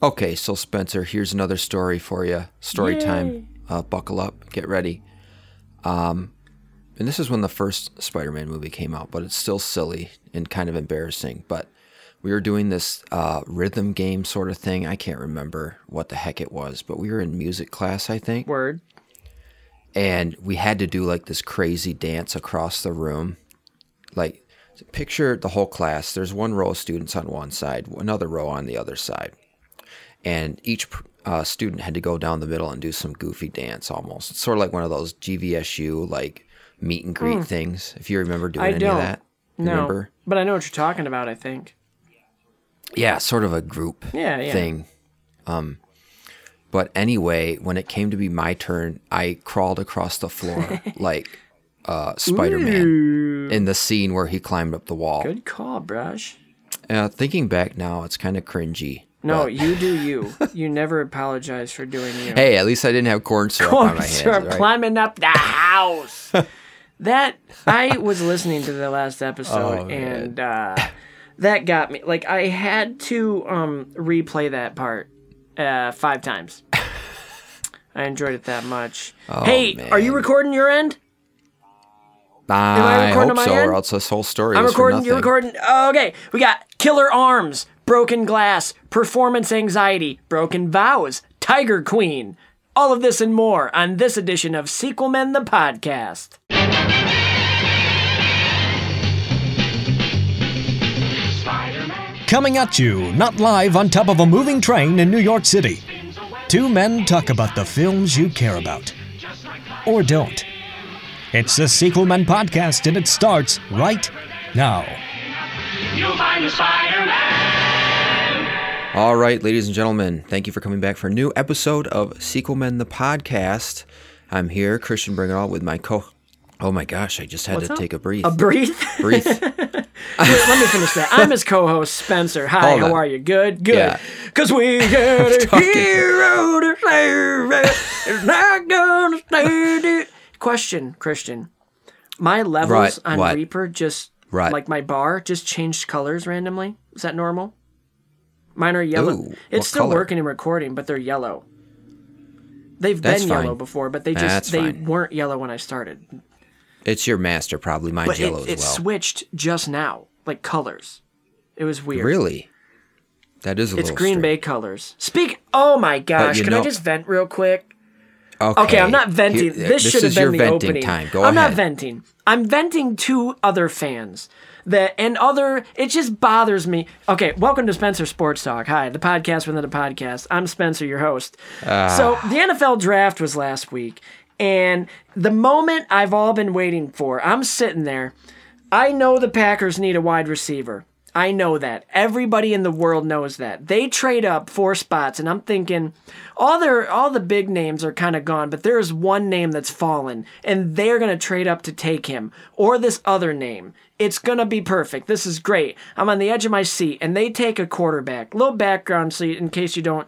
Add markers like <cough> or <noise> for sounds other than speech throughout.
Okay, so Spencer, here's another story for you. Story Yay. time. Uh, buckle up, get ready. Um, and this is when the first Spider-Man movie came out, but it's still silly and kind of embarrassing. But we were doing this uh, rhythm game sort of thing. I can't remember what the heck it was, but we were in music class, I think, Word. and we had to do like this crazy dance across the room. Like, picture the whole class. There's one row of students on one side, another row on the other side and each uh, student had to go down the middle and do some goofy dance almost. It's sort of like one of those GVSU like meet and greet things. If you remember doing I any don't. of that, No. remember? But I know what you're talking about, I think. Yeah, sort of a group Yeah, yeah. thing. Um, but anyway, when it came to be my turn, I crawled across the floor <laughs> like uh, Spider Man in the scene where he climbed up the wall. Good call, Brush. Uh, thinking back now, it's kind of cringy. No, but- you do you. <laughs> You never apologize for doing you. Hey, at least I didn't have corn syrup on my Corn hands. syrup right? climbing up the house. <laughs> that I was listening to the last episode Oh, and uh, that got me. Like I had to um, replay that part uh, five times. I enjoyed it that much. hey, are you Oh, recording your end? Am I, recording hope on my so, end? or else this whole story I'm recording. You're recording. Oh, okay, we got killer arms, broken glass, performance anxiety, broken vows, Tiger Queen. All of this and more on this edition of Sequel Men the podcast. Coming at you, not live on top of a moving train in New York City. Two men talk about the films you care about. Or don't. It's the Sequel Men podcast, and it starts right now. You'll find the Spider-Man. All right, ladies and gentlemen, thank you for coming back for a new episode of Sequel Men the podcast. I'm here, Christian Bring It All, with my co. Oh my gosh, I just had to up? take a breathe. A breathe. breathe. <laughs> Let me finish that. I'm his co-host Spencer. Hi, Hold how on. are you? Good, good. Yeah. Cause we <laughs> got a Talking. hero to save it. It's not gonna stand it. Question, Christian. My levels Right, on what? Reaper just Right. like my bar just changed colors randomly. Is that normal? Mine are yellow. Ooh, it's still color? working and recording, but they're yellow. They've That's been yellow before, but they just That's they fine. weren't yellow when I started. It's your master, probably. Mine's But yellow it as well. It switched just now, like colors. It was weird. Really? That is a It's little Green strange. Bay colors. Speak. Oh my gosh! Can I just vent real quick? Okay, Okay, I'm not venting. Here- this, should have been your the venting opening. time. Go I'm ahead. not venting. I'm venting to other fans. That and other. It just bothers me. Okay, welcome to Spencer Sports Talk. Hi, the podcast within a podcast. I'm Spencer, your host. Ah. So the NFL draft was last week, and the moment I've all been waiting for. I'm sitting there. I know the Packers need a wide receiver. I know that. Everybody in the world knows that. They trade up four spots, and I'm thinking all their all the big names are kind of gone, but there's one name that's fallen, and they're gonna trade up to take him or this other name. It's gonna be perfect. This is great. I'm on the edge of my seat, and they take a quarterback. Little background, so you, in case you don't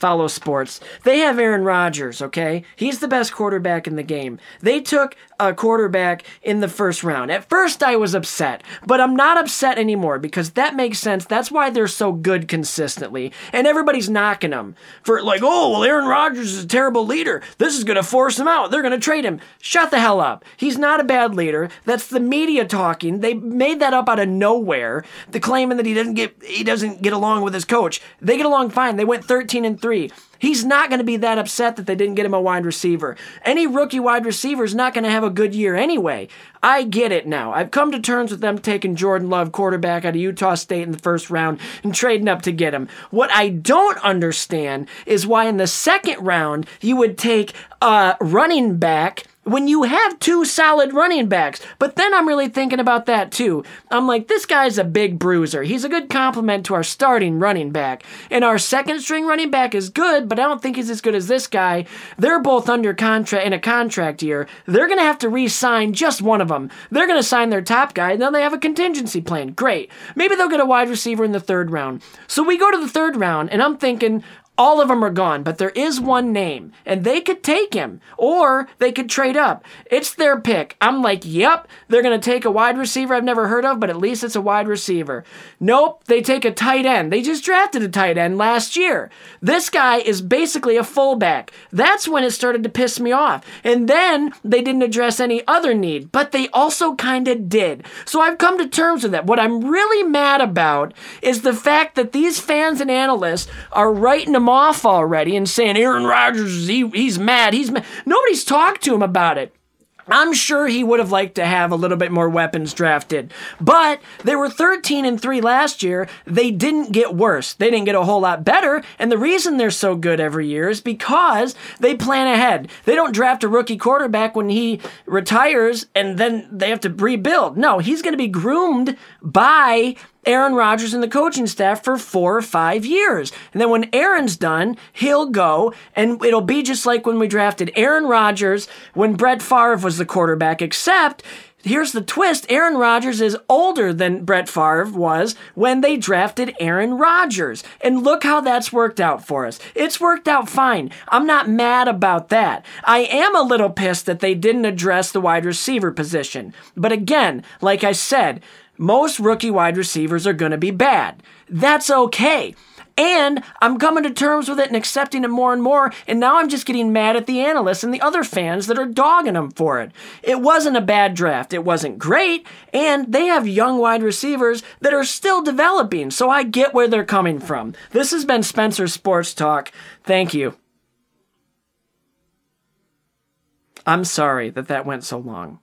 follow sports. They have Aaron Rodgers, okay? He's the best quarterback in the game. They took a quarterback in the first round. At first, I was upset, but I'm not upset anymore because that makes sense. That's why they're so good consistently. And everybody's knocking them for, like, oh, well, Aaron Rodgers is a terrible leader. This is going to force him out. They're going to trade him. Shut the hell up. He's not a bad leader. That's the media talking. They made that up out of nowhere. The claiming that he doesn't get he doesn't get along with his coach. They get along fine. They went 13 and 3. He's not going to be that upset that they didn't get him a wide receiver. Any rookie wide receiver is not going to have a good year anyway. I get it now. I've come to terms with them taking Jordan Love, quarterback out of Utah State in the first round, and trading up to get him. What I don't understand is why in the second round you would take a running back when you have two solid running backs. But then I'm really thinking about that too. I'm like, this guy's a big bruiser. He's a good complement to our starting running back. And our second string running back is good, but I don't think he's as good as this guy. They're both under contract in a contract year. They're going to have to re sign just one of them. They're going to sign their top guy, and then they have a contingency plan. Great. Maybe they'll get a wide receiver in the third round. So we go to the third round, and I'm thinking, All of them are gone, but there is one name, and they could take him, or they could trade up. It's their pick. I'm like, yep, they're going to take a wide receiver I've never heard of, but at least it's a wide receiver. Nope, they take a tight end. They just drafted a tight end last year. This guy is basically a fullback. That's when it started to piss me off. And then they didn't address any other need, but they also kind of did. So I've come to terms with that. What I'm really mad about is the fact that these fans and analysts are writing him off already and saying Aaron Rodgers, he, he's mad. He's mad. Nobody's talked to him about it. I'm sure he would have liked to have a little bit more weapons drafted. But they were 13 and 3 last year. They didn't get worse. They didn't get a whole lot better. And the reason they're so good every year is because they plan ahead. They don't draft a rookie quarterback when he retires and then they have to rebuild. No, he's going to be groomed by Aaron Rodgers and the coaching staff for four or five years. And then when Aaron's done, he'll go and it'll be just like when we drafted Aaron Rodgers when Brett Favre was the quarterback, except here's the twist Aaron Rodgers is older than Brett Favre was when they drafted Aaron Rodgers. And look how that's worked out for us. It's worked out fine. I'm not mad about that. I am a little pissed that they didn't address the wide receiver position. But again, like I said, most rookie wide receivers are going to be bad. That's okay. And I'm coming to terms with it and accepting it more and more. And now I'm just getting mad at the analysts and the other fans that are dogging them for it. It wasn't a bad draft. It wasn't great. And they have young wide receivers that are still developing. So I get where they're coming from. This has been Spencer Sports Talk. Thank you. I'm sorry that that went so long.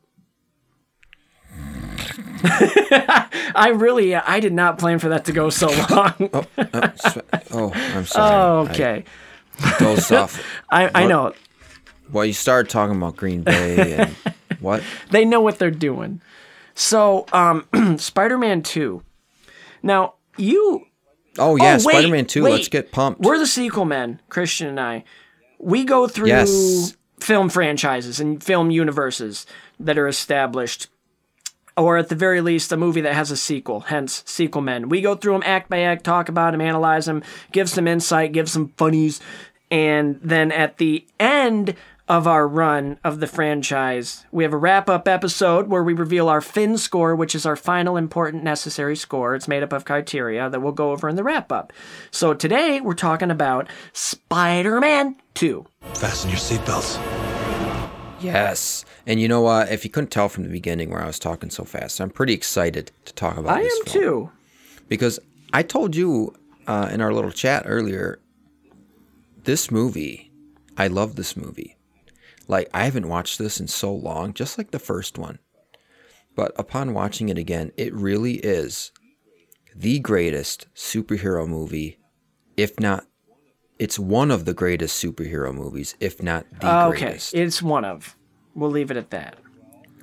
<laughs> I really, I did not plan for that to go so <laughs> long. Oh, uh, oh, I'm sorry. okay. I dozed <laughs> off. I, I know. Well, you started talking about Green Bay and what? They know what they're doing. So, um, <clears throat> Spider Man 2. Now, you. Oh yeah, Oh, Spider-Man 2. wait. Let's get pumped. We're the sequel men, Christian and I. We go through Yes. film franchises and film universes that are established, or at the very least, a movie that has a sequel, hence sequel men. We go through them act by act, talk about them, analyze them, give some insight, give some funnies, and then at the end of our run of the franchise, we have a wrap up episode where we reveal our fin score, which is our final important necessary score. It's made up of criteria that we'll go over in the wrap up. So today we're talking about Spider Man 2. Fasten your seatbelts. Yes. And you know what? If you couldn't tell from the beginning where I was talking so fast, I'm pretty excited to talk about I this am film. too. Because I told you uh, in our little chat earlier, this movie, I love this movie. Like, I haven't watched this in so long, just like the first one. But upon watching it again, it really is the greatest superhero movie, if not, it's one of the greatest superhero movies, if not the Okay, greatest. Okay, it's one of. We'll leave it at that.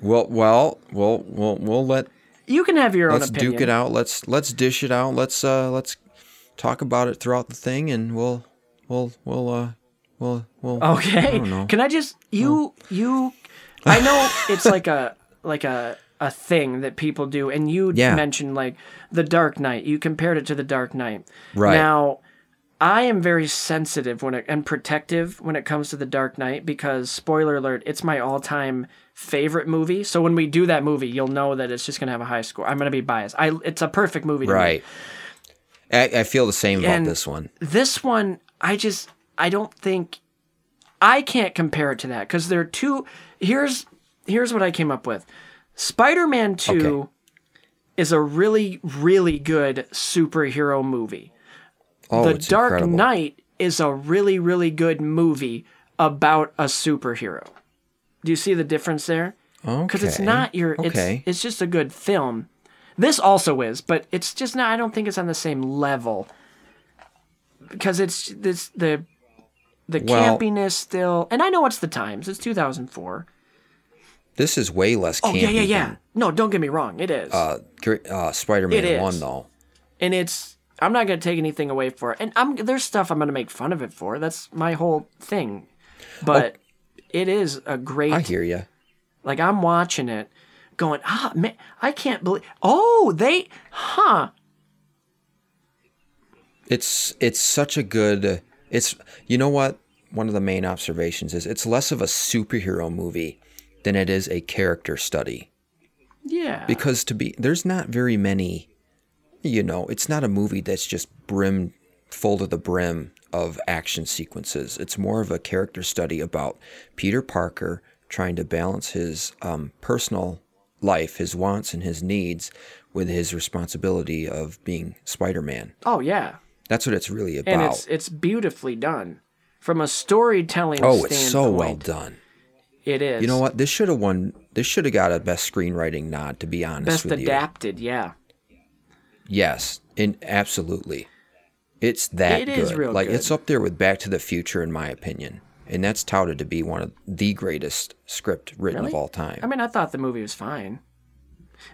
Well, well, we'll we'll we'll let You can have your own let's duke it out. Let's let's dish it out. Let's uh let's talk about it throughout the thing, and we'll we'll we'll uh we'll we'll. Okay. don't know. Can I just you you I know it's like a like a a thing that people do and you Yeah. mentioned like the Dark Knight. You compared it to the Dark Knight. Right. Now I am very sensitive when it and protective when it comes to the Dark Knight because spoiler alert, it's my all-time favorite movie. So when we do that movie, you'll know that it's just going to have a high score. I'm going to be biased. I it's a perfect movie. Right. I, I feel the same about this one. this one i just i don't think i can't compare it to that because there are two here's here's what i came up with spider-man 2 Okay. is a really really good superhero movie Oh, the it's dark incredible. knight is a really really good movie about a superhero do you see the difference there Oh, okay. because it's not your Okay. it's it's just a good film this also is but it's just not i don't think it's on the same level because it's this the the Well- campiness still and i know it's the times it's 2004 This is way less oh yeah yeah yeah than, no don't get me wrong it is uh, uh, Spider-Man. One though. and it's i'm not going to take anything away for it and i'm there's stuff i'm going to make fun of it for that's my whole thing but it is a great I hear you. Like I'm watching it, going, ah, man, I can't believe. Oh, they, huh? It's it's such a good. It's you know what? One of the main observations is it's less of a superhero movie than it is a character study. Yeah. Because to be there's not very many you know, it's not a movie that's just brim full to the brim of action sequences. It's more of a character study about Peter Parker trying to balance his um, personal life, his wants and his needs, with his responsibility of being Spider-Man. oh yeah. That's what it's really about. And it's it's beautifully done. From a storytelling oh, standpoint. it's so well done. It is. You know what? This should have won. This should have got a best screenwriting nod. To be honest Best with you, adapted, yeah. Yes, and absolutely, it's that It good. is real like good. it's up there with Back to the Future, in my opinion, and that's touted to be one of the greatest script written of all time. I mean, I thought the movie was fine.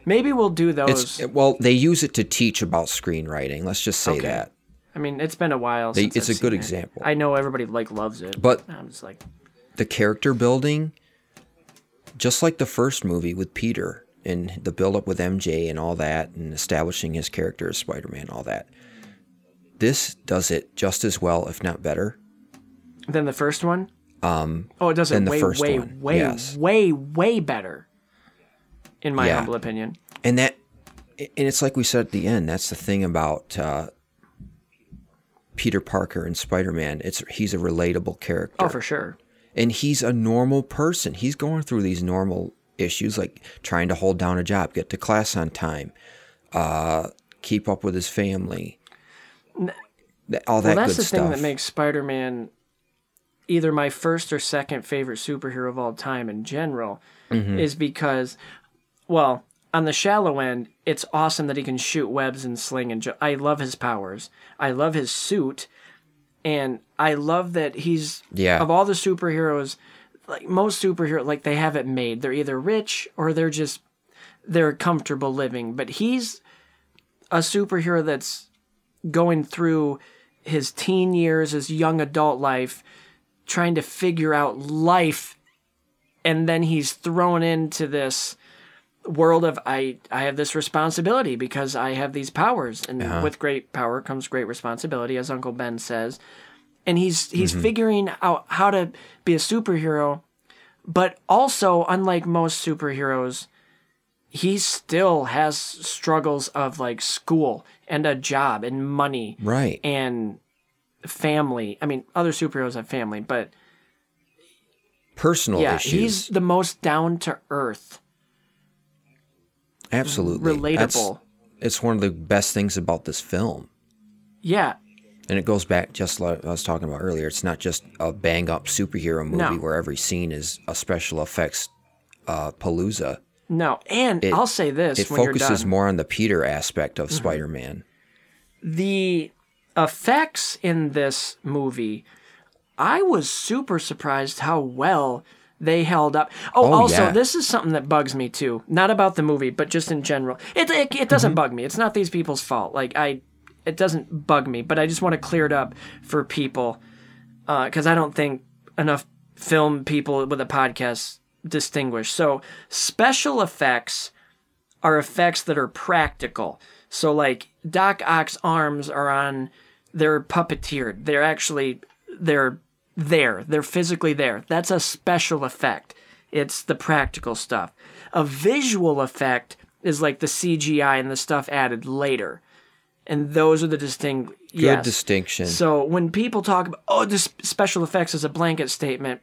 Maybe we'll do those. it's well, they use it to teach about screenwriting. Let's just say Okay. that. I mean, it's been a while They- since it's I've a good it. example. I know everybody like loves it, But- I'm just like, the character building, just like the first movie with Peter and the build up with MJ and all that, and establishing his character as Spider Man, all that. This does it just as well, if not better. Than the first one. Um, Oh, it does it way, first way, one, way, yes. way, way better. In my Yeah. humble opinion. and that, and it's like we said at the end. That's the thing about uh, Peter Parker and Spider Man. It's he's a relatable character. Oh, for sure. and he's a normal person. He's going through these normal issues like trying to hold down a job, get to class on time, uh, keep up with his family, all that well, that's the stuff. thing that makes Spider-Man either my first or second favorite superhero of all time in general Mm-hmm. is because, well, on the shallow end, it's awesome that he can shoot webs and sling and. Ju- I love his powers. I love his suit, and I love that he's Yeah. of all the superheroes. Like most superheroes, like they have it made. They're either rich or they're just they're comfortable living. But he's a superhero that's going through his teen years, his young adult life, trying to figure out life, and then he's thrown into this world of I I have this responsibility because I have these powers, and with great power comes great responsibility, as Uncle Ben says. And he's he's mm-hmm. figuring out how to be a superhero, but also unlike most superheroes, he still has struggles of like school and a job and money right. and family. I mean, other superheroes have family, but Personal yeah, issues. he's the most down to earth, Absolutely. That's- relatable. it's one of the best things about this film. Yeah, And it goes back just like I was talking about earlier. It's not just a bang up superhero movie No. where every scene is a special effects uh, palooza. no, and It- I'll say this It when you're focuses. Mm-hmm. more on the Peter aspect of Spider Man. the effects in this movie, I was super surprised how well they held up. Oh, Oh, also, yeah. this is something that bugs me too. Not about the movie, but just in general. It it, it doesn't Mm-hmm. bug me. It's not these people's fault. Like I, it doesn't bug me. But I just want to clear it up for people uh, because I don't think enough film people with a podcast distinguish. So special effects are effects that are practical. So like Doc Ock's arms are on they're puppeteered. They're actually they're there. They're physically there. That's a special effect. It's the practical stuff. A visual effect is like the CGI and the stuff added later. And those are the distinct Good yes. distinction. So when people talk about oh this special effects is a blanket statement,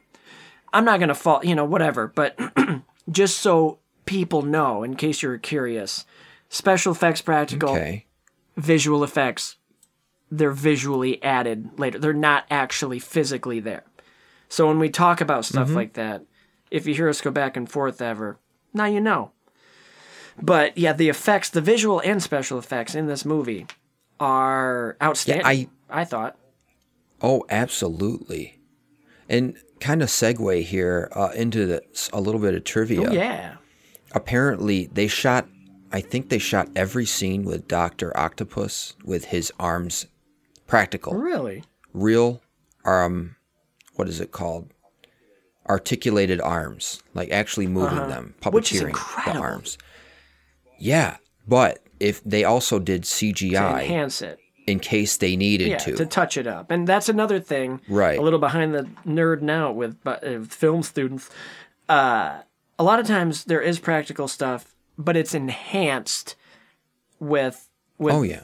I'm not gonna fall you know whatever, but <clears throat> just so people know in case you're curious, special effects practical, okay. visual effects, they're visually added later. They're not actually physically there. So when we talk about stuff mm-hmm. like that, if you hear us go back and forth ever, now you know. But yeah, the effects, the visual and special effects in this movie are outstanding. Yeah, I- I thought. Oh, absolutely. And kind of segue here uh, into the, a little bit of trivia. Oh, yeah. Apparently, they shot. I think they shot every scene with Doctor Octopus with his arms practical, Really? real. Um, what is it called? Articulated arms, like actually moving them, puppeteering Uh-huh. Which is the arms. Yeah, but if they also did CGI To enhance it. in case they needed yeah, to. to touch it up. And that's another thing. Right. A little behind the nerd now with, uh, with film students. Uh, a lot of times there is practical stuff, but it's enhanced with with oh yeah.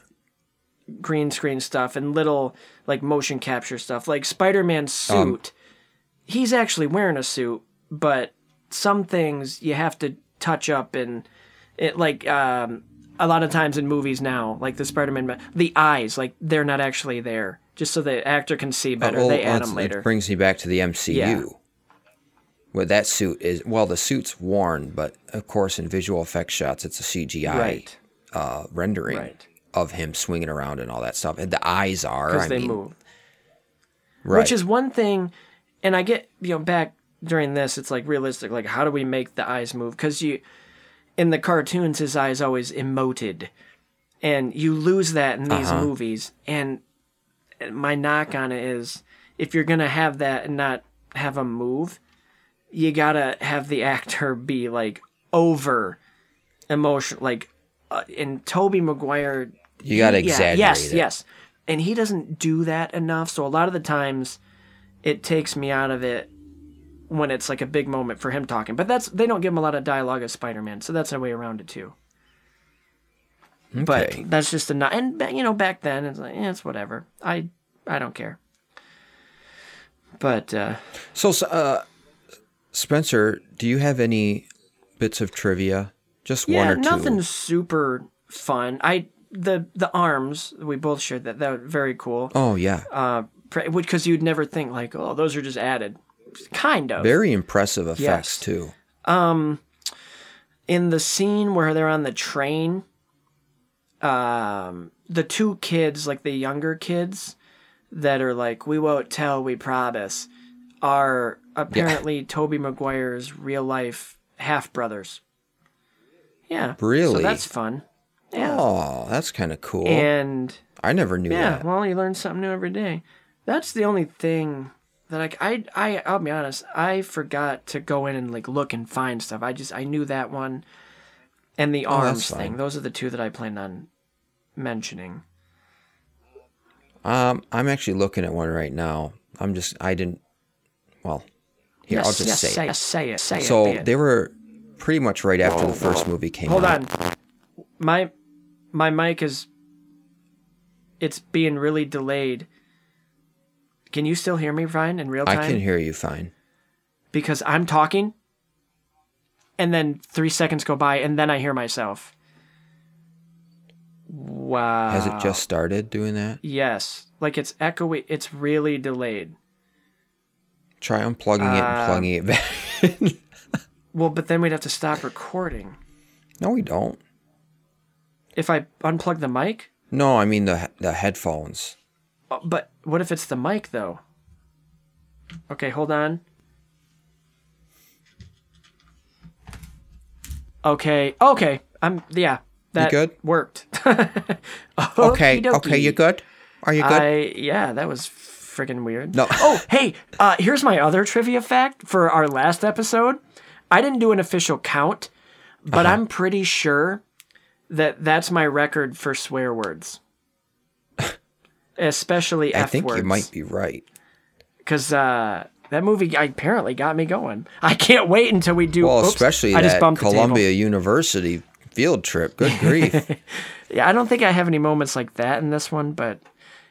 green screen stuff and little like motion capture stuff. Like Spider Man's Um, suit, he's actually wearing a suit, but some things you have to touch up and it like um, a lot of times in movies now, like the Spider Man, the eyes like they're not actually there, just so the actor can see better. Well, they add them later. It brings me back to the MCU. Yeah. Where that suit is, well, the suit's worn, but of course, in visual effects shots, it's a CGI right, uh, rendering Right. of him swinging around and all that stuff. And the eyes are, because I they mean, move. right. Which is one thing, and I get you know back during this, it's like realistic. Like, how do we make the eyes move? Because you, in the cartoons, his eyes always emoted, and you lose that in these Uh-huh. movies. And my knock on it is, if you're gonna have that and not have a move, you gotta have the <laughs> actor be like over emotion, like. Uh, and Tobey Maguire you got to yeah, exaggerate yes, it. yes. And he doesn't do that enough. So a lot of the times, it takes me out of it when it's like a big moment for him talking. But that's they don't give him a lot of dialogue as Spider Man, so that's a way around it too. Okay. But that's just a not. And you know, back then it's like, eh, it's whatever. I I don't care. But uh, So, uh, Spencer, do you have any bits of trivia? Just one or two. nothing super fun. I the the arms we both shared that that were very cool. Oh yeah, Uh, because you'd never think like, oh, those are just added. Kind of. very impressive effects Yes. too. in the scene where they're on the train, um, the two kids, like the younger kids, that are like, "We won't tell, we promise," are apparently Tobey Maguire's real life half brothers. Yeah, really. So that's fun. Yeah, Oh, that's kind of cool. and I never knew yeah, that. well, you learn something new every day. That's the only thing that I, I, I, I'll be honest, I forgot to go in and like look and find stuff. I just, I knew that one and the Oh, arms fine. thing. Those are the two that I planned on mentioning. Um, I'm actually looking at one right now. I'm just, I didn't. Well, here I'll just yes, say. say it. it. Say it. Say So it. they were pretty much right after the first movie came out. Hold out. on. My, my mic is, it's being really delayed. Can you still hear me, Brian, in real time? I can hear you fine. because I'm talking and then three seconds go by and then I hear myself. Wow. Has it just started doing that? Yes. Like it's echoey. It's really delayed. Try unplugging it Uh, and plugging it back. <laughs> Well, but then we'd have to stop recording. no, we don't. If I unplug the mic? No, I mean the the headphones. Oh, But what if it's the mic though? Okay, hold on. Okay. Okay. I'm yeah. That good? worked. <laughs> Okay, okay, you good? Are you good? I yeah, that was freaking weird. No. <laughs> oh, hey, uh, here's my other trivia fact for our last episode. I didn't do an official count, but Uh-huh. I'm pretty sure that that's my record for swear words, especially I f think words. you might be right. because uh, that movie apparently got me going. <laughs> I can't wait until we do. Well, oops, especially I that. Columbia University field trip. Good grief. <laughs> Yeah, I don't think I have any moments like that in this one, but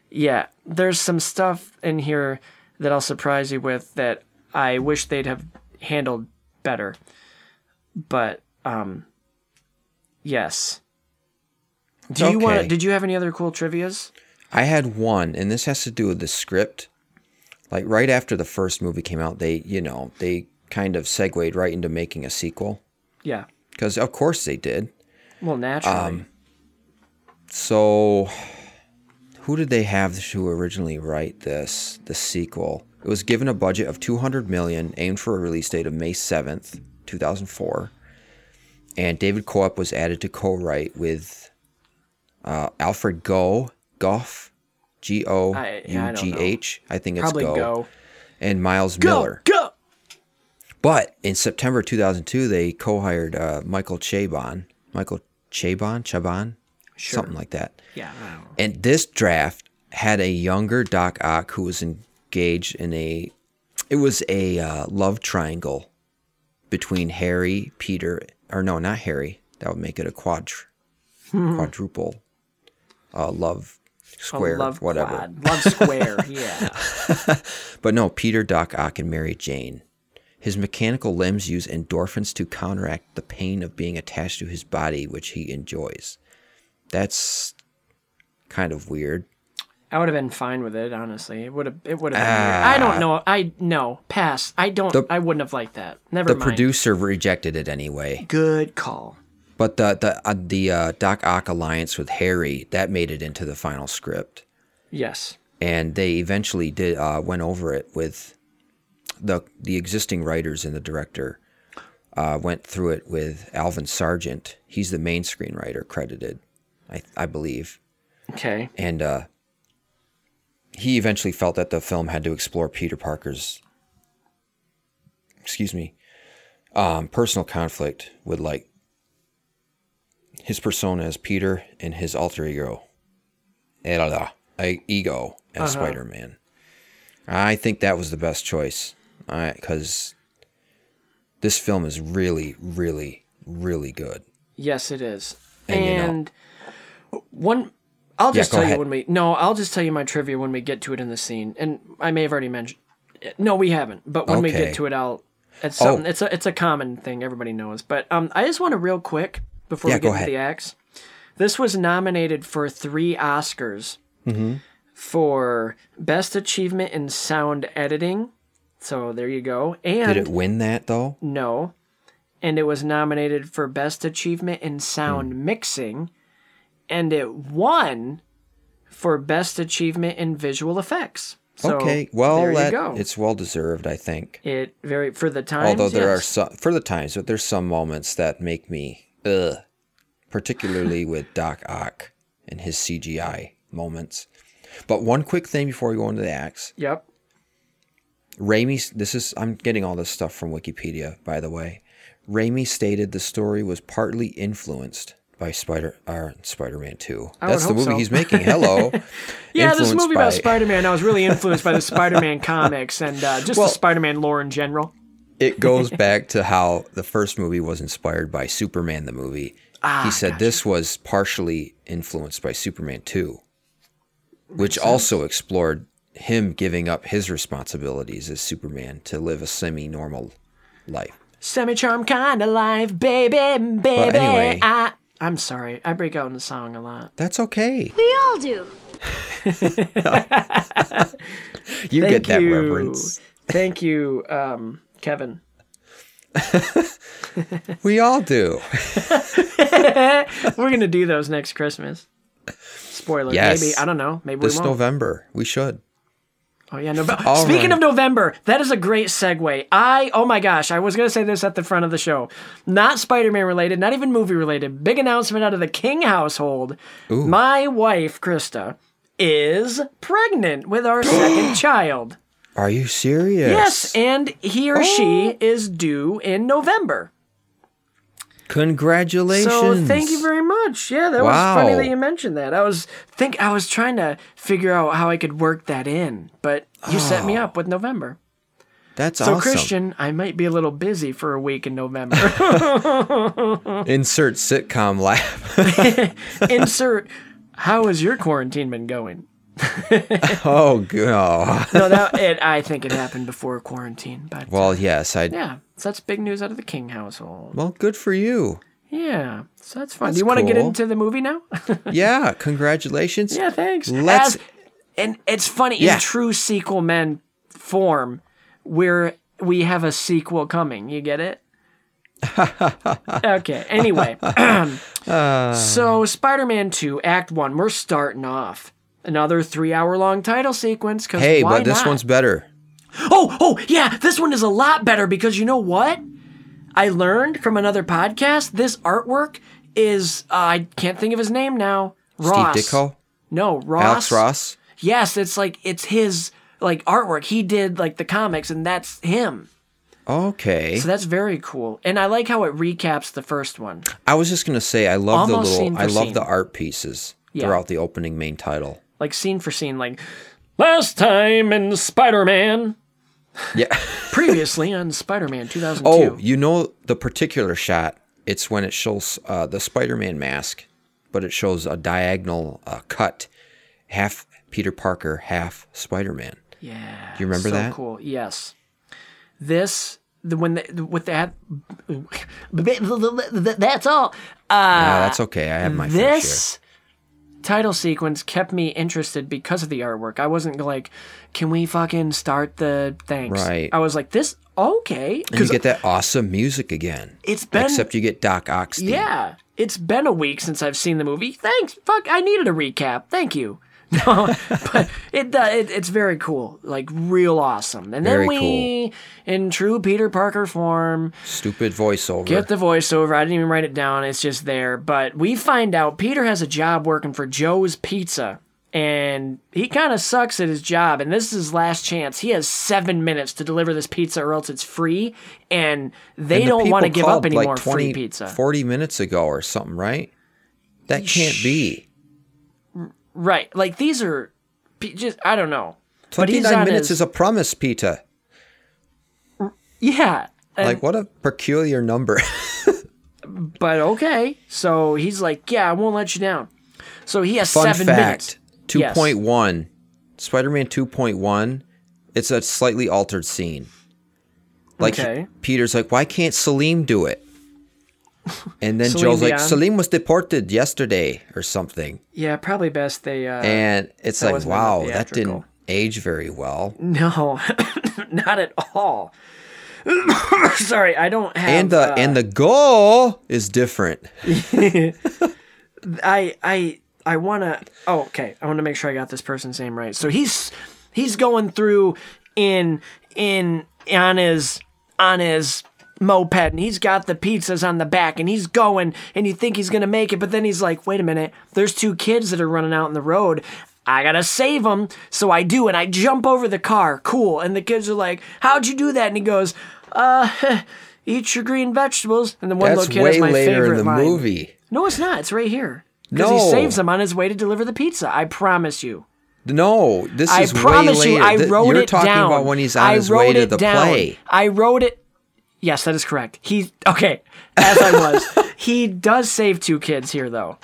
yeah, there's some stuff in here that I'll surprise you with that I wish they'd have handled better. But um yes. Do you want okay. did you have any other cool trivias? I had one, and this has to do with the script. Like right after the first movie came out, they, you know, they kind of segued right into making a sequel. Yeah. Because of course they did. Well, naturally. Um, So, who did they have to originally write this, the sequel? It was given a budget of 200 million, aimed for a release date of May 7th, 2004. And David Koepp was added to co-write with uh, Alfred Go, Goff, G O I- yeah, I U G H. I think it's Probably Go, go. and Miles Go. Millar. Go. But in September 2002, they co-hired uh, Michael Chabon. Michael Chabon, Chabon. something like that. Yeah. I don't know. And this draft had a younger Doc Ock who was engaged in a. It was a uh, love triangle between Harry, Peter, or no, not Harry. That would make it a quadr, quadruple, uh, love square, love whatever. quad. Love square. <laughs> yeah. But no, Peter, Doc Ock, and Mary Jane. His mechanical limbs use endorphins to counteract the pain of being attached to his body, which he enjoys. That's kind of weird. I would have been fine with it, honestly. It would have. It would have been. weird. I don't know. I no pass. I don't. Ah. The- I wouldn't have liked that. Never mind. The mind. producer rejected it anyway. Good call. But the the uh, the uh, Doc Ock alliance with Harry that made it into the final script, Yes. and they eventually did uh, went over it with the the existing writers and the director. Uh, went through it with Alvin Sargent. He's the main screenwriter credited, I I believe, Okay. and uh, he eventually felt that the film had to explore Peter Parker's, excuse me, um, personal conflict with like his persona as Peter and his alter ego, Ella, a- ego as Spider Man. I think that was the best choice, because this film is really, really, really good. Yes, it is. And, you know- one, I'll just go tell ahead. you when we. No, I'll just tell you my trivia when we get to it in the scene. And I may have already mentioned. No, we haven't. But when we get to it, I'll. It's Oh. something. It's a it's a common thing everybody knows. But um, I just want to real quick before Yeah, we get ahead. the acts. This was nominated for three Oscars Mm-hmm. for best achievement in sound editing. So there you go. And Did it win that though? no. And it was nominated for Best Achievement in Sound Hmm. Mixing. And it won for Best Achievement in Visual Effects. So, okay, well, there you that, go. it's well deserved, I think. it very for the time. Although there are some for the times, but there's some moments that make me ugh, particularly with Doc Ock and his CGI moments. But one quick thing before we go into the acts, Yep. Raimi. This is I'm getting all this stuff from Wikipedia, by the way. Raimi stated the story was partly influenced by Spider or Spider-Man Two. I That's the movie so. he's making. Hello. <laughs> Yeah, this movie by- about Spider Man, I was really influenced by the <laughs> Spider Man comics and uh, just Well- the Spider Man lore in general. It goes <laughs> back to how the first movie was inspired by Superman the movie. Ah, he said this was partially influenced by Superman 2, which also explored him giving up his responsibilities as Superman to live a semi-normal life. Semi charm kind of life, baby, baby. anyway. I, I'm sorry. I break out in the song a lot. That's okay. We all do. <laughs> You Thank get that you. reverence. Thank you, um, Kevin. <laughs> We all do. <laughs> We're gonna do those next Christmas. Spoiler, Yes. maybe I don't know. Maybe This we won't. November, we should. Oh yeah, November. Speaking right. of November, that is a great segue. I oh my gosh, I was gonna say this at the front of the show. Not Spider-Man related, not even movie related. Big announcement out of the King household. My wife, Krista, is pregnant with our second <gasps> child. Are you serious? Yes, and he or she Oh. is due in November. Congratulations. So thank you very much. Yeah, that was funny that you mentioned that. I was think I was trying to figure out how I could work that in, but you set me oh. up with November. That's awesome. So awesome. Christian, I might be a little busy for a week in November. <laughs> Insert sitcom laugh. <laughs> <laughs> Insert how has your quarantine been going? <laughs> oh, god. <laughs> No, that it I think it happened before quarantine, but Well, uh, yes, I. yeah, so that's big news out of the King household. Well, good for you. Yeah, so that's fun. That's Do you want to get into the movie now? <laughs> Yeah, congratulations. Yeah, thanks. Let's- As- and it's funny Yeah. in true sequel men form, where we have a sequel coming. You get it? okay. Anyway, <clears throat> so Spider-Man Two, Act One. We're starting off another three-hour-long title sequence. Cause Hey, but this not? one's better. Oh, oh, yeah, this one is a lot better because you know what? I learned from another podcast. This artwork is uh, I can't think of his name now. Ross. Steve Ditko, No, Ross. Alex Ross. Yes, it's like it's his like artwork. He did like the comics, and that's him. Okay. So that's very cool. And I like how it recaps the first one. I was just gonna say I love Almost the little I love scene. the art pieces Yeah. throughout the opening main title. Like scene for scene, like last time in Spider Man. Yeah. <laughs> Previously on Spider Man 2002. oh, you know the particular shot? It's when it shows uh, the Spider-Man mask, but it shows a diagonal uh, cut, half Peter Parker, half Spider-Man. Yeah. Do you remember so that? cool. Yes. This the when the, with that <laughs> that's all. Ah, that's okay. I have my this title sequence kept me interested because of the artwork. I wasn't like, can we fucking start the thanks? Right. I was like, this okay And you get that awesome music again. it's been Except you get Doc Ockstein. yeah, it's been a week since I've seen the movie. Thanks, fuck, I needed a recap. Thank you. No, <laughs> but it, uh, it it's very cool, like real awesome. And Very then we, in true Peter Parker form, Stupid voiceover. Get the voiceover. I didn't even write it down. It's just there. But we find out Peter has a job working for Joe's Pizza. And he kind of sucks at his job. And this is his last chance. He has seven minutes to deliver this pizza or else it's free. And they And the don't want to give up any like more 20, free pizza. 40 minutes ago or something, right? That can't be. Right. Like these are just, I don't know. 29 minutes his- is a promise, Peter. Yeah. And- Like, what a peculiar number. <laughs> but okay. So he's like, yeah, I won't let you down. So he has Fun seven fact minutes. Yes. 2.1, Spider Man 2.1, it's a slightly altered scene. Like, Okay. Peter's like, why can't Salim do it? <laughs> And then Celine Joe's like? Salim was deported yesterday or something. Yeah, probably best they. Uh, And it's like, wasn't in the wow, that didn't age very well. No, <laughs> not at all. <coughs> Sorry, I don't have. And the uh, and the goal is different. <laughs> I I I want to. Oh, okay. I want to make sure I got this person's name right. So he's he's going through in in on his on his moped and he's got the pizzas on the back and he's going and you think he's gonna make it but then he's like wait a minute there's two kids that are running out in the road i gotta save them so i do and i jump over the car cool and the kids are like how'd you do that and he goes uh <laughs> eat your green vegetables and the one That's little kid way my favorite in the line. movie. No, it's not. It's right here. Because he saves him on his way to deliver the pizza. I promise you. No, this I is promise way you. later. I Th- wrote You're it talking about when he's on I his way to the down. play. I wrote it. Yes, that is correct. He okay. As I was, <laughs> he does save two kids here, though.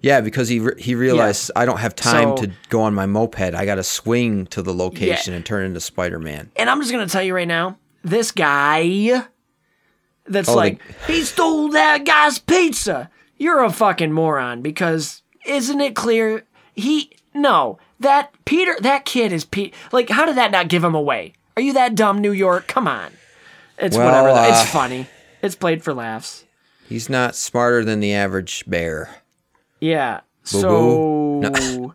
Yeah, because he re- he realized I don't have time So- to go on my moped. I got to swing to the location and turn into Spider Man. And I'm just gonna tell you right now, this guy that's Oh, the- like, he stole that guy's pizza. You're a fucking moron because isn't it clear he no, that Peter that kid is Pete like how did that not give him away? Are you that dumb, New York? Come on. It's Well, whatever. uh, it's funny. It's played for laughs. He's not smarter than the average bear. Yeah. Boo-boo. So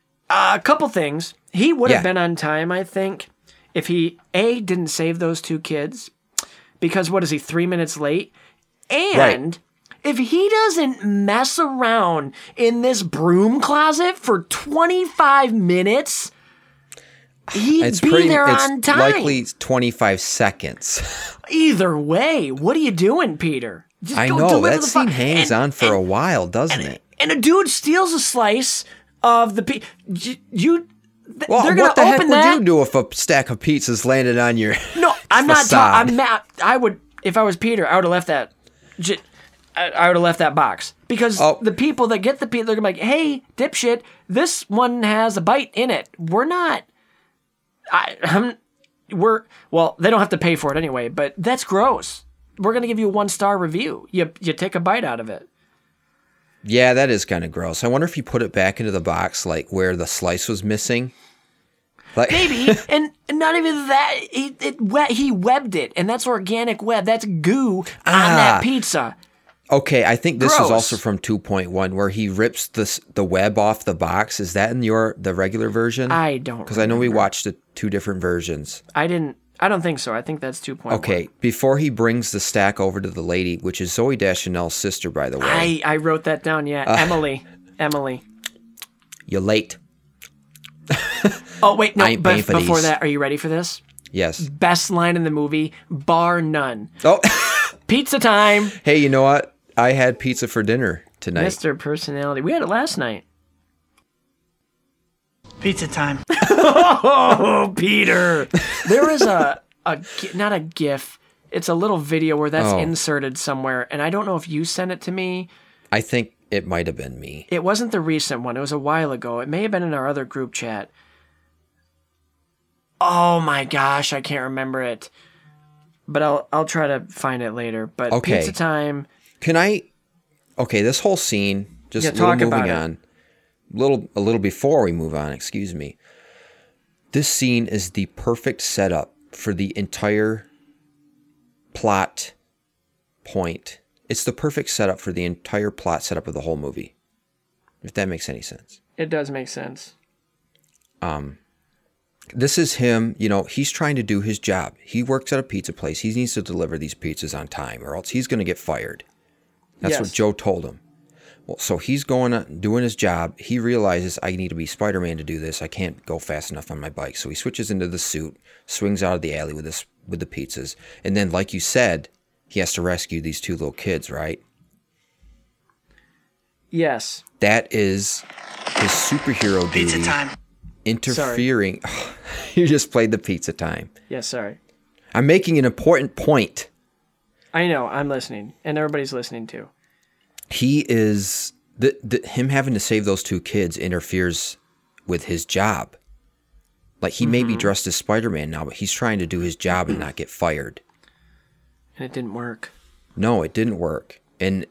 <laughs> uh, a couple things. He would have Yeah. been on time, I think, if he a didn't save those two kids because what is he three minutes late, and if he doesn't mess around in this broom closet for twenty five minutes. He'd It's be pretty. there on time. likely 25 seconds. <laughs> Either way, what are you doing, Peter? Just I know that the scene fu- hangs and- on for a while, doesn't it? and a dude steals a slice of the pi- j- you. th- Well, they're what the heck would that. you do if a stack of pizzas landed on your? <laughs> No, I'm not. Ta- I'm not. I would if I was Peter. I would have left that. j- I I would have left that box because Oh. the people that get the pizza, they're gonna be like, "Hey, dipshit, this one has a bite in it. We're not. I, I'm. We're well. They don't have to pay for it anyway, but that's gross. We're gonna give you a one star review. You you take a bite out of it. Yeah, that is kind of gross. I wonder if you put it back into the box, like where the slice was missing. Like, <laughs> Maybe, and not even that. He it, he webbed it, and that's organic web. That's goo on Ah. that pizza. Okay, I think this Gross. is also from 2.1 where he rips the the web off the box. Is that in your the regular version? I don't because I know we watched the two different versions. I didn't. I don't think so. I think that's two point. Okay, before he brings the stack over to the lady, which is Zooey Deschanel's sister, by the way. I I wrote that down. Yeah, Uh. Emily. Emily. You're late. Oh wait, no. But before these. that, are you ready for this? Yes. Best line in the movie, bar none. Oh, <laughs> Pizza time, hey, you know what? I had pizza for dinner tonight. Mr. Personality. We had it last night. Pizza time. <laughs> Oh, Peter. there is a, a not a GIF. It's a little video where that's Oh. inserted somewhere, and I don't know if you sent it to me. I think it might have been me. It wasn't the recent one. It was a while ago. It may have been in our other group chat. Oh my gosh, I can't remember it. But I'll I'll try to find it later. But Okay. pizza time. Can I? Okay, this whole scene. Just Yeah, a little talk about moving it. on. Little a little before we move on. Excuse me. This scene is the perfect setup for the entire plot point. It's the perfect setup for the entire plot setup of the whole movie. If that makes any sense. It does make sense. Um, this is him, you know, he's trying to do his job. He works at a pizza place. He needs to deliver these pizzas on time or else he's going to get fired. That's what Joe told him. Well, so he's going on doing his job. He realizes I need to be Spider-Man to do this. I can't go fast enough on my bike. So he switches into the suit, swings out of the alley with this with the pizzas, and then like you said, he has to rescue these two little kids, right? Yes. That is his superhero duty. Pizza time. interfering. <laughs> you just played the pizza time. Yes, sorry. I'm making an important point. I know, I'm listening. And everybody's listening too. He is the, the him having to save those two kids interferes with his job. Like he may be mm-hmm. dressed as Spider-Man now, but he's trying to do his job and not get fired. And it didn't work. No, it didn't work. And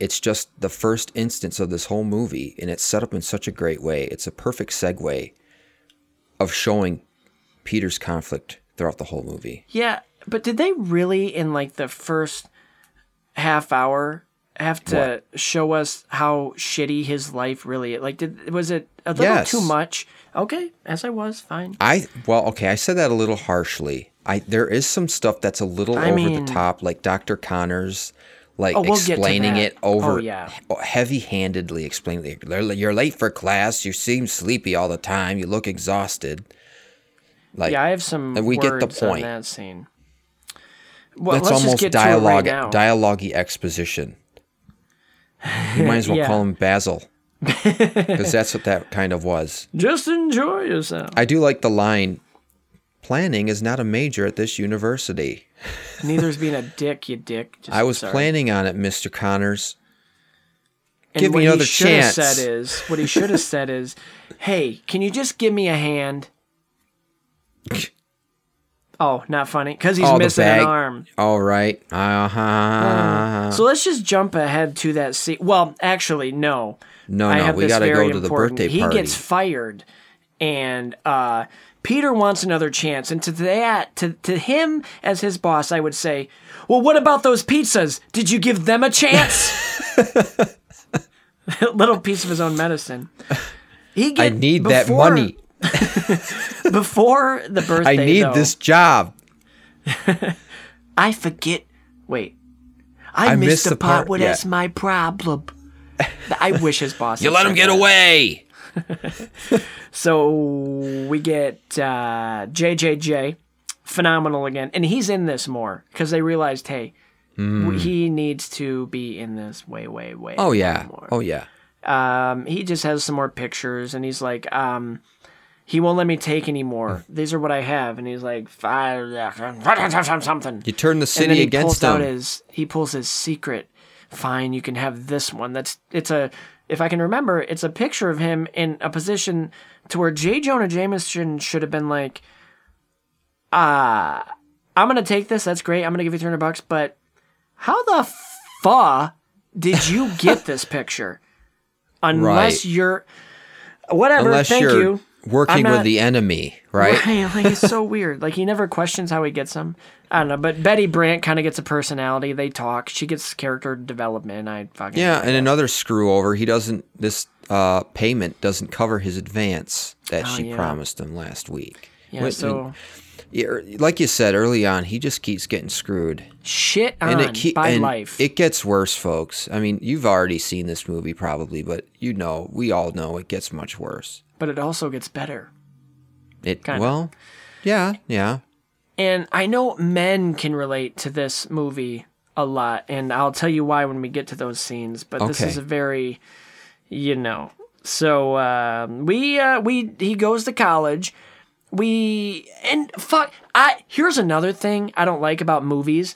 it's just the first instance of this whole movie and it's set up in such a great way. It's a perfect segue of showing Peter's conflict throughout the whole movie. Yeah, but did they really in like the first half hour have to show us how shitty his life really is. like did was it a little Yes. too much? Okay, as I was, fine. I well, okay, I said that a little harshly. I there is some stuff that's a little I over mean- the top, like Dr. Connors, like Oh, we'll explaining it over, Oh, yeah. heavy-handedly explaining. You're late for class. You seem sleepy all the time. You look exhausted. Like yeah, I have some and we get the words on point. that scene. Well, that's let's almost just get to it right dialogue, now. dialogue exposition. You might <laughs> as well Yeah. call him Basil, because that's what that kind of was. <laughs> just enjoy yourself. I do like the line. Planning is not a major at this university. <laughs> Neither's being a dick, you dick. Just, I was sorry. planning on it, Mr. Connors. And give me another he should have chance. said is what he should have said is, "Hey, can you just give me a hand?" Oh, not funny because he's Oh, missing an arm. All right. Uh-huh. So let's just jump ahead to that scene. Well, actually, no. No, I no, we gotta go very to the important- birthday party. He gets fired, and uh, Peter wants another chance. And to that, to to him as his boss, I would say, "Well, what about those pizzas? Did you give them a chance?" <laughs> <laughs> Little piece of his own medicine. He I get, need that money. <laughs> before the <laughs> birthday. I need though, this job. <laughs> I forget. Wait. I, I missed, missed the, the part part- where yeah. that's my problem. <laughs> I wish his boss. You let him get that. away. So we get uh, JJJ, phenomenal again, and he's in this more because they realized, hey, w- he needs to be in this way, way, way. Oh yeah. more. Oh yeah. Um, he just has some more pictures, and he's like, um, he won't let me take anymore. Hmm. These are what I have, and he's like, something. You turn the and city he against pulls out his he pulls his secret. Fine, you can have this one. That's it's a if I can remember, it's a picture of him in a position to where J. Jonah Jameson should have been like, ah, I'm gonna take this. That's great. I'm gonna give you 300 bucks. But how the fa did you get this picture? <laughs> Unless Right. you're whatever. Unless thank you're you. Working I'm with the enemy, right? <laughs> Right, like it's so weird. Like he never questions how he gets them. I don't know, but Betty Brant kind of gets a personality. They talk. She gets character development. I fucking Yeah, and another screw over. He doesn't. This uh, payment doesn't cover his advance that Oh, she yeah. promised him last week. yeah. When- So yeah, er, like you said early on, he just keeps getting screwed. shit on and it keep, by and life. It gets worse, folks. I mean, you've already seen this movie probably, but you know, we all know it gets much worse. But it also gets better. It Kinda. well, yeah, yeah. And I know men can relate to this movie a lot, and I'll tell you why when we get to those scenes. But this is a very, you know. So um, we uh, we he goes to college. We and fuck. I here's another thing I don't like about movies.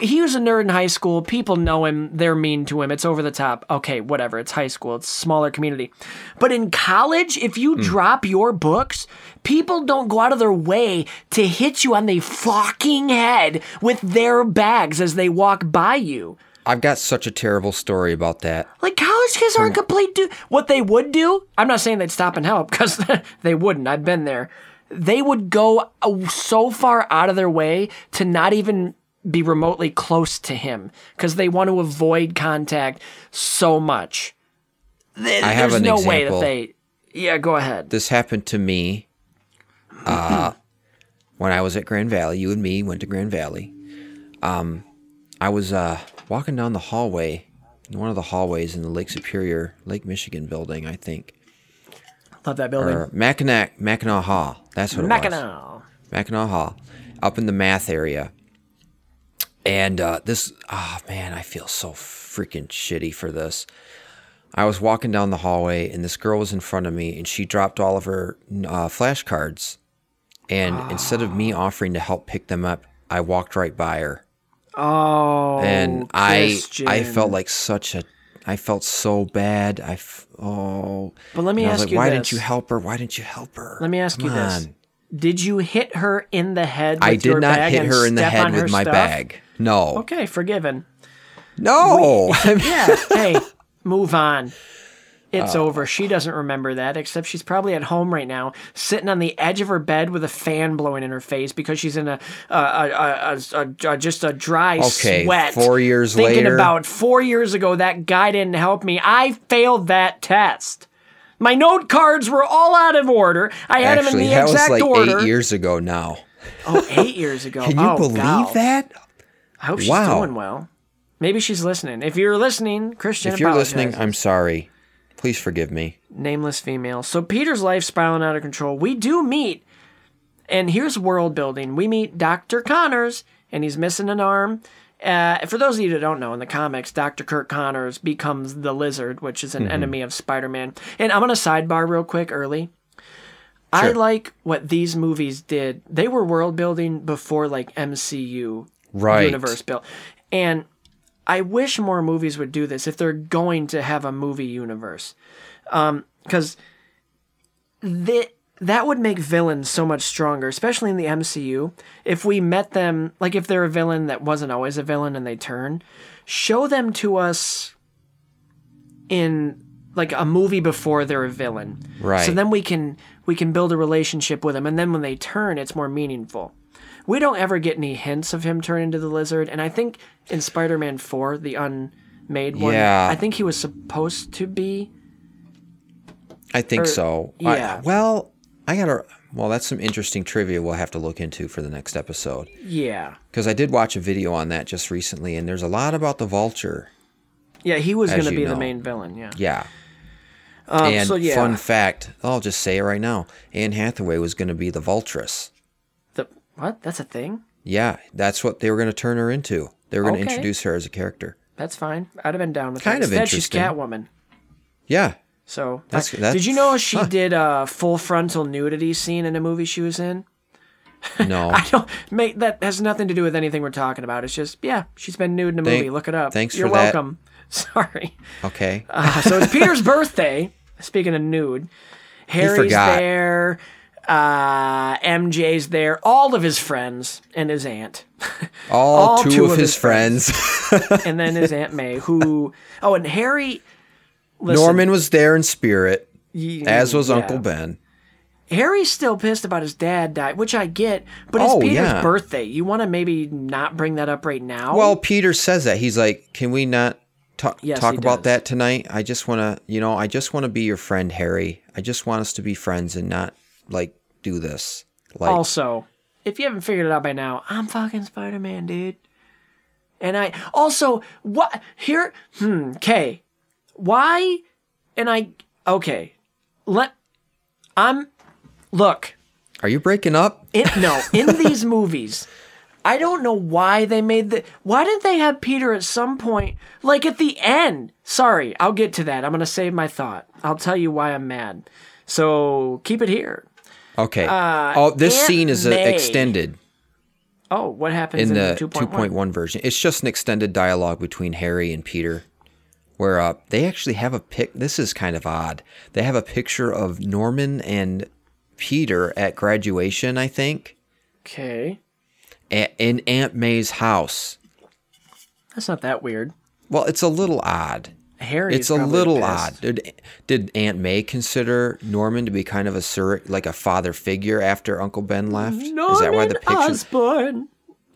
He was a nerd in high school. People know him. They're mean to him. It's over the top. Okay, whatever. It's high school. It's smaller community. But in college, if you drop your books, people don't go out of their way to hit you on the fucking head with their bags as they walk by you. I've got such a terrible story about that. Like college kids aren't complete do what they would do. I'm not saying they'd stop and help because <laughs> they wouldn't. I've been there. They would go uh, so far out of their way to not even be remotely close to him because they want to avoid contact so much. Th- I have There's an no way that example. they. Yeah, go ahead. This happened to me uh, <clears throat> when I was at Grand Valley. You and me went to Grand Valley. Um, I was uh, walking down the hallway, in one of the hallways in the Lake Superior, Lake Michigan building, I think. Love that building. Or Mackinac, Mackinac Hall. That's what it was. Mackinac. Mackinac Hall, up in the math area. And uh, this, oh man, I feel so freaking shitty for this. I was walking down the hallway, and this girl was in front of me, and she dropped all of her uh, flashcards. And instead of me offering to help pick them up, I walked right by her, Oh, and I, Christian. I felt like such a, I felt so bad. I, f- oh. But let me I ask like, you why this. didn't you help her? Why didn't you help her? Let me ask you Come this: on. Did you hit her in the head? With I did not hit her in the head with my stuff? bag. No. Okay, forgiven. No. I'm- <laughs> Yeah. hey, move on. It's Uh. over. She doesn't remember that, except she's probably at home right now, sitting on the edge of her bed with a fan blowing in her face because she's in a, a, a, a, a, just a dry Okay, sweat. four years thinking later- about four years ago that guy didn't help me. I failed that test. My note cards were all out of order. I had them in Actually, the that was exact like order. eight years ago now. Oh, eight years <laughs> ago. Can you oh, believe that? I hope she's Wow. doing well. Maybe she's listening. If you're listening, Christian, If you're listening. I'm sorry. Please forgive me. nameless female. So Peter's life spiraling out of control. We do meet, and here's world building. We meet Dr. Connors, and he's missing an arm. Uh, for those of you that don't know, in the comics, Dr. Kirk Connors becomes the Lizard, which is an Mm-hmm. enemy of Spider Man. And I'm going to sidebar real quick early. I like what these movies did. They were world building before like MCU Right. universe built. And I wish more movies would do this if they're going to have a movie universe. Because that that would make villains so much stronger, especially in the MCU. If we met them, like if they're a villain that wasn't always a villain and they turn, show them to us in like a movie before they're a villain. Right. So then we can we can build a relationship with them, and then when they turn, it's more meaningful. We don't ever get any hints of him turning into the lizard, and I think in Spider-Man Four, the unmade one, Yeah. I think he was supposed to be. I think Or- so. I- yeah. well, I gotta. Well, that's some interesting trivia we'll have to look into for the next episode. Yeah, Because I did watch a video on that just recently, and there's a lot about the vulture. yeah, he was going to be the main villain. Yeah. Yeah. Um, and so yeah, fun fact, I'll just say it right now. Anne Hathaway was going to be the Vultress. the what? That's a thing. Yeah, that's what they were going to turn her into. They were going to Okay. introduce her as a character. That's fine. I'd have been down with it. Kind that. of Instead, she's interesting. Catwoman. Yeah. So That's- I- that's- did you know she huh. did a full frontal nudity scene in a movie she was in? No. <laughs> I don't make that has nothing to do with anything we're talking about. It's just yeah, she's been nude in a Thank- movie. Look it up. thanks You're for that. welcome. <laughs> Sorry. okay. Uh, so it's Peter's birthday. Speaking of nude, Harry's there. Uh, MJ's there. All of his friends and his aunt. <laughs> all, all two, two of, of his his friends. and then his aunt May, who oh, and Harry. Listen, Norman was there in spirit, as was yeah. Uncle Ben. Harry's still pissed about his dad died, which I get, but it's Oh, Peter's yeah. birthday. You want to maybe not bring that up right now? Well, Peter says that. He's like, "Can we not talk Yes, talk about does. that tonight? I just want to, you know, I just want to be your friend, Harry. I just want us to be friends and not like do this." Like, also, if you haven't figured it out by now, I'm fucking Spider Man, dude. And I also what here? Hmm. Okay. Why? And I okay. Let I'm look. Are you breaking up? In, no, in <laughs> these movies, I don't know why they made the. Why didn't they have Peter at some point, like at the end? Sorry, I'll get to that. I'm gonna save my thought. I'll tell you why I'm mad. So keep it here. Okay. oh, this Uh, Aunt scene is uh, extended Oh, what happens in in, the 2.1? 2.1 version. It's just an extended dialogue between Harry and Peter, where uh, they actually have a pic. This is kind of odd. They have a picture of Norman and Peter at graduation, I think, Okay, a- in Aunt May's house. that's not that weird. Well, it's a little odd. Harry. it's a little odd. Did, did Aunt May consider Norman to be kind of a sur- like a father figure after Uncle Ben left? Norman Is that why the picture? Osborn.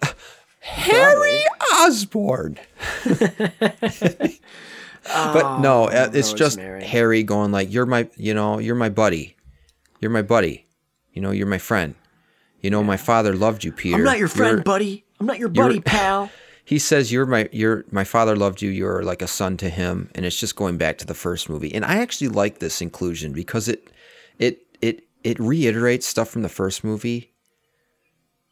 <laughs> Harry Osborn. <laughs> but no, uh, it's just Oh, Harry going like, "You're my, you know, you're my buddy, you're my buddy, you know, you're my friend. You know, my father loved you, Peter. I'm not your friend, You're-" buddy. I'm not your buddy, pal. <laughs> He says, "You're my, you're my father loved you. You're like a son to him." And it's just going back to the first movie. And I actually like this inclusion because it, it, it, it reiterates stuff from the first movie,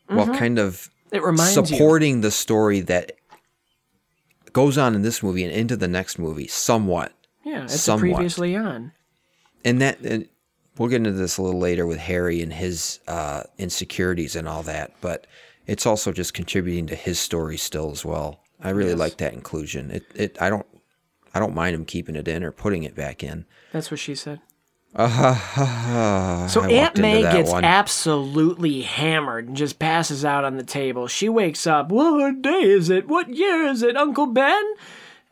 while kind of It reminds you. supporting the story that goes on in this movie and into the next movie somewhat. Yeah, it's somewhat. previously on. And that and we'll get into this a little later with Harry and his uh, insecurities and all that, but it's also just contributing to his story still as well. I really like that inclusion. It it I don't I don't mind him keeping it in or putting it back in. That's what she said. Uh, <laughs> So Aunt May gets one. absolutely hammered and just passes out on the table. She wakes up. What day is it? What year is it, Uncle Ben?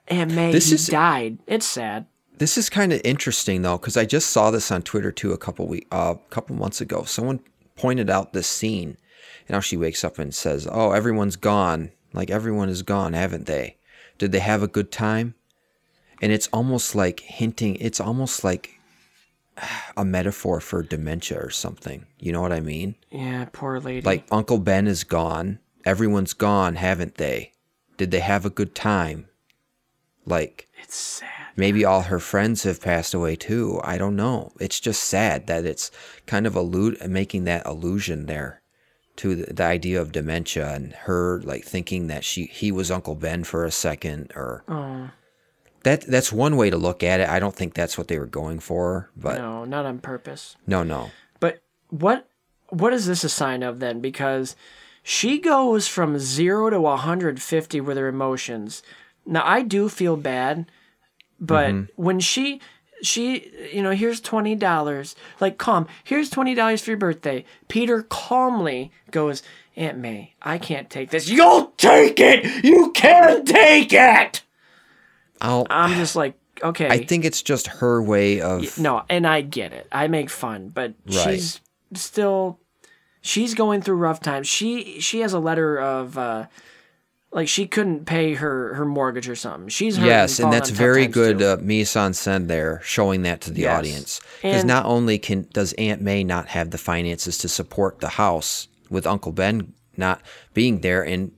Aunt May This he is- died. It's sad. This is kind of interesting though, because I just saw this on Twitter too a couple week, uh, couple months ago. Someone pointed out this scene, and how she wakes up and says, "Oh, everyone's gone. Like everyone is gone, haven't they? Did they have a good time?" And it's almost like hinting. It's almost like a metaphor for dementia or something. You know what I mean? Yeah, poor lady. Like Uncle Ben is gone. Everyone's gone, haven't they? Did they have a good time? Like it's sad. maybe all her friends have passed away too. I don't know. It's just sad that it's kind of allude making that allusion there to the, the idea of dementia and her like thinking that she he was Uncle Ben for a second or that that's one way to look at it. I don't think that's what they were going for, but No, not on purpose. no, no. But what what is this a sign of then? Because she goes from zero to 150 with her emotions. Now I do feel bad, but Mm-hmm. when she she you know here's twenty dollars like calm here's twenty dollars for your birthday. Peter calmly goes, Aunt May, I can't take this. You'll take it. You can't take it. I'll I'm just like okay. I think it's just her way of No, and I get it. I make fun, but Right. she's still she's going through rough times. She she has a letter of uh like she couldn't pay her her mortgage or something. She's Yes, and falling that's very good uh, mise en scène there, showing that to the Yes. audience. Because not only can does Aunt May not have the finances to support the house with Uncle Ben not being there, and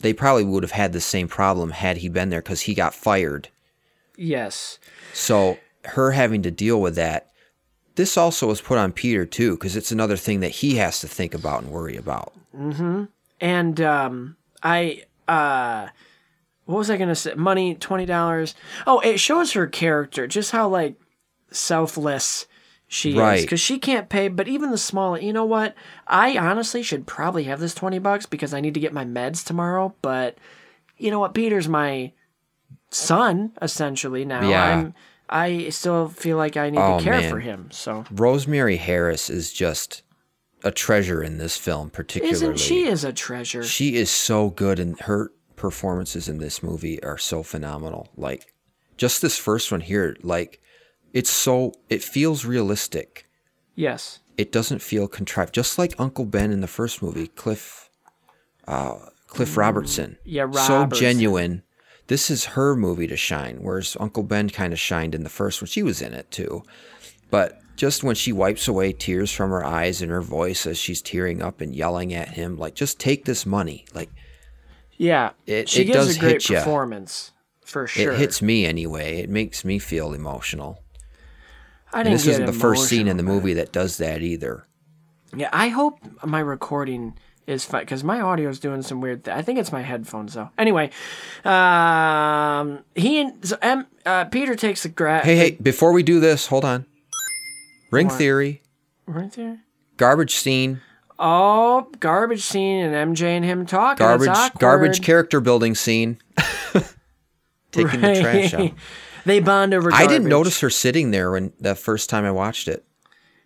they probably would have had the same problem had he been there because he got fired. yes. So her having to deal with that. This also was put on Peter too, because it's another thing that he has to think about and worry about. Mm-hmm. And um I uh what was I gonna say? Money, twenty dollars. Oh, it shows her character, just how like selfless she is. Right. Because she can't pay, but even the small you know what? I honestly should probably have this twenty bucks because I need to get my meds tomorrow, but you know what, Peter's my son, essentially now. Yeah. I'm I still feel like I need Oh, to care man. for him. So Rosemary Harris is just a treasure in this film, particularly. isn't she is a treasure. She is so good, and her performances in this movie are so phenomenal. Like, just this first one here, like, it's so, it feels realistic. yes. It doesn't feel contrived. Just like Uncle Ben in the first movie, Cliff, uh, Cliff Robertson. Yeah, So genuine. This is her movie to shine, whereas Uncle Ben kind of shined in the first one. She was in it too. But just when she wipes away tears from her eyes and her voice as she's tearing up and yelling at him, like, just take this money. Like, Yeah. It- she it gives does a great hit ya. performance. For sure. It hits me anyway. It makes me feel emotional. I And didn't this get isn't the first scene in the movie that does that either. Yeah, I hope my recording is fine because my audio is doing some weird. Th- I think it's my headphones though. Anyway, um, he and so, um, uh, Peter takes the grab. Hey, hey, before we do this, hold on. Ring What? theory, right there. garbage scene, Oh, garbage scene and MJ and him talking. Garbage garbage character building scene. <laughs> Taking the trash out. They bond over. I didn't notice her sitting there when the first time I watched it.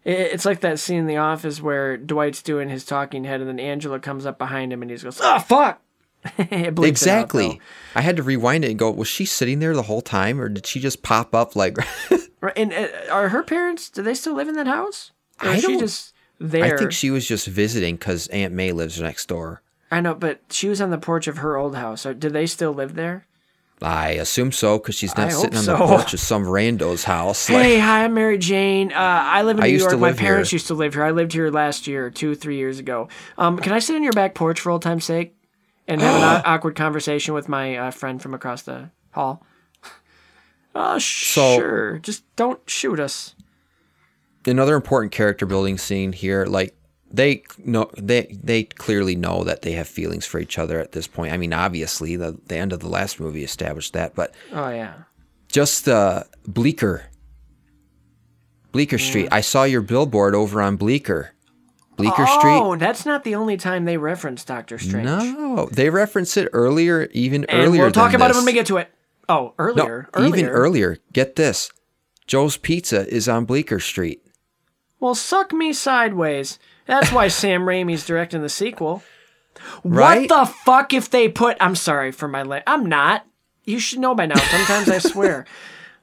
It- It's like that scene in The Office where Dwight's doing his talking head, and then Angela comes up behind him, and he goes, "Oh fuck!" <laughs> Bleeps out, Exactly. I had to rewind it and go, was she sitting there the whole time or did she just pop up like <laughs> Right, and uh, are her parents? Do they still live in that house? Or I she don't- just there? I think she was just visiting cuz Aunt May lives next door. I know, but she was on the porch of her old house. Do they still live there? I assume so cuz she's I not sitting hope on the so. porch of some rando's house. Like, Hey, hi, I'm Mary Jane. Uh, I live in I New York. My parents here. used to live here. I lived here last year, two, three years ago. Um, can I sit on your back porch for old time's sake and have an <gasps> awkward conversation with my uh, friend from across the hall? <laughs> Uh, sure. Just don't shoot us. another important character building scene here like they know they they clearly know that they have feelings for each other at this point. I mean, obviously the the end of the last movie established that, but Oh yeah. just uh Bleecker Bleecker Street. I saw your billboard over on Bleecker. Bleecker Street. Oh, that's not the only time they reference Doctor Strange. No, they referenced it earlier, even And earlier. we'll talk about this. it when we get to it. Oh, no, earlier. earlier. even earlier. Get this, Joe's Pizza is on Bleecker Street. Well, suck me sideways. That's why Sam Raimi's directing the sequel. Right? What the fuck if they put? I'm sorry for my. La- I'm not. You should know by now. Sometimes I swear. <laughs>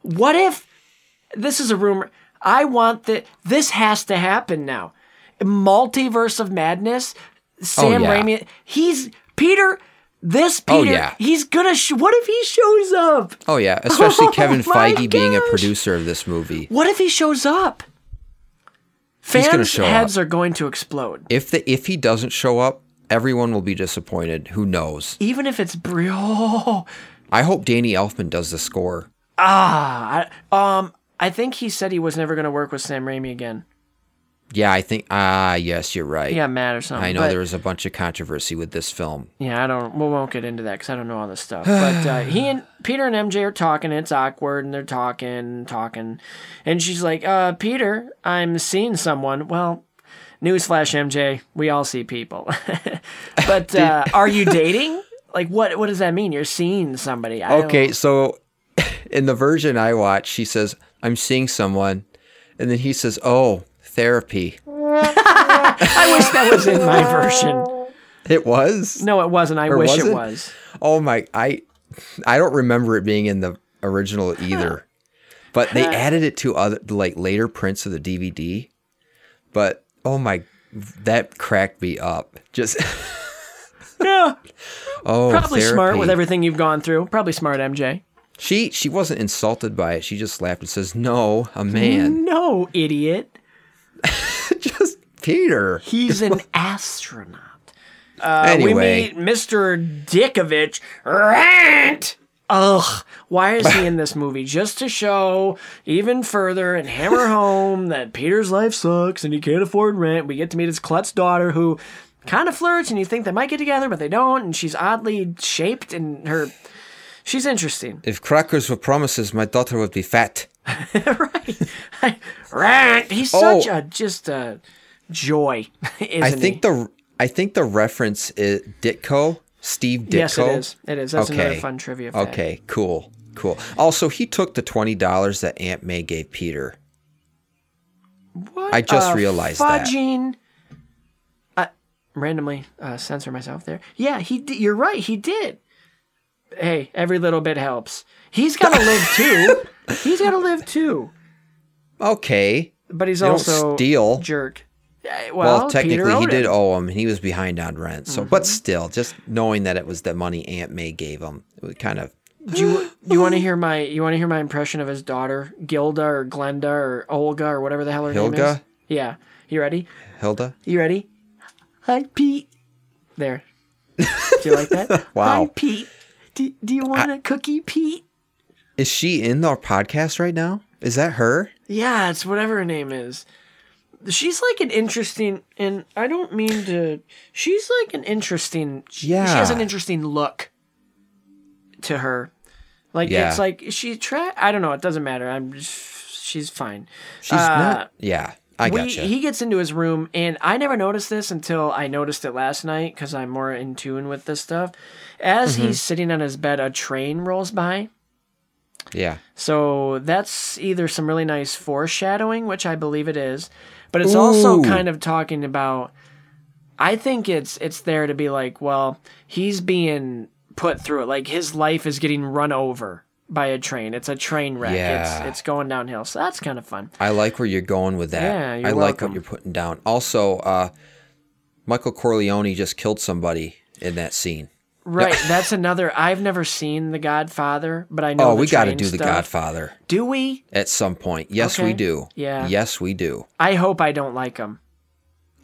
What if this is a rumor? I want that. This has to happen now. Multiverse of Madness. Oh, Sam Oh, yeah. Raimi. He's Peter. This Peter. Oh, Peter. yeah. He's gonna. Sh- what if he shows up? Oh yeah, especially <laughs> Oh, Kevin Feige being a producer of this movie. What if he shows up? Fans' show heads up. are going to explode. If the if he doesn't show up, everyone will be disappointed. Who knows? Even if it's Brio. I hope Danny Elfman does the score. Ah, I, um, I think he said he was never going to work with Sam Raimi again. Yeah, I think. Ah, yes, you're right. He got mad or something. I know but- there was a bunch of controversy with this film. Yeah, I don't. We won't get into that because I don't know all this stuff. But uh, <sighs> he and Peter and MJ are talking. It's awkward, and they're talking, talking, and she's like, uh, "Peter, I'm seeing someone." Well, newsflash, MJ, we all see people. <laughs> but <laughs> uh, are you <laughs> dating? Like, what? What does that mean? You're seeing somebody? I don't- Okay, so in the version I watched, she says, "I'm seeing someone," and then he says, "Oh, therapy." <laughs> I wish that was in my version. It was. No, it wasn't. I Or wish was it it? was. Oh my! I I don't remember it being in the original either, but they added it to other like later prints of the DVD. But oh my, that cracked me up. Just <laughs> Yeah, oh, probably smart with everything you've gone through. Probably smart, MJ. She she wasn't insulted by it. She just laughed and says, "No, a man, No, idiot. <laughs> just Peter." He's an <laughs> astronaut. Uh, Anyway. we meet Mr. Ditkovich. Rant. Ugh. Why is he in <laughs> this movie? Just to show even further and hammer home that Peter's life sucks and he can't afford rent. We get to meet his klutz daughter who kind of flirts and you think they might get together, but they don't. And she's oddly shaped and her. She's interesting. If crackers were promises, my daughter would be fat. right. <laughs> Rant. He's Oh. such a just a joy, isn't I think he? the I think the reference is Ditko, Steve Ditko. Yes, it is. It is. That's another Okay. fun trivia fact. Okay, cool, cool. Also, he took the twenty dollars that Aunt May gave Peter. What I just realized that. fudging. I randomly uh, censor myself there. Yeah, he. Di- you're right. He did. Hey, every little bit helps. He's got to <laughs> live too. He's got to live too. Okay. But he's They also steal. jerk. Uh, Well, Well, technically, he did. Mm-hmm. owe him, and he was behind on rent. So, but still, just knowing that it was the money Aunt May gave him, it was kind of Do you, you want to hear my you want to hear my impression of his daughter, Gilda or Glenda or Olga or whatever the hell her name is? Hilga? Yeah. You ready? Hilda. You ready? Hi, Pete. There. Do you like that? <laughs> Wow. Hi, Pete. Do, do you want a cookie, Pete? Is she in our podcast right now? Is that her? Yeah, it's whatever her name is. she's like an interesting, and I don't mean to. She's like an interesting. Yeah. she has an interesting look to her. Like Yeah. it's like she try. I don't know. It doesn't matter. I'm. Just, she's fine. She's Uh, not. Yeah, I we, gotcha. He gets into his room, and I never noticed this until I noticed it last night because I'm more in tune with this stuff. As Mm-hmm. he's sitting on his bed, a train rolls by. Yeah. So that's either some really nice foreshadowing, which I believe it is, but it's also kind of talking about. I think it's it's there to be like, well, he's being put through it. Like his life is getting run over by a train. It's a train wreck. Yeah. It's it's going downhill. So that's kind of fun. I like where you're going with that. Yeah, you're I like what you're putting down. Also, uh, Michael Corleone just killed somebody in that scene. Right. That's another. I've never seen The Godfather, but I know. Oh, we got to do The. Godfather Do we? at some point. Yes, Okay. we do. Yeah. Yes, we do. I hope I don't like him.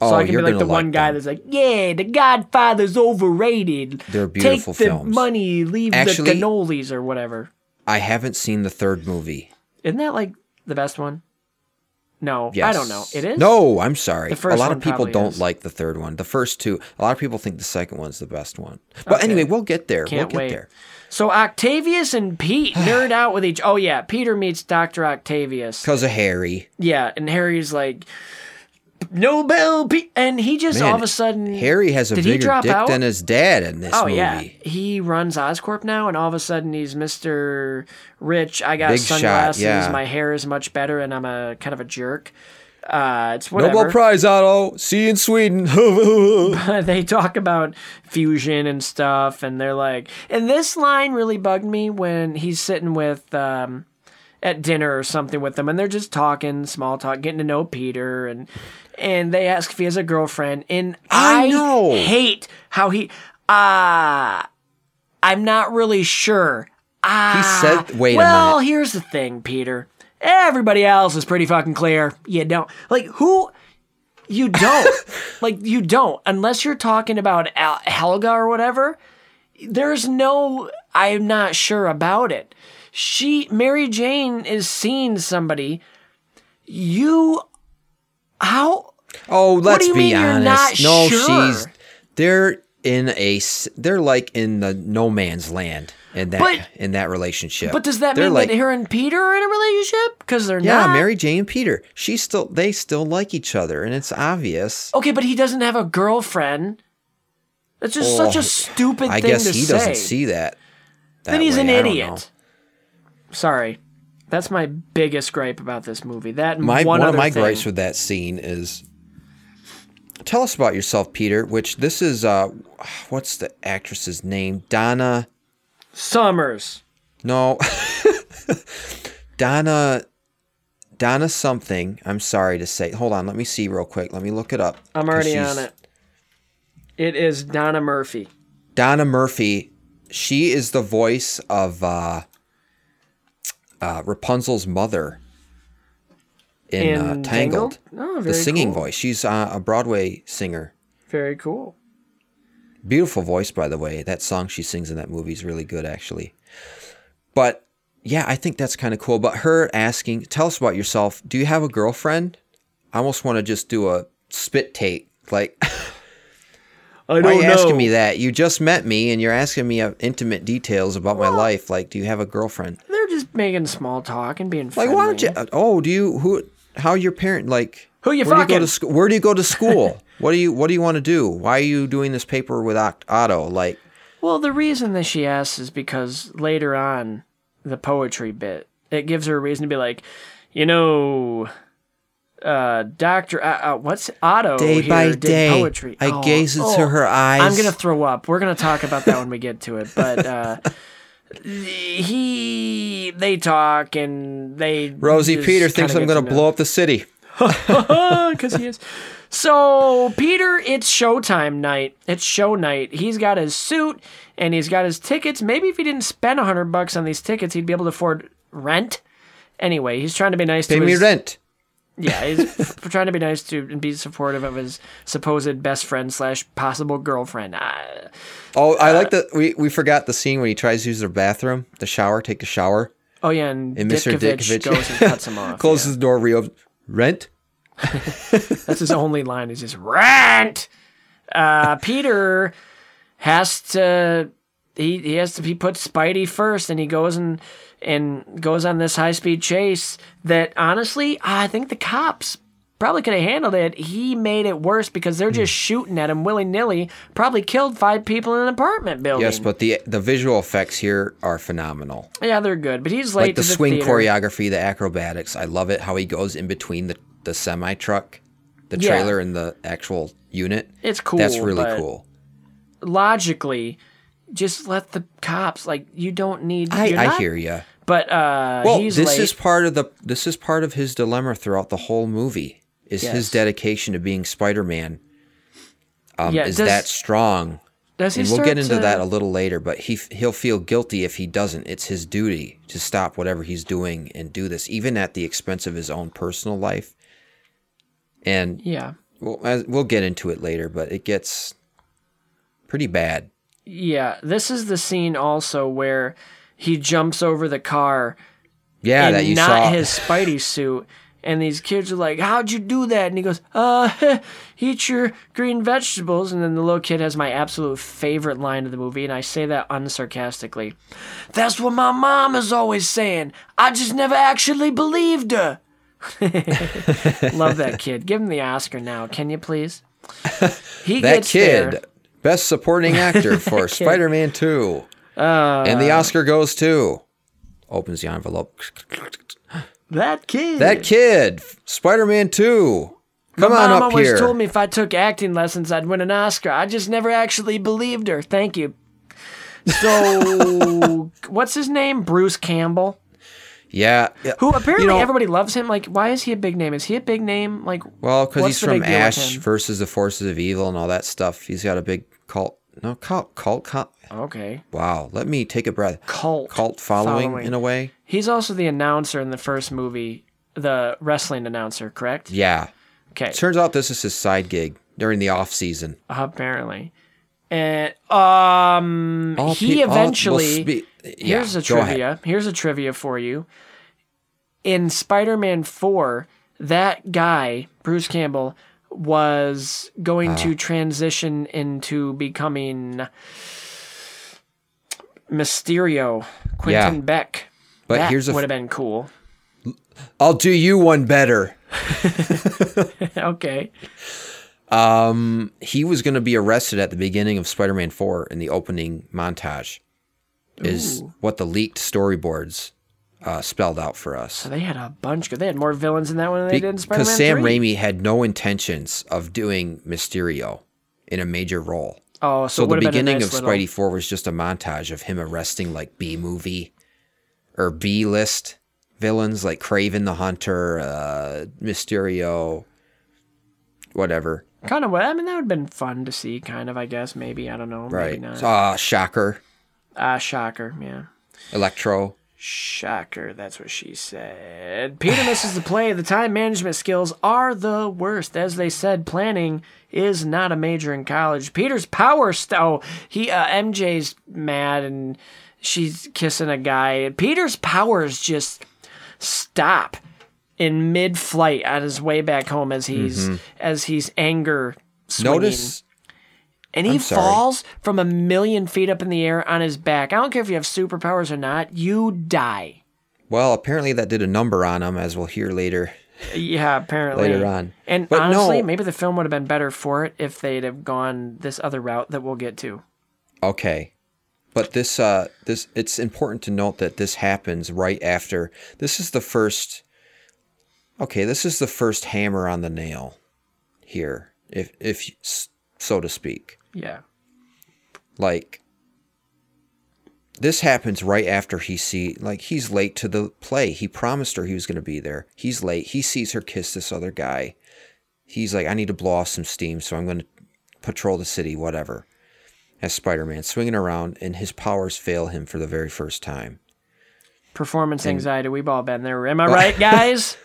Oh, I can be like the one like guy them. that's like, yeah, The Godfather's overrated. They're beautiful Take the money, leave Actually- the cannolis or whatever. I haven't seen the third movie. Isn't that like the best one? No, Yes. I don't know. It is. No, I'm sorry. The first a lot of people don't is. like the third one. The first two, a lot of people think the second one's the best one. But Okay. anyway, we'll get there. Can't we'll get wait. there. So Octavius and Pete <sighs> nerd out with each. Oh yeah, Peter meets Doctor Octavius. Because of Harry. Yeah, and Harry's like, Nobel, Pete, and he just Man, all of a sudden Harry has a Did he bigger drop dick out? than his dad in this Oh movie. yeah, he runs Oscorp now, and all of a sudden he's Mister Rich. I got Big shot, sunglasses. yeah. My hair is much better, and I'm a kind of a jerk. Uh, it's whatever. Nobel Prize, Otto. See you in Sweden. <laughs> <laughs> they talk about fusion and stuff, and they're like, and this line really bugged me when he's sitting with um, at dinner or something with them, and they're just talking, small talk, getting to know Peter, and and they ask if he has a girlfriend, and I I, know. hate how he ah, I'm not really sure. Ah, he said- wait a well, here's the thing, Peter. Everybody else is pretty fucking clear. You don't like who you don't. <laughs> like you don't unless you're talking about Al- Helga or whatever. There's no I'm not sure about it. She Mary Jane is seeing somebody. You how Oh, let's be honest. no, sure? she's they're in a they're like in the no man's land in that But- in that relationship. But does that they're mean like, that her and Peter are in a relationship? Because they're not yeah, not. Mary Jane and Peter. She's still they still like each other, and it's obvious. Okay, but he doesn't have a girlfriend. That's just such Oh, a stupid I guess he say. doesn't see that. that then he's way. an I don't know. idiot. Sorry. That's my biggest gripe about this movie. That My one, one, of my thing. gripes with that scene is. Tell us about yourself, Peter. Which this is uh, what's the actress's name? Donna. Summers. No. <laughs> Donna Donna something. I'm sorry to say. Hold on, let me see real quick. Let me look it up. I'm already on it. It is Donna Murphy. Donna Murphy. She is the voice of uh, uh, Rapunzel's mother in, In uh, Tangled. Tangled? Oh, the singing cool. voice. She's uh, a Broadway singer. Very cool. Beautiful voice, by the way. That song she sings in that movie is really good, actually. But yeah, I think that's kind of cool. But her asking, tell us about yourself. Do you have a girlfriend? I almost want to just do a spit take. Like, <laughs> I why are you asking me that? You just met me and you're asking me uh, intimate details about my life. Like, do you have a girlfriend? They're just making small talk and being Like, friendly. why don't you? Oh, do you? Who? How your parent? Like, Who you where do you go to school? Where do you go to school? <laughs> what do you? What do you want to do? Why are you doing this paper with Otto? Like, Well, the reason that she asks is because later on, the poetry bit, it gives her a reason to be like, you know, uh, Doctor, uh, uh, what's Otto Day here by day, poetry. I Oh, gaze into oh, her eyes. I'm gonna throw up. We're gonna talk about that when we get to it, but. uh <laughs> He, they talk and they. Rosie Peter thinks I'm going to blow up the city. <laughs> because he is. So Peter, it's showtime night. It's show night. He's got his suit and he's got his tickets. Maybe if he didn't spend a hundred bucks on these tickets, he'd be able to afford rent. Anyway, he's trying to be nice Pay to me his. rent. Yeah, he's trying to be nice to and be supportive of his supposed best friend slash possible girlfriend. Ah, Oh, Uh, I like that. We we forgot the scene when he tries to use their bathroom, the shower, take a shower, oh yeah, and, and Mr. Ditkovich goes and cuts him <laughs> off. closes the door, reopens. Rent. <laughs> That's his only line. Is just rent. Uh, Peter has to. He, he has to. He puts Spidey first, and he goes and and goes on this high speed chase. That honestly, I think the cops probably could have handled it. He made it worse because they're just hmm. shooting at him willy nilly. Probably killed five people in an apartment building. Yes, but the the visual effects here are phenomenal. yeah, they're good. But he's late Like the the swing theater. choreography, the acrobatics. I love it how he goes in between the, the semi truck, the Yeah. trailer, and the actual unit. It's cool. That's really cool. Logically, just let the cops like you don't need. I, I not- hear you. But uh, Well, this late. is part of the this is part of his dilemma throughout the whole movie. Is Yes. his dedication to being Spider Man? Um, Yeah, is does- that strong? Does he And we'll get into to- that a little later, but he he'll feel guilty if he doesn't. It's his duty to stop whatever he's doing and do this, even at the expense of his own personal life. And Yeah, we'll, as, we'll get into it later, but it gets pretty bad. Yeah. This is the scene also where he jumps over the car Yeah, that you not saw. his Spidey <laughs> suit. And these kids are like, "How'd you do that?" And he goes, "Uh, <laughs> eat your green vegetables." And then the little kid has my absolute favorite line of the movie, and I say that unsarcastically. That's what my mom is always saying. I just never actually believed her. <laughs> Love that kid. Give him the Oscar now, can you please? He that gets kid, there. Best supporting actor <laughs> for Spider Man 2. Uh. and the Oscar goes to. Opens the envelope. That kid. That kid, Spider Man 2. Come My on mom up always here. told me if I took acting lessons, I'd win an Oscar. I just never actually believed her. Thank you. So, <laughs> what's his name? Bruce Campbell. Yeah. Who apparently You know- everybody loves him. Like, why is he a big name? Is he a big name? Like, Well, because he's from big deal with Ash versus the Forces of Evil and all that stuff. He's got a big cult. No, cult. Cult. cult Okay, wow. Let me take a breath. cult. Cult following, Following. in a way. He's also the announcer in the first movie, the wrestling announcer. Correct? Yeah. Okay. Turns out this is his side gig during the off season. Apparently, and um, All he pe- eventually. Yeah, Here's a go ahead. trivia. Here's a trivia for you. In Spider-Man 4, that guy, Bruce Campbell, was going Ah. to transition into becoming Mysterio, Quentin Yeah. Beck. But that here's a. would have been cool. I'll do you one better. <laughs> okay. Um, he was going to be arrested at the beginning of Spider-Man 4 in the opening montage. Is what the leaked storyboards uh, spelled out for us. So they had a bunch. They had more villains in that one than they did in Spider-Man Because Sam 3. Raimi had no intentions of doing Mysterio in a major role. Oh, so, So the would have been a beginning nice of little- Spidey 4 was just a montage of him arresting like B movie or B list villains like Kraven the Hunter, uh, Mysterio, whatever. Kind of. I mean, that would have been fun to see. Kind of. I guess. Maybe. I don't know. Maybe Right. not. Uh, Shocker, Ah, shocker. Yeah. Electro. Shocker, that's what she said. Peter <sighs> misses the play. The time management skills are the worst. As they said, planning is not a major in college. Peter's power st- oh, he uh, MJ's mad and she's kissing a guy. Peter's powers just stop in mid-flight on his way back home as he's as he's anger swinging. Notice And he falls from a million feet up in the air on his back. I don't care if you have superpowers or not, you die. Well, apparently that did a number on him, as we'll hear later. Yeah, apparently. Later on. And But honestly, no. maybe the film would have been better for it if they'd have gone this other route that we'll get to. Okay. But this uh this it's important to note that this happens right after this is the first Okay, this is the first hammer on the nail here, if if so to speak. Yeah. Like this happens right after he see like he's late to the play. He promised her he was going to be there. He's late. He sees her kiss this other guy. He's like I need to blow off some steam, so I'm going to patrol the city whatever. As Spider-Man swinging around and his powers fail him for the very first time. Performance anxiety, we've all been there. Am I <laughs> right, guys?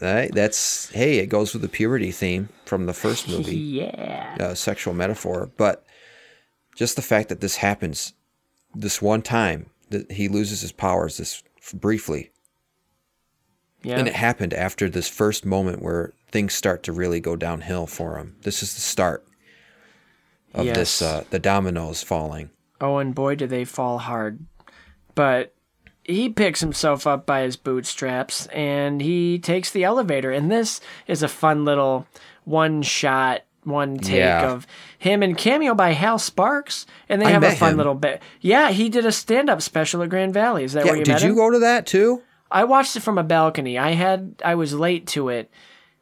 Right? That's hey, it goes with the puberty theme from the first <laughs> movie. yeah. uh, sexual metaphor, but just the fact that this happens this one time that he loses his powers this briefly, Yeah. And it happened after this first moment where things start to really go downhill for him. This is the start of this uh, the dominoes falling. Oh, and boy, do they fall hard. But he picks himself up by his bootstraps and he takes the elevator. And this is a fun little one shot, one take Yeah. of him and cameo by Hal Sparks. And they I have a fun him. little bit. Yeah, he did a stand up special at Grand Valley. Is that Yeah, where you did met you him? go to that too? I watched it from a balcony. I had I was late to it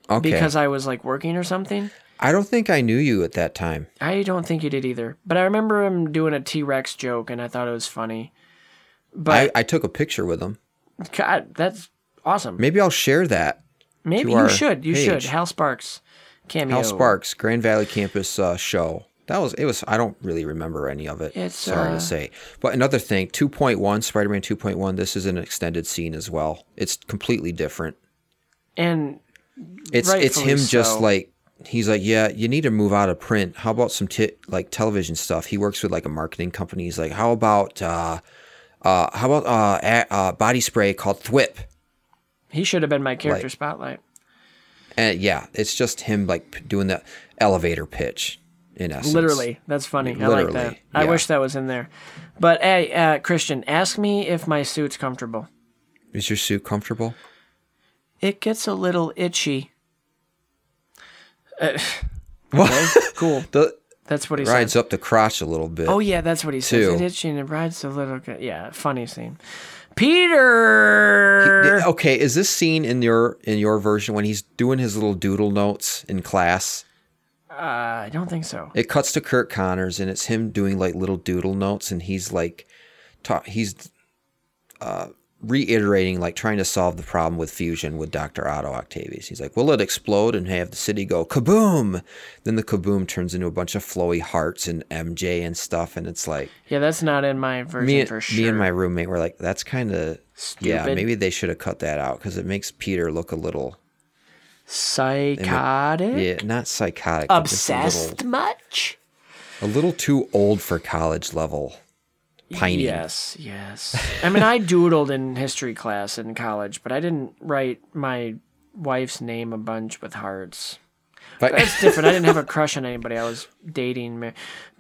Okay. because I was like working or something. I don't think I knew you at that time. I don't think you did either. But I remember him doing a T Rex joke and I thought it was funny. But I, I took a picture with him. God, that's awesome. Maybe I'll share that. Maybe you should. You should. Hal Sparks cameo. Hal Sparks, Grand Valley Campus uh, show. That was it. Was I don't really remember any of it. It's, sorry uh, to say. But another thing, two point one, Spider Man two point one. This is an extended scene as well. It's completely different. And It's it's him just like he's like, yeah, you need to move out of print. How about some t- like television stuff? He works with like a marketing company. He's like, how about uh, uh, how about uh, a, uh, body spray called Thwip? he should have been my character Like- spotlight. And yeah, it's just him like doing the elevator pitch in essence. Literally. That's funny. I like that. Literally, I wish that was in there. But hey, uh, Christian, ask me if my suit's comfortable. Is your suit comfortable? It gets a little itchy. Uh, <laughs> What? okay, cool. The That's what he says. rides said. up the crotch a little bit. Oh yeah, that's what he says. Too. It itchy and it rides a little. Yeah, funny scene. Peter. Okay, is this scene in your in your version when he's doing his little doodle notes in class? Uh, I don't think so. It cuts to Curt Connors and it's him doing like little doodle notes and he's like ta- he's uh reiterating like trying to solve the problem with fusion with Dr. Otto Octavius. He's like, "Will it explode and have the city go kaboom?" Then the kaboom turns into a bunch of flowy hearts and MJ and stuff and it's like Yeah, that's not in my version me, for sure. me and my roommate were like, "That's kind of yeah, maybe they should have cut that out because it makes Peter look a little Psychotic. yeah, not psychotic, just a Obsessed little, much? a little too old for college level pining. Yes, yes. I mean, I doodled in history class in college, but I didn't write my wife's name a bunch with hearts. But It's different. I didn't have a crush on anybody. I was dating.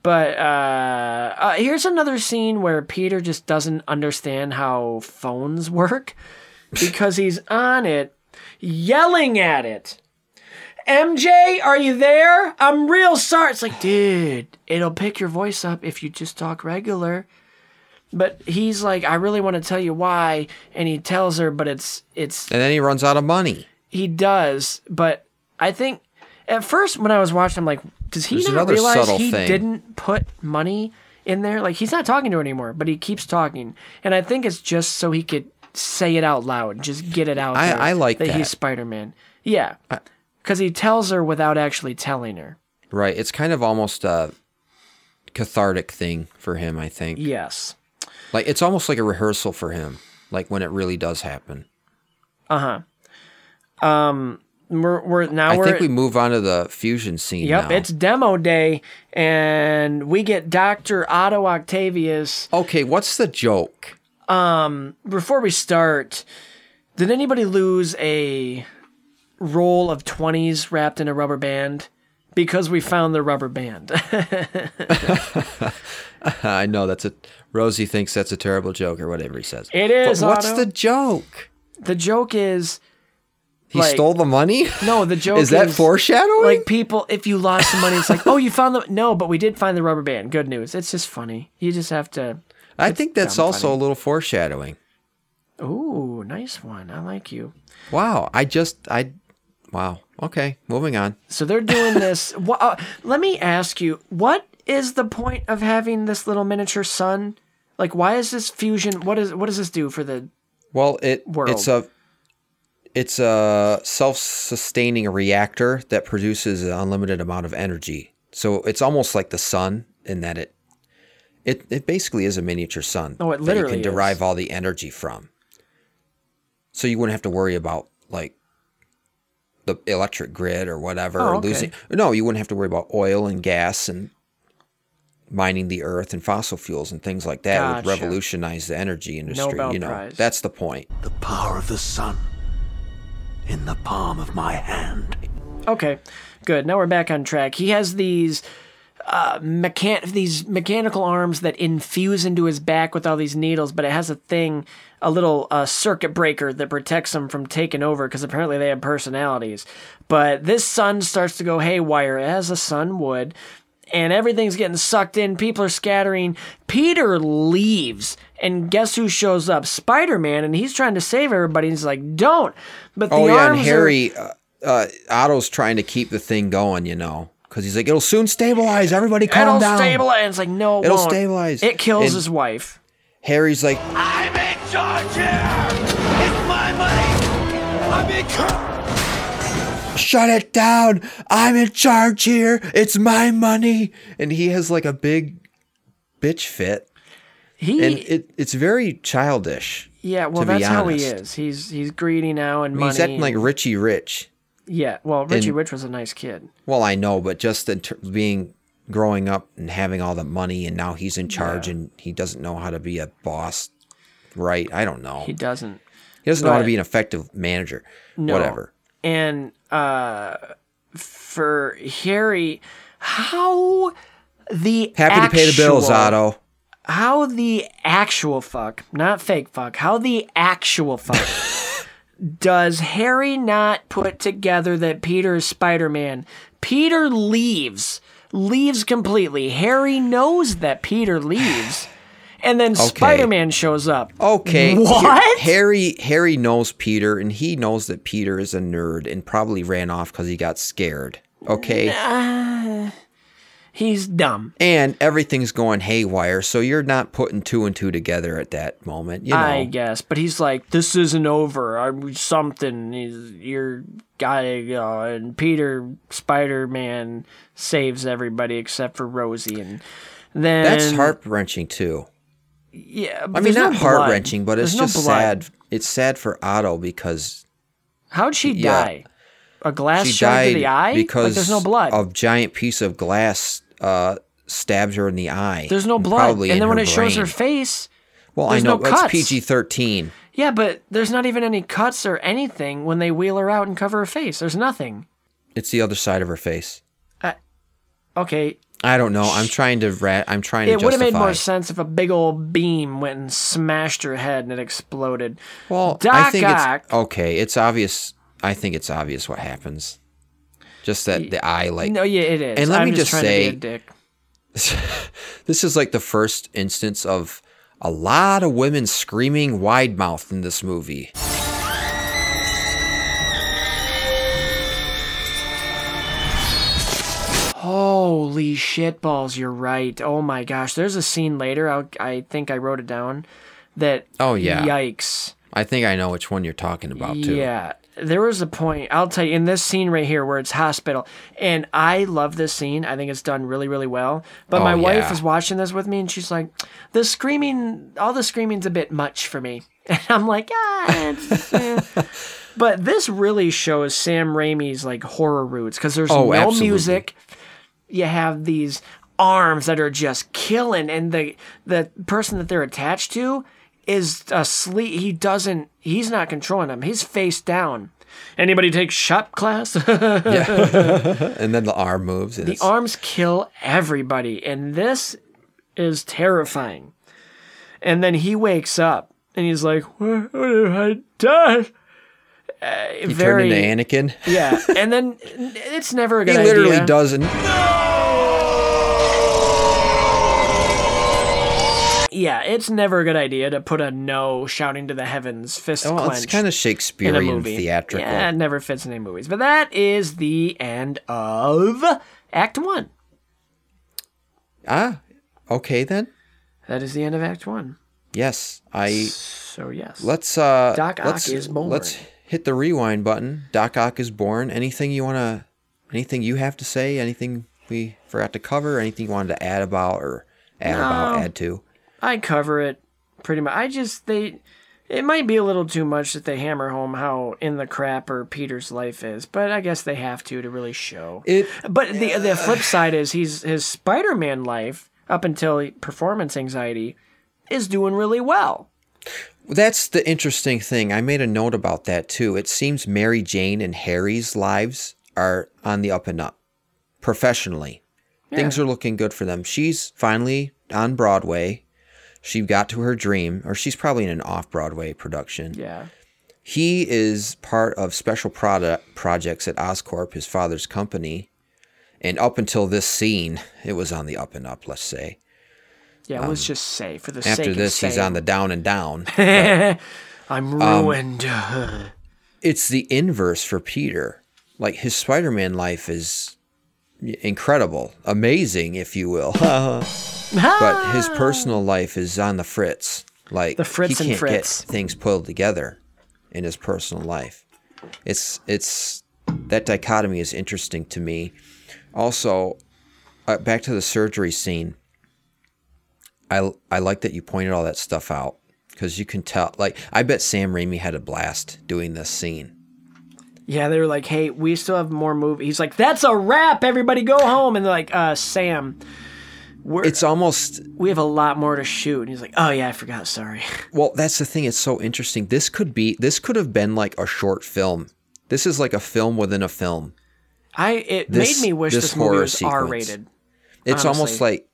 But uh, uh, here's another scene where Peter just doesn't understand how phones work because he's on it, yelling at it. MJ, are you there? I'm real sorry. It's like, dude, it'll pick your voice up if you just talk regular. But he's like, I really want to tell you why, and he tells her, but it's it's and then he runs out of money. he does, but I think at first when I was watching, I'm like, does he There's not another realize subtle he thing. didn't put money in there? Like he's not talking to her anymore, but he keeps talking, and I think it's just so he could say it out loud, just get it out. I- there I like that, that. he's Spider Man. Yeah, because he tells her without actually telling her. Right. It's kind of almost a cathartic thing for him, I think. Yes. Like it's almost like a rehearsal for him, like when it really does happen. We're, we're now I we're think we move on to the fusion scene Yep, now. it's demo day, and we get Doctor Otto Octavius. okay, what's the joke? Um, before we start, did anybody lose a roll of 20s wrapped in a rubber band? Because we found the rubber band. <laughs> <laughs> <laughs> I know that's a Rosie thinks that's a terrible joke or whatever he says. It is, But what's Otto. the joke? the joke is He Like- stole the money? no, the <laughs> joke is that is, foreshadowing? Like people, if you lost the money, it's like, oh, you found the no, but we did find the rubber band. Good news. It's just funny. You just have to. I think that's also funny. a little foreshadowing. Ooh, nice one. I like you. Wow. I just I wow. Okay, moving on. So they're doing this. <laughs> wha- uh, let me ask you, what is the point of having this little miniature sun? Like, why is this fusion? What is what does this do for the? Well, it World. it's a it's a self-sustaining reactor that produces an unlimited amount of energy. So it's almost like the sun in that it it it basically is a miniature sun. Oh, it that literally you can is. derive all the energy from. So you wouldn't have to worry about like the electric grid or whatever Oh, or okay. losing. No, you wouldn't have to worry about oil and gas and mining the earth and fossil fuels and things like that. It would revolutionize the energy industry. Nobel you know, Prize. that's the point. The power of the sun in the palm of my hand. Okay, good. Now we're back on track. He has these uh, mechan- these mechanical arms that infuse into his back with all these needles, but it has a thing, a little uh, circuit breaker that protects them from taking over because apparently they have personalities. But this sun starts to go haywire as a sun would. And everything's getting sucked in. People are scattering. Peter leaves. And guess who shows up? Spider Man. And he's trying to save everybody. And he's like, don't. But the Oh yeah, and arms are- Harry, uh, uh, Otto's trying to keep the thing going, you know, because he's like, it'll soon stabilize. Everybody, calm It'll down. stabilize. And it's like, no, it It'll won't. stabilize. It kills And- his wife. Harry's like, I'm in charge here! It's my money! I'm in charge! Shut it down. I'm in charge here. It's my money. And he has like a big bitch fit, He, and it, it's very childish. yeah, well, that's how he is. He's he's greedy now and I mean, money. he's acting like Richie Rich. yeah. Well, Richie and- Rich was a nice kid. Well, I know, but just in ter- being growing up and having all the money, and now he's in charge, and he doesn't know how to be a boss. Right? I don't know. He doesn't. He doesn't know how to be an effective manager. No. Whatever. And uh, for Harry, how the Happy to pay the bills, actual- Otto. How the actual fuck, not fake fuck, how the actual fuck <laughs> does Harry not put together that Peter is Spider Man? Peter leaves, leaves completely. Harry knows that Peter leaves. And then Spider Man shows up. Okay. What? Har- Harry Harry knows Peter and he knows that Peter is a nerd and probably ran off cuz he got scared. Okay? He's dumb. And everything's going haywire, so you're not putting two and two together at that moment, you know. I guess, but he's like, "This isn't over. I'm something. He's, you're gotta go." And Peter Spider Man saves everybody except for Rosie, and then That's heart wrenching too. Yeah, I mean, there's no not heart wrenching, but it's There's just blood. sad. It's sad for Otto because How'd she Yeah. die? A glass she shot died to the eye? because like, there's no blood. a giant piece of glass uh, stabs her in the eye. there's no blood. Probably and then when it shows her face, well, I know no that's cuts. PG thirteen. yeah, but there's not even any cuts or anything when they wheel her out and cover her face. There's nothing. It's the other side of her face. Okay, I don't know. I'm trying to rat. I'm trying to it would have made more sense if a big old beam went and smashed her head and it exploded. Well, Doc I think Ock- it's okay. It's obvious. I think it's obvious what happens. Just that the eye, like No, yeah, it is. And let I'm me just just say- to be a dick. <laughs> this is like the first instance of a lot of women screaming wide mouth in this movie. Holy shitballs, you're right. Oh my gosh, there's a scene later. I'll, I think I wrote it down. That Oh, yeah. yikes. I think I know which one you're talking about too. Yeah, there was a point. I'll tell you in this scene right here where it's hospital, and I love this scene. I think it's done really, really well. But Oh, my wife yeah. is watching this with me, and she's like, "The screaming, all the screaming's a bit much for me." <laughs> And I'm like, "Ah." Eh." <laughs> But this really shows Sam Raimi's like horror roots because there's Oh, no absolutely. music. You have these arms that are just killing, and the the person that they're attached to is asleep. He doesn't. He's not controlling them. He's face down. Anybody take shop class? <laughs> <laughs> And then the arm moves. And the it's, arms kill everybody, and this is terrifying. And then he wakes up, and he's like, "What, what have I done?" Uh, he very turned into Anakin. <laughs> yeah, and then it's never a good. He literally idea. doesn't. No! Yeah, it's never a good idea to put a no shouting to the heavens, fist Oh, clenched. it's kind of in a Shakespearean movie. theatrical. Yeah, it never fits in any movies. But that is the end of Act One. Ah, okay then. That is the end of Act One. Yes, I So yes, let's uh Doc Ock let's, is born. Let's hit the rewind button. Doc Ock is born. Anything you wanna anything you have to say? Anything we forgot to cover? Anything you wanted to add about or add about, add to? I cover it pretty much. I just they. It might be a little too much that they hammer home how in the crapper Peter's life is, but I guess they have to to really show. It But the the flip side is he's his Spider-Man life up until performance anxiety is doing really well. That's the interesting thing. I made a note about that too. It seems Mary Jane and Harry's lives are on the up and up professionally. Yeah. Things are looking good for them. She's finally on Broadway. She got to her dream, or she's probably in an off Broadway production. Yeah. He is part of special product projects at Oscorp, his father's company. And up until this scene, it was on the up and up, let's say. Yeah, let's just say for the sake Um, After this, he's on the down and down. <laughs> I'm ruined. it's the inverse for Peter. Like his Spider-Man life is incredible, amazing, if you will. <laughs> but his personal life is on the fritz. Like The Fritz he can't Fritz. get things pulled together in his personal life. It's it's that dichotomy is interesting to me. Also, uh, back to the surgery scene. I I like that you pointed all that stuff out because you can tell. Like I bet Sam Raimi had a blast doing this scene. yeah, they were like, "Hey, we still have more movie." He's like, "That's a wrap. Everybody go home." And they're like, "Uh, Sam, we're, It's almost we have a lot more to shoot." And he's like, "Oh yeah, I forgot. Sorry." <laughs> well. That's the thing. It's so interesting. This could be. This could have been like a short film. This is like a film within a film. I it This- made me wish this this, movie was sequence. R rated. It's almost like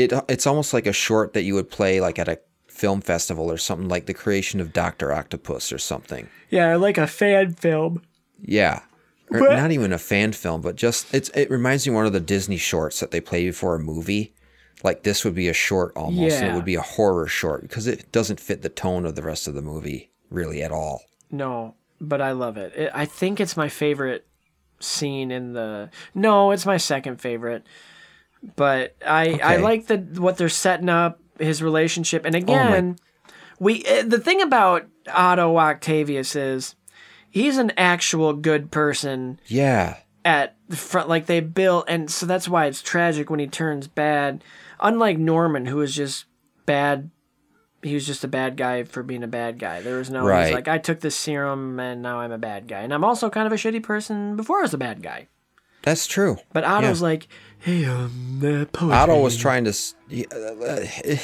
it. It's almost like a short that you would play like at a film festival or something like the creation of Doctor Octopus or something. Yeah, like a fan film. Yeah. Or But- not even a fan film, but just it's it reminds me of one of the Disney shorts that they play before a movie. Like this would be a short almost. and It would be a horror short because it doesn't fit the tone of the rest of the movie really at all. No, but I love it. it. I think it's my favorite scene in the. No, it's my second favorite. But I I like the what they're setting up his relationship, Oh and again, we eh, the thing about Otto Octavius is he's an actual good person Yeah. at the front like they built and so that's why it's tragic when he turns bad. Unlike norman who was just bad he was just a bad guy for being a bad guy. There was no Right. he's like i took this serum and now i'm a bad guy. And i'm also kind of a shitty person before i was a bad guy. That's true. but otto's like hey um uh, poetry. Otto was trying to. s- he- uh, uh,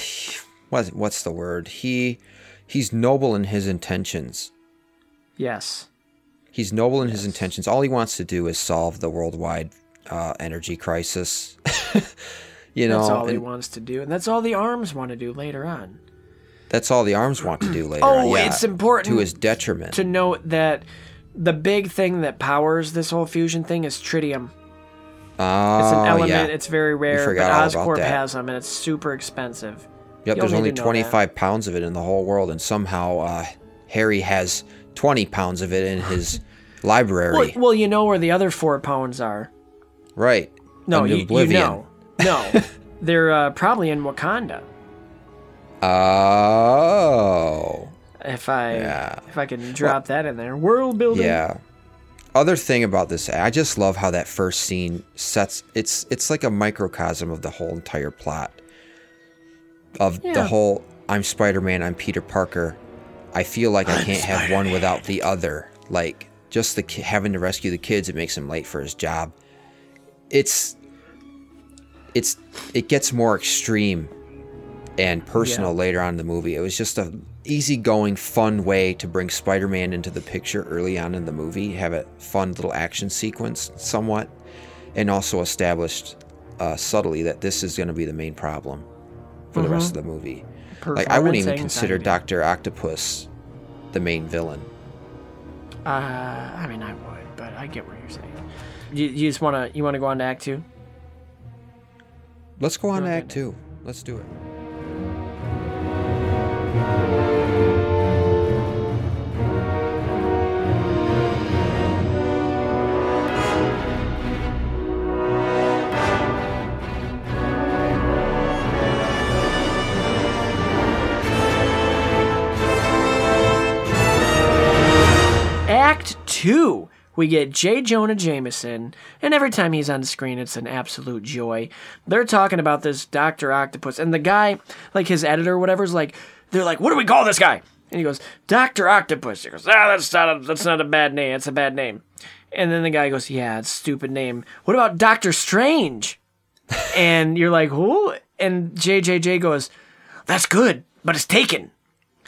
what what's the word? He he's noble in his intentions. yes He's noble in his intentions. All he wants to do is solve the worldwide uh, energy crisis. <laughs> you know, that's all he wants to do and that's all the arms want to do later on that's all the arms want to do later. Oh, on. Yeah, it's important to his detriment. to note that the big thing that powers this whole fusion thing is tritium oh, It's an element. yeah. It's very rare, but Oscorp has them, and it's super expensive. Yep, You'll there's only 25 pounds of it in the whole world, and somehow uh, Harry has 20 pounds of it in his <laughs> library. Well, well, you know where the other four pounds are. right. No, you, you know. No, <laughs> they're uh, probably in Wakanda. Oh. If I Yeah. if I can drop that in there, world building. Yeah. Other thing about this, I just love how that first scene sets. It's it's like a microcosm of the whole entire plot. Of the whole, I'm Spider-Man. I'm Peter Parker. I feel like I can't have one without the other. Like just the having to rescue the kids, it makes him late for his job. It's it's it gets more extreme and personal Yeah. later on in the movie. It was just a easygoing, fun way to bring Spider-Man into the picture early on in the movie. Have a fun little action sequence, somewhat, and also established uh, subtly that this is going to be the main problem for the rest of the movie. Like I wouldn't even consider. Doctor Octopus the main villain. Uh, I mean, I would, but I get what you're saying. You, you just wanna you wanna go on to Act Two? Let's go on to Act Two. Let's do it. Act two, we get J. Jonah Jameson, and every time he's on screen, it's an absolute joy. They're talking about this Doctor Octopus, and the guy, like his editor, or whatever, is like, they're like, "What do we call this guy?" And he goes, "Doctor Octopus." He goes, "Ah, that's not a that's not a bad name. It's a bad name." And then the guy goes, "Yeah, it's a stupid name. What about Doctor Strange?" <laughs> and you're like, "Who?" And JJJ goes, "That's good, but it's taken."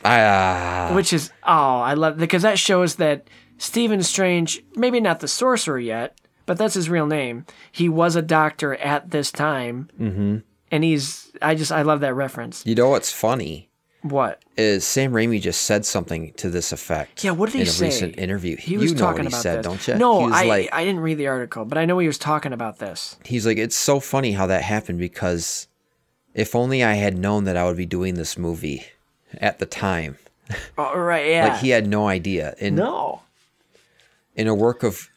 Ah, which is oh, I love because that shows that Stephen Strange, maybe not the sorcerer yet, but that's his real name. He was a doctor at this time, mm-hmm. and he's. I just I love that reference. you know what's funny What? is Sam Raimi just said something to this effect. Yeah, what did he say? in a say? recent interview? He you was know talking what he about said, this. don't you? No, I like, I didn't read the article, but I know he was talking about this. he's like, it's so funny how that happened because if only I had known that I would be doing this movie at the time. Oh, right, <laughs> yeah. Like he had no idea. In no. In a work of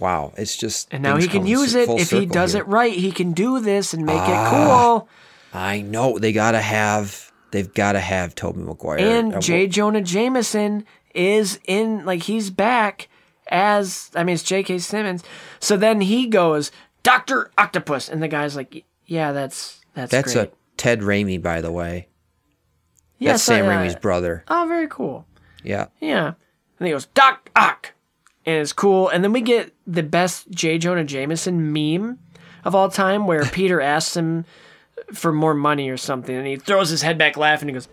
wow, it's just And now he can use it if he does here. it right. He can do this and make Ah. it cool. I know they gotta have they've gotta have Tobey Maguire And Uh, J. Jonah Jameson is in, like, he's back as, I mean, it's J.K. Simmons. So then he goes, Dr. Octopus. And the guy's like, yeah, that's, that's, That's great. a Ted Raimi, by the way. yeah, That's so, Sam uh, Raimi's brother. Oh, very cool. Yeah. Yeah. And he goes, Doc Ock. And it's cool. And then we get the best J. Jonah Jameson meme of all time where <laughs> Peter asks him for more money or something. And he throws his head back laughing. And he goes,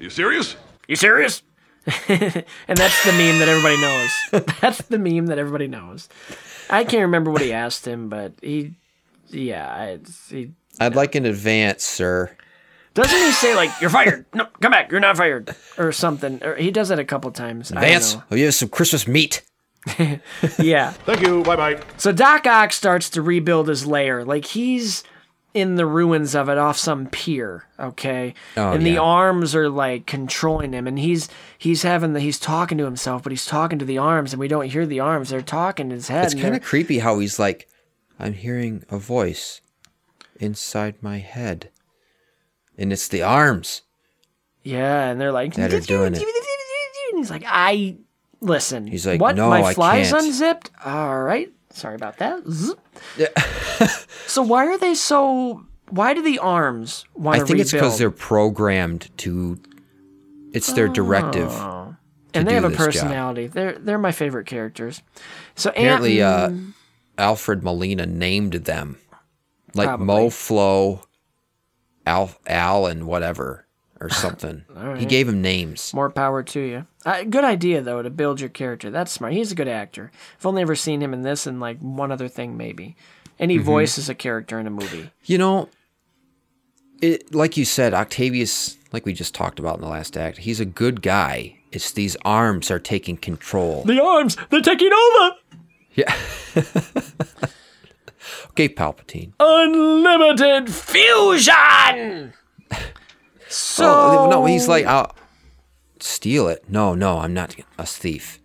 You serious? You serious? <laughs> and that's the meme that everybody knows. <laughs> that's the meme that everybody knows. I can't remember what he asked him, but he, yeah, it's, he I'd like an advance, sir. doesn't he say like you're fired? No, come back, you're not fired, or something. Or he does it a couple times. I don't Advance. Oh, you have some Christmas meat. <laughs> Yeah. Thank you. Bye bye. So Doc Ock starts to rebuild his lair. Like he's in the ruins of it off some pier, okay? Oh, and the arms are like controlling him and he's he's having the he's talking to himself, but he's talking to the arms and we don't hear the arms. They're talking in his head. It's kind of creepy how he's like, I'm hearing a voice inside my head. And it's the arms. Yeah, and they're like That are doing it. And he's like, I listen. He's like, what? "No, My I fly's can't." unzipped. All right, sorry about that. <laughs> So why are they so? Why do the arms want to? I think rebuild? it's because they're programmed to. It's their directive. and they have a this job. personality. They're they're my favorite characters. So Apparently, Ant- uh, Alfred Molina named them like Probably. Mo, Flo, Al, Al, and whatever or <laughs> something. He gave him names. more power to you. Uh, good idea though to build your character. That's smart. He's a good actor. I've only ever seen him in this and like one other thing maybe. And he Mm-hmm. voices a character in a movie. You know, it like you said, Octavius, like we just talked about in the last act, he's a good guy. It's these arms are taking control. The arms, they're taking over. Yeah. <laughs> okay, Palpatine. Unlimited fusion. Oh, so Oh no, he's like, I'll steal it. No, no, I'm not a thief.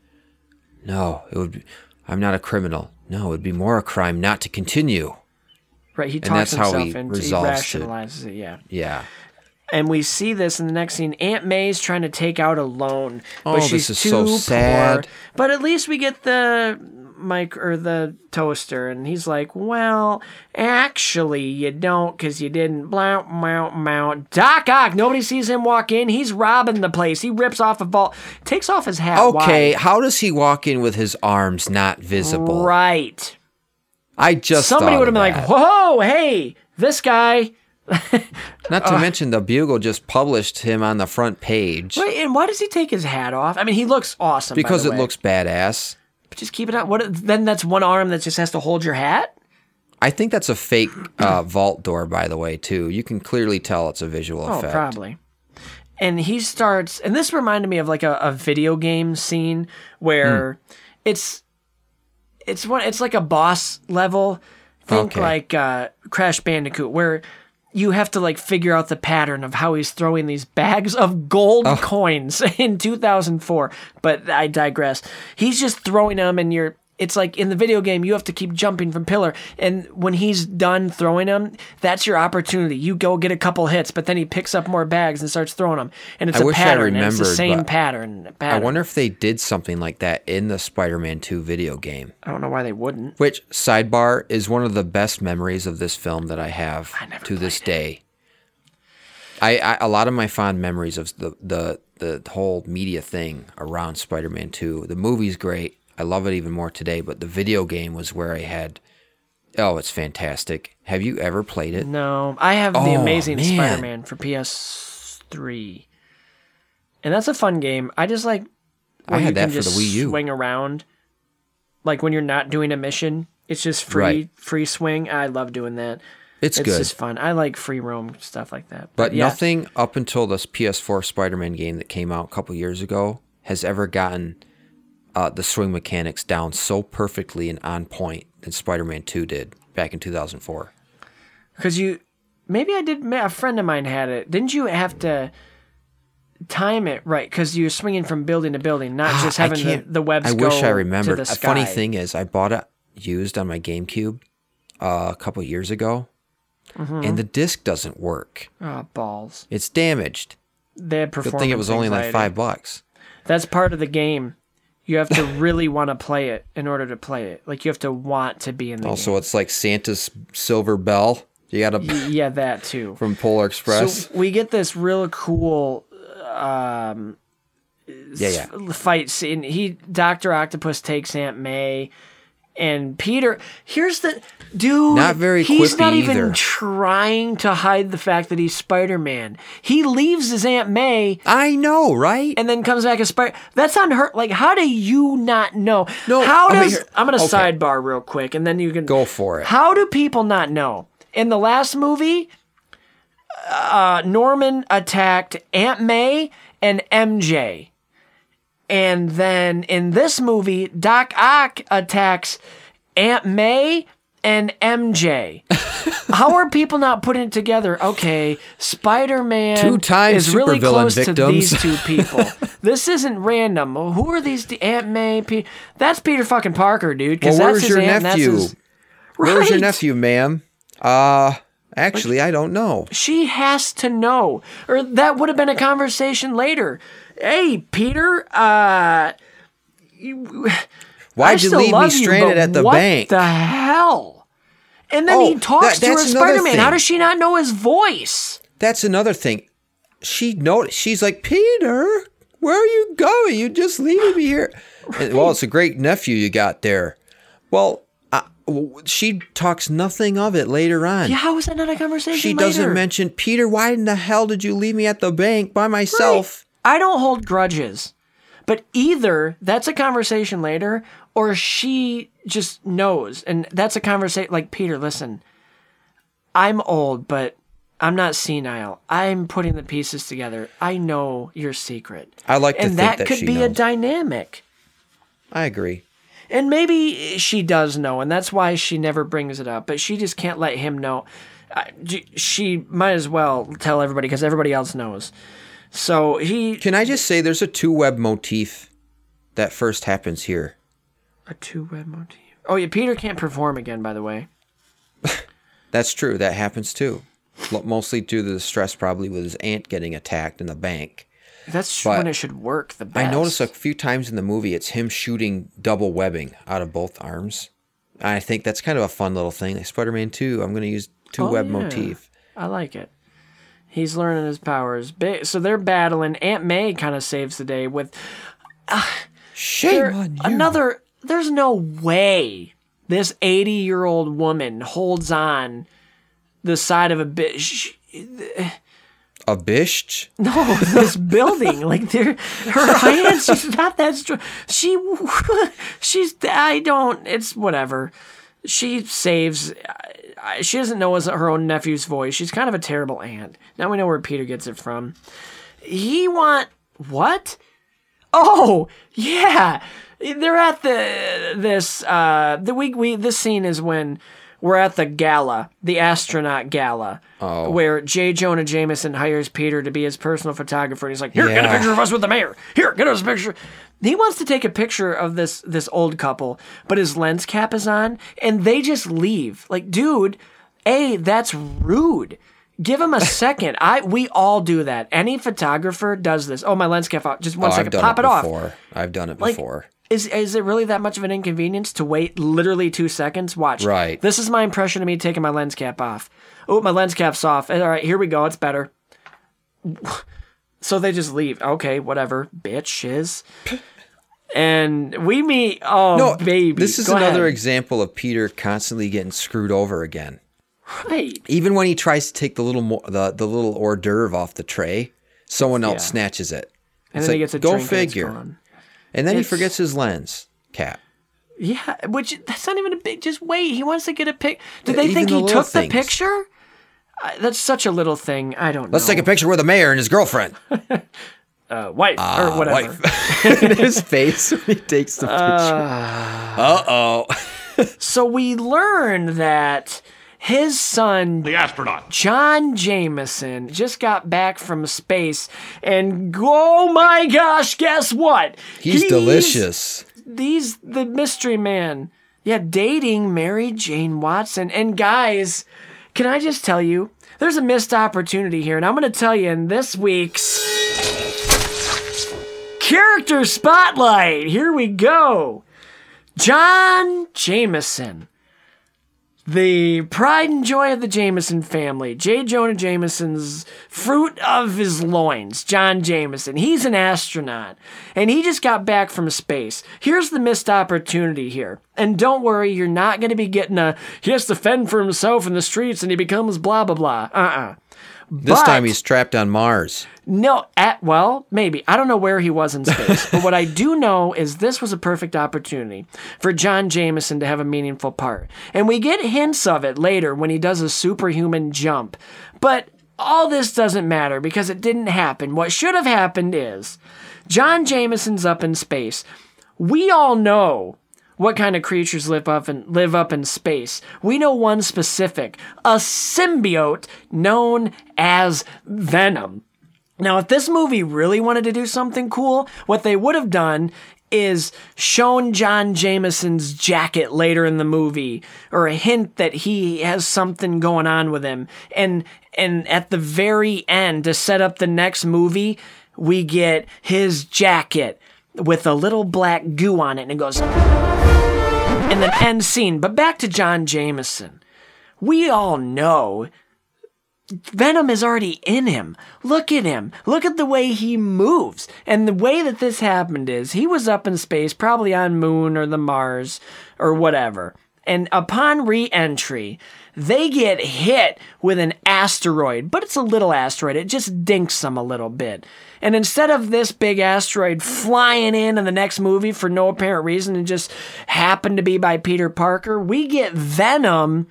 No, it would. Be, I'm not a criminal. No, it would be more a crime not to continue. right. He talks himself he into he resolves it. rationalizes it. Yeah. Yeah. And we see this in the next scene. Aunt May's trying to take out a loan, but Oh, she's this is too so poor. sad. But at least we get the mic or the toaster, and he's like, "Well, actually, you don't, cause you didn't." Blount, mount, mount. Doc Ock. Nobody sees him walk in. He's robbing the place. He rips off a vault, takes off his hat. Okay, how does he walk in with his arms not visible? Right. I just Somebody would have been like, "Whoa, hey, this guy." <laughs> Not to mention the Bugle just published him on the front page Right, and why does he take his hat off? I mean, he looks awesome because it way. looks badass. Just keep it out. What? Then that's one arm that just has to hold your hat. I think that's a fake uh, vault door, by the way, too. You can clearly tell it's a visual Oh, effect. probably. And he starts, and this reminded me of like a, a video game scene where Hmm. it's it's one it's like a boss level. Think Okay. like uh, Crash Bandicoot, where you have to like figure out the pattern of how he's throwing these bags of gold Oh. coins <laughs> in 2004. But I digress. He's just throwing them, and you're. It's like in the video game, you have to keep jumping from pillar, and when he's done throwing them, that's your opportunity. You go get a couple hits, but then he picks up more bags and starts throwing them, and it's I a wish I pattern. and it's the same but pattern, I wonder if they did something like that in the Spider Man 2 video game. I don't know why they wouldn't. Which, sidebar, is one of the best memories of this film that I have never to this day. I, I a lot of my fond memories of the the the whole media thing around Spider-Man 2. The movie's great. I love it even more today, but the video game was where I had Oh, it's fantastic. Have you ever played it? No, I have the Oh, Amazing man. Spider-Man for PS3, and that's a fun game. I just like. I had that for the Wii U. Swing around, like when you're not doing a mission, it's just free Right. free swing. I love doing that. It's, It's good. just fun. I like free roam stuff like that. But yeah, nothing up until this PS4 Spider-Man game that came out a couple years ago has ever gotten uh, the swing mechanics down so perfectly and on point than Spider-Man 2 did back in 2004. because you maybe I did. A friend of mine had it. Didn't you have to time it right? Because you're swinging from building to building, not just Ah, I having the, the webs. I wish I remembered. the A funny thing is, I bought it used on my GameCube uh, a couple years ago, Mm-hmm. and the disc doesn't work. Oh balls! It's damaged. They had Good thing it was only like five bucks. That's part of the game. You have to really want to play it in order to play it. Like you have to want to be in the Also, it's like Santa's silver bell. You got to. Yeah, that too. <laughs> from Polar Express. So we get this real cool um, yeah, yeah. fight scene. He Doctor Octopus takes Aunt May, and Peter. Here's the dude. Not very He's not even either. trying to hide the fact that he's Spider Man. He leaves his Aunt May. I know, right? And then comes back as Spider. That's on her. Like, how do you not know? No, How I mean, does? here- I'm gonna okay. sidebar real quick, and then you can Go for it. How do people not know? In the last movie, uh, Norman attacked Aunt May and MJ. And then in this movie, Doc Ock attacks Aunt May and MJ. <laughs> How are people not putting it together? Okay, Spider Man is really close to victims. these two <laughs> people. this isn't random. Who are these? Aunt May, Pe- that's Peter fucking Parker, dude. Because Well, that's your aunt. nephew? his- Where's your nephew, ma'am? Uh, actually, I don't know. She has to know. Or that would have been a conversation later. Hey, Peter, uh you- Why'd you leave me you, stranded but at the what bank? What the hell? And then Oh, he talks that- to her Spider-Man. How does she not know his voice? That's another thing. She noticed. She's like, Peter, where are you going? You just leaving me here. And, well, it's a great nephew you got there. Well, uh, she talks nothing of it later on. Yeah, how is that not a conversation she later? doesn't mention Peter. Why in the hell did you leave me at the bank by myself? I don't hold grudges. But either that's a conversation later or she just knows. And that's a conversation like Peter, listen. I'm old, but I'm not senile. I'm putting the pieces together. I know your secret. I like to and think that, that could she be a dynamic. I agree. And maybe she does know, and that's why she never brings it up. But she just can't let him know. I- She might as well tell everybody because everybody else knows. So he Can I just say there's a two web motif that first happens here. a two web motif. Oh yeah, Peter can't perform again. By the way, <laughs> That's true. That happens too. Mostly due to the stress, probably with his aunt getting attacked in the bank. that's But when it should work the best. I noticed a few times in the movie it's him shooting double webbing out of both arms. I think that's kind of a fun little thing. Like Spider-Man 2, I'm going to use two Oh, web yeah. motif. I like it. He's learning his powers. Ba- So they're battling. Aunt May kind of saves the day with uh, Shame there- on you. another. There's no way this 80 year old woman holds on the side of a bit. sh- a bish. No, this <laughs> building, like her <laughs> hands, she's not that strong. She, <laughs> she's, I don't, it's whatever. She saves, she doesn't know his, her own nephew's voice. She's kind of a terrible aunt. Now we know where Peter gets it from. He want, what? Oh, yeah. They're at the, this, uh, the week we, this scene is when we're at the gala, the astronaut gala, Oh. where J. Jonah Jameson hires Peter to be his personal photographer. And he's like, "Here, get a picture of us with the mayor. Here, get us a picture." He wants to take a picture of this this old couple, but his lens cap is on, and they just leave. Like, dude, a that's rude. Give him a <laughs> second. I we all do that. Any photographer does this. Oh, my lens cap out. Just one Oh, I've done Pop it it, off. before. I've done it Like, before. Is is it really that much of an inconvenience to wait literally two seconds? Watch. Right. This is my impression of me taking my lens cap off. Oh, my lens cap's off. All right, here we go. It's better. <laughs> So they just leave. Okay, whatever. Bitch, shiz. And we meet. Oh, No, baby. This is Go another ahead. example of Peter constantly getting screwed over again. Right. Even when he tries to take the little mo- the the little hors d'oeuvre off the tray, someone else Yeah. snatches it. And It's then he gets a go drink and it's figure. And then he forgets his lens cap. Yeah, which that's not even a big. Just wait. He wants to get a pic. Do they even think the he took the picture? Uh, that's such a little thing. I don't know. Let's know. take a picture with the mayor and his girlfriend. <laughs> uh, wife Ah, or whatever. wife. <laughs> His face when he takes the picture. Uh oh. <laughs> So we learn that his son The astronaut. John Jameson just got back from space, and oh my gosh, guess what? He's, delicious. He's the mystery man. Yeah, dating Mary Jane Watson. And guys, can I just tell you, there's a missed opportunity here, and I'm going to tell you in this week's character spotlight. Here we go. John Jameson. The pride and joy of the Jameson family. J. Jonah Jameson's fruit of his loins, John Jameson. He's an astronaut, and he just got back from space. Here's the missed opportunity here. And don't worry, you're not going to be getting a he has to fend for himself in the streets and he becomes blah, blah, blah. Uh uh This But- time he's trapped on Mars. No, at well, maybe. I don't know where he was in space, but what I do know is this was a perfect opportunity for John Jameson to have a meaningful part. And we get hints of it later when he does a superhuman jump. But all this doesn't matter because it didn't happen. What should have happened is John Jameson's up in space. We all know what kind of creatures live up in live up in space. We know one specific, a symbiote known as Venom. Now, if this movie really wanted to do something cool, what they would have done is shown John Jameson's jacket later in the movie or a hint that he has something going on with him. And and at the very end to set up the next movie, we get his jacket with a little black goo on it and it goes and then end scene. But back to John Jameson. We all know Venom is already in him. Look at him. Look at the way he moves. And the way that this happened is he was up in space, probably on Moon or the Mars or whatever. And upon re entry, they get hit with an asteroid, but it's a little asteroid. It just dinks them a little bit. And instead of this big asteroid flying in in the next movie for no apparent reason and just happened to be by Peter Parker, we get Venom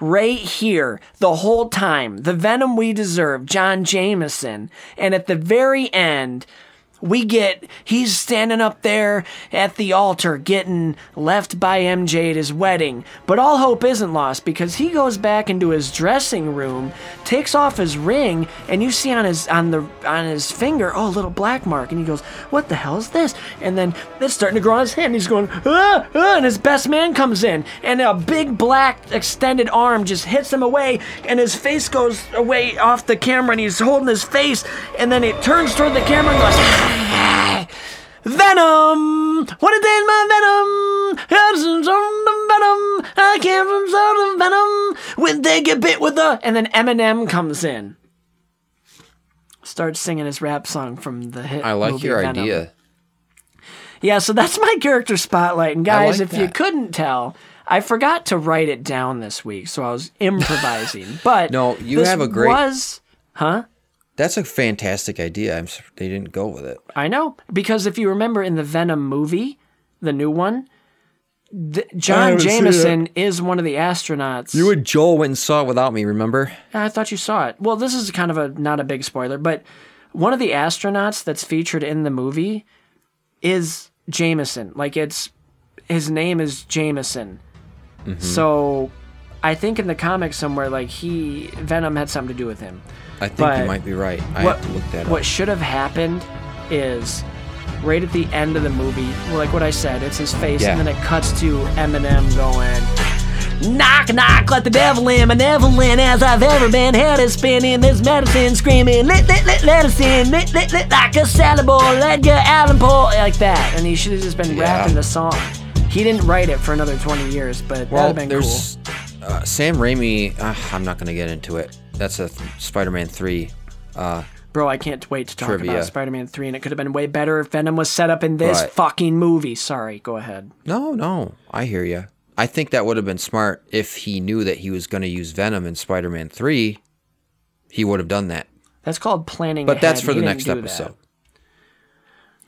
right here the whole time. The Venom we deserve, John Jameson. And at the very end, we get he's standing up there at the altar getting left by MJ at his wedding. But all hope isn't lost because he goes back into his dressing room, takes off his ring, and you see on his on the on his finger, oh, a little black mark, and he goes, "What the hell is this?" And then it's starting to grow on his hand. And he's going, ah, ah, and his best man comes in, and a big black extended arm just hits him away, and his face goes away off the camera, and he's holding his face, and then it turns toward the camera and goes. "Ah, Venom! What a day in my venom! Some sort venom! I came from sort of venom! When they get bit with the. And then Eminem comes in. Starts singing his rap song from the hit. I like movie your Venom. idea. Yeah, so that's my character spotlight. And guys, like if you couldn't tell, I forgot to write it down this week, so I was improvising. <laughs> But No, you have a great- was, huh? That's a fantastic idea. I'm sur- they didn't go with it. I know because if you remember in the Venom movie, the new one, th- John haven't Jameson is one of the astronauts. You and Joel went and saw it without me. Remember? I thought you saw it. Well, this is kind of a not a big spoiler, but one of the astronauts that's featured in the movie is Jameson. Like it's his name is Jameson. Mm-hmm. So I think in the comics somewhere like he Venom had something to do with him. I think But you might be right. I what, have to look that what up. should have happened is right at the end of the movie, like what I said, it's his face, Yeah. and then it cuts to Eminem going, Knock, knock, let the devil in, benevolent as I've ever been. Head is spinning, this medicine screaming, let, let, let, let us in, let, let, let, like a salad bowl, Edgar Allan Poe, like that. And he should have just been Yeah. rapping the song. He didn't write it for another 20 years, but Well, that'd have been cool. Uh, Sam Raimi. Uh, I'm not going to get into it. That's a th- Spider-Man three. Uh, Bro, I can't wait to talk Trivia. about Spider-Man 3 and it could have been way better if Venom was set up in this Right. fucking movie. Sorry, go ahead. No, no, I hear you. I think that would have been smart if he knew that he was going to use Venom in Spider-Man Three. He would have done that, That's called planning but that's ahead. for He the didn't next do that. episode.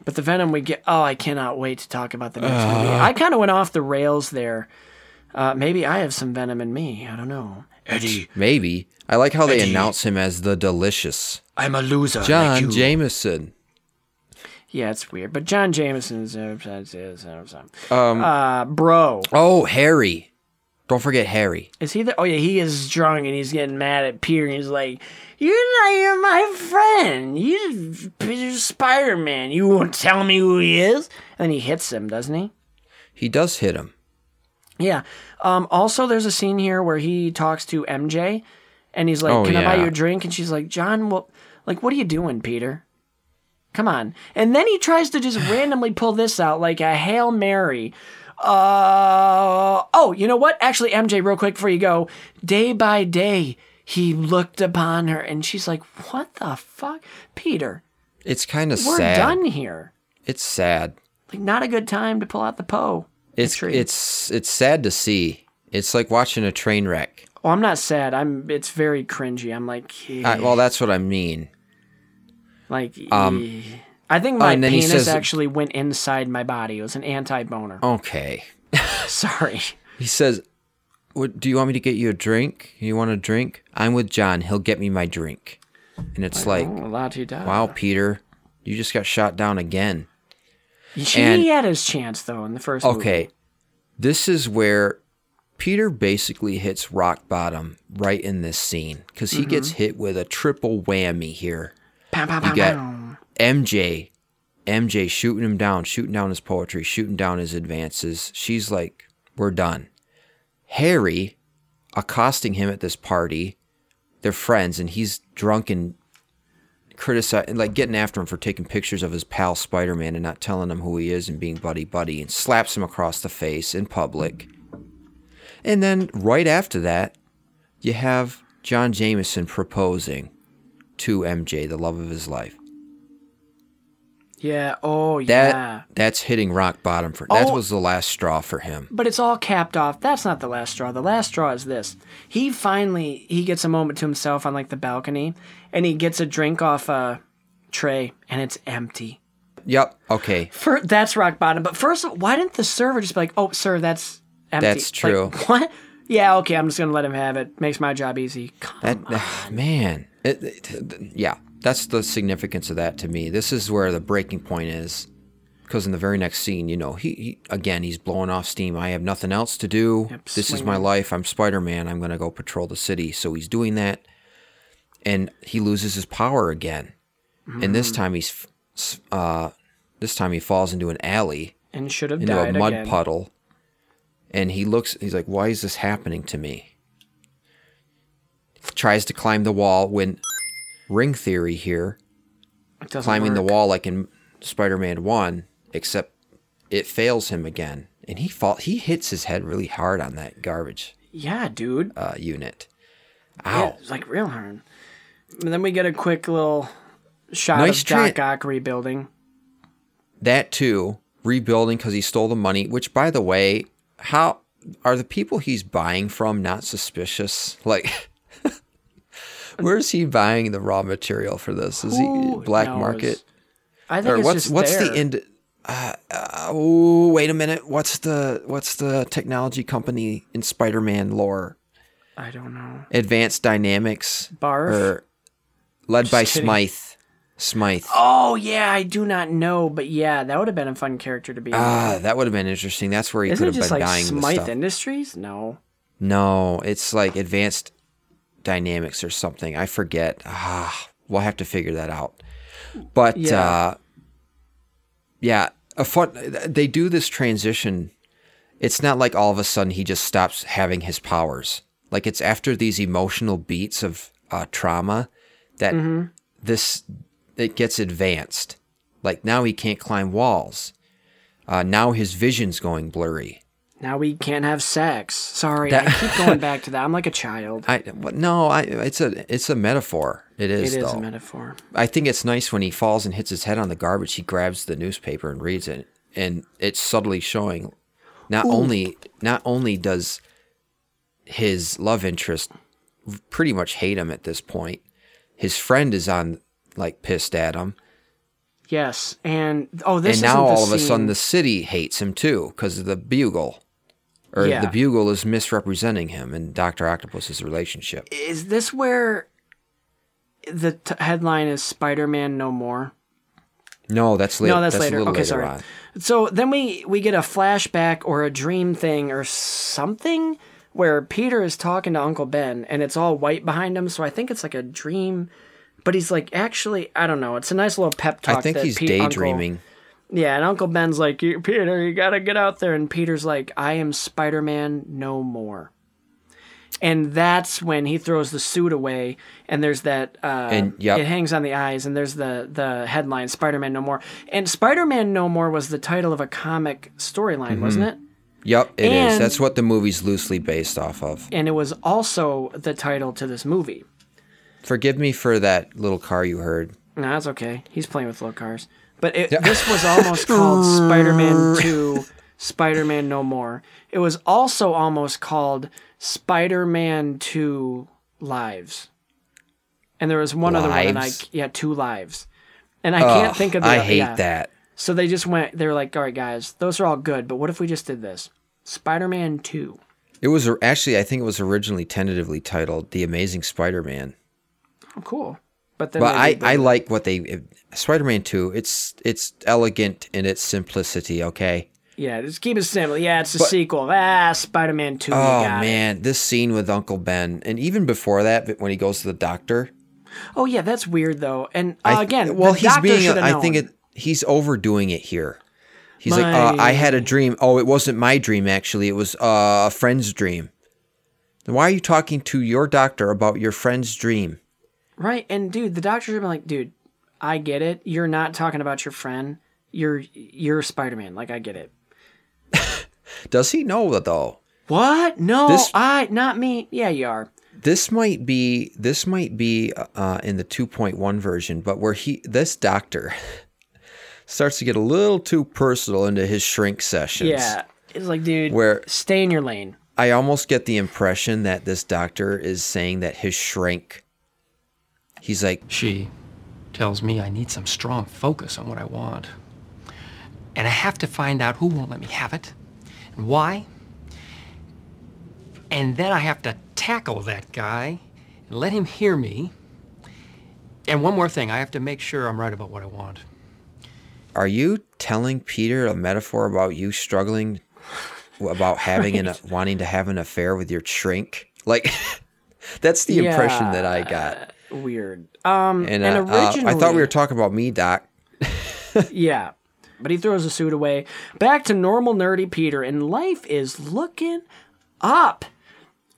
But the Venom we get. Oh, I cannot wait to talk about the next movie. I kind of went off the rails there. Uh, maybe I have some Venom in me. I don't know. Eddie, Maybe I like how they announce him as the delicious I'm a loser. John like. Jameson. Yeah, it's weird. But John Jameson's um, uh, bro. Oh, Harry! Don't forget Harry. Is he the? Oh yeah, he is drunk and he's getting mad at Peter. And he's like, "You're not you're my friend. You're Spider Man. You won't tell me who he is." And then he hits him, doesn't he? He does hit him. Yeah. Um, also, there's a scene here where he talks to MJ, and he's like, Oh, "Can I buy yeah. you a drink?" And she's like, "John, well, like, what are you doing, Peter? Come on." And then he tries to just <sighs> randomly pull this out like a hail mary. Uh oh, you know what? Actually, MJ, real quick before you go, day by day he looked upon her, and she's like, "What the fuck, Peter? It's kind of We're sad. done here. It's sad. Like, not a good time to pull out the Poe." It's tree. it's it's sad to see. It's like watching a train wreck. Oh, I'm not sad. I'm. It's very cringy. I'm like, I, well, that's what I mean. Like, eh. I think my Um, then he penis says- actually went inside my body. It was an anti-boner. Okay. <laughs> <laughs> Sorry. He says, "What? Do you want me to get you a drink? You want a drink? I'm with John. He'll get me my drink." And it's like, Oh, ti da. wow, Peter, you just got shot down again. He and- had his chance though in the first. movie. Okay, this is where Peter basically hits rock bottom right in this scene because he gets mm-hmm. hit with a triple whammy here. Pow, pow, You pow, got. MJ, MJ shooting him down, shooting down his poetry, shooting down his advances. She's like, "We're done." Harry accosting him at this party. They're friends, and he's drunk and criticizing, like getting after him for taking pictures of his pal Spider Man and not telling him who he is and being buddy buddy, and slaps him across the face in public. And then right after that, you have John Jameson proposing to MJ, the love of his life. Yeah. Oh That yeah. that's hitting rock bottom for that Oh. was the last straw for him. But it's all capped off. That's not the last straw. The last straw is this. He finally he gets a moment to himself on like the balcony, and he gets a drink off a tray, and it's empty. Yep. Okay. For, that's rock bottom. But first, why didn't the server just be like, "Oh, sir, that's empty"? That's Like, true. <laughs> what? Yeah, okay. I'm just gonna let him have it. Makes my job easy. Come That ah, <sighs> man. It, it- yeah. That's the significance of that to me. This is where the breaking point is. Because in the very next scene, you know, he, he again he's blowing off steam. I have nothing else to do. Yep, this is my life. I'm Spider Man. I'm gonna go patrol the city. So he's doing that, and he loses his power again. And Mm. this time he's, uh, this time he falls into an alley. and should have into died a mud again. puddle. And he looks, he's like, why is this happening to me? Tries to climb the wall when ring theory here, climbing the wall like in Spider Man 1, except it fails him again. And he fall, he hits his head really hard on that garbage Yeah, dude. uh, unit. Yeah, Ow. it's like real hard. And then we get a quick little shot Nice of Doc Ock rebuilding. That too, rebuilding because he stole the money, which by the way, how are the people he's buying from not suspicious? <laughs> Like, where's he buying the raw material for this? Is he black knows? market? I think Or it's what's just what's there. the ind- uh, uh, oh, wait a minute. What's the what's the technology company in Spider-Man lore? I don't know. Advanced Dynamics Barf? or led by kidding. Smythe. Smythe. Oh yeah, I do not know, but yeah, that would have been a fun character to be. Ah, that would have been interesting. That's where he Isn't could it have just been like dying Smythe. Industries? No. No, it's like advanced dynamics or something. I forget. Ah, we'll have to figure that out. But Yeah. uh yeah, a fun they do this transition. It's not like all of a sudden he just stops having his powers. Like it's after these emotional beats of uh, trauma that Mm-hmm. this it gets advanced. Like now he can't climb walls. Uh, now his vision's going blurry. Now we can't have sex. Sorry, I keep <laughs> going back to that. I'm like a child. I no, I it's a it's a metaphor. It is It is though. a metaphor. I think it's nice when he falls and hits his head on the garbage. He grabs the newspaper and reads it, and it's subtly showing. Not only not only does his love interest pretty much hate him at this point, his friend is on like pissed at him, Yes, and oh, this and now all of a sudden the city hates him too because of the bugle, or Yeah. the bugle is misrepresenting him and Doctor Octopus's relationship. is this where the t- headline is Spider-Man No More? No, that's later. No, that's, a later. Okay, later sorry. on. So then we we get a flashback or a dream thing or something where Peter is talking to Uncle Ben and it's all white behind him. So I think it's like a dream, but he's like actually I don't know. It's a nice little pep talk. I think he's Pete- Uncle- daydreaming. yeah, and Uncle Ben's like, "You- Peter, you gotta get out there. And Peter's like, I am Spider Man no more. And that's when he throws the suit away, and there's that. Uh, And, yep. it hangs on the eyes, and there's the the headline "Spider Man No More." And Spider Man No More was the title of a comic storyline, Mm-hmm. wasn't it? Yep, it is. And- That's what the movie's loosely based off of. And it was also the title to this movie. Forgive me for that little car you heard. No, that's okay. He's playing with little cars. But it, this was almost called <laughs> Spider Man 2, Spider Man No More. It was also almost called Spider Man 2 Lives. And there was one other one, and I, yeah, two lives. And I can't think of the I hate yeah. that. So they just went, they were like, all right, guys, those are all good, but what if we just did this? Spider Man 2. It was actually, I think it was originally tentatively titled "The Amazing Spider-Man," Oh, cool. But then but I, I like what they Spider-Man Two. It's it's elegant in its simplicity. Okay. yeah, just keep it simple. Yeah, it's a sequel. Ah, Spider Man 2. Oh got it. man, this scene with Uncle Ben, and even before that, when he goes to the doctor, Oh yeah, that's weird though. And uh, I- again, well, the he's doctor being. I think it. He's overdoing it here. He's like, uh, I had a dream. Oh, it wasn't my dream. Actually, it was uh, a friend's dream. Then why are you talking to your doctor about your friend's dream? right. And dude, the doctor should be like, dude, I get it. You're not talking about your friend. You're you're Spider Man. Like I get it. <laughs> Does he know that though? What? No, This- I not me. Yeah, you are. This might be this might be uh, in the 2.1 version, but where he this doctor <laughs> starts to get a little too personal into his shrink sessions. Yeah. It's like, dude, Where- stay in your lane. I almost get the impression that this doctor is saying that his shrink. He's like, She tells me I need some strong focus on what I want. And I have to find out who won't let me have it and why. And then I have to tackle that guy and let him hear me. And one more thing, I have to make sure I'm right about what I want. "Are you telling Peter a metaphor about you struggling about having an wanting to have an affair with your shrink?" Like, <laughs> that's the impression that I got. Weird. Um, And, and, uh, uh, originally, I thought we were talking about me, Doc. <laughs> Yeah. But he throws the suit away. Back to normal nerdy Peter, and life is looking up.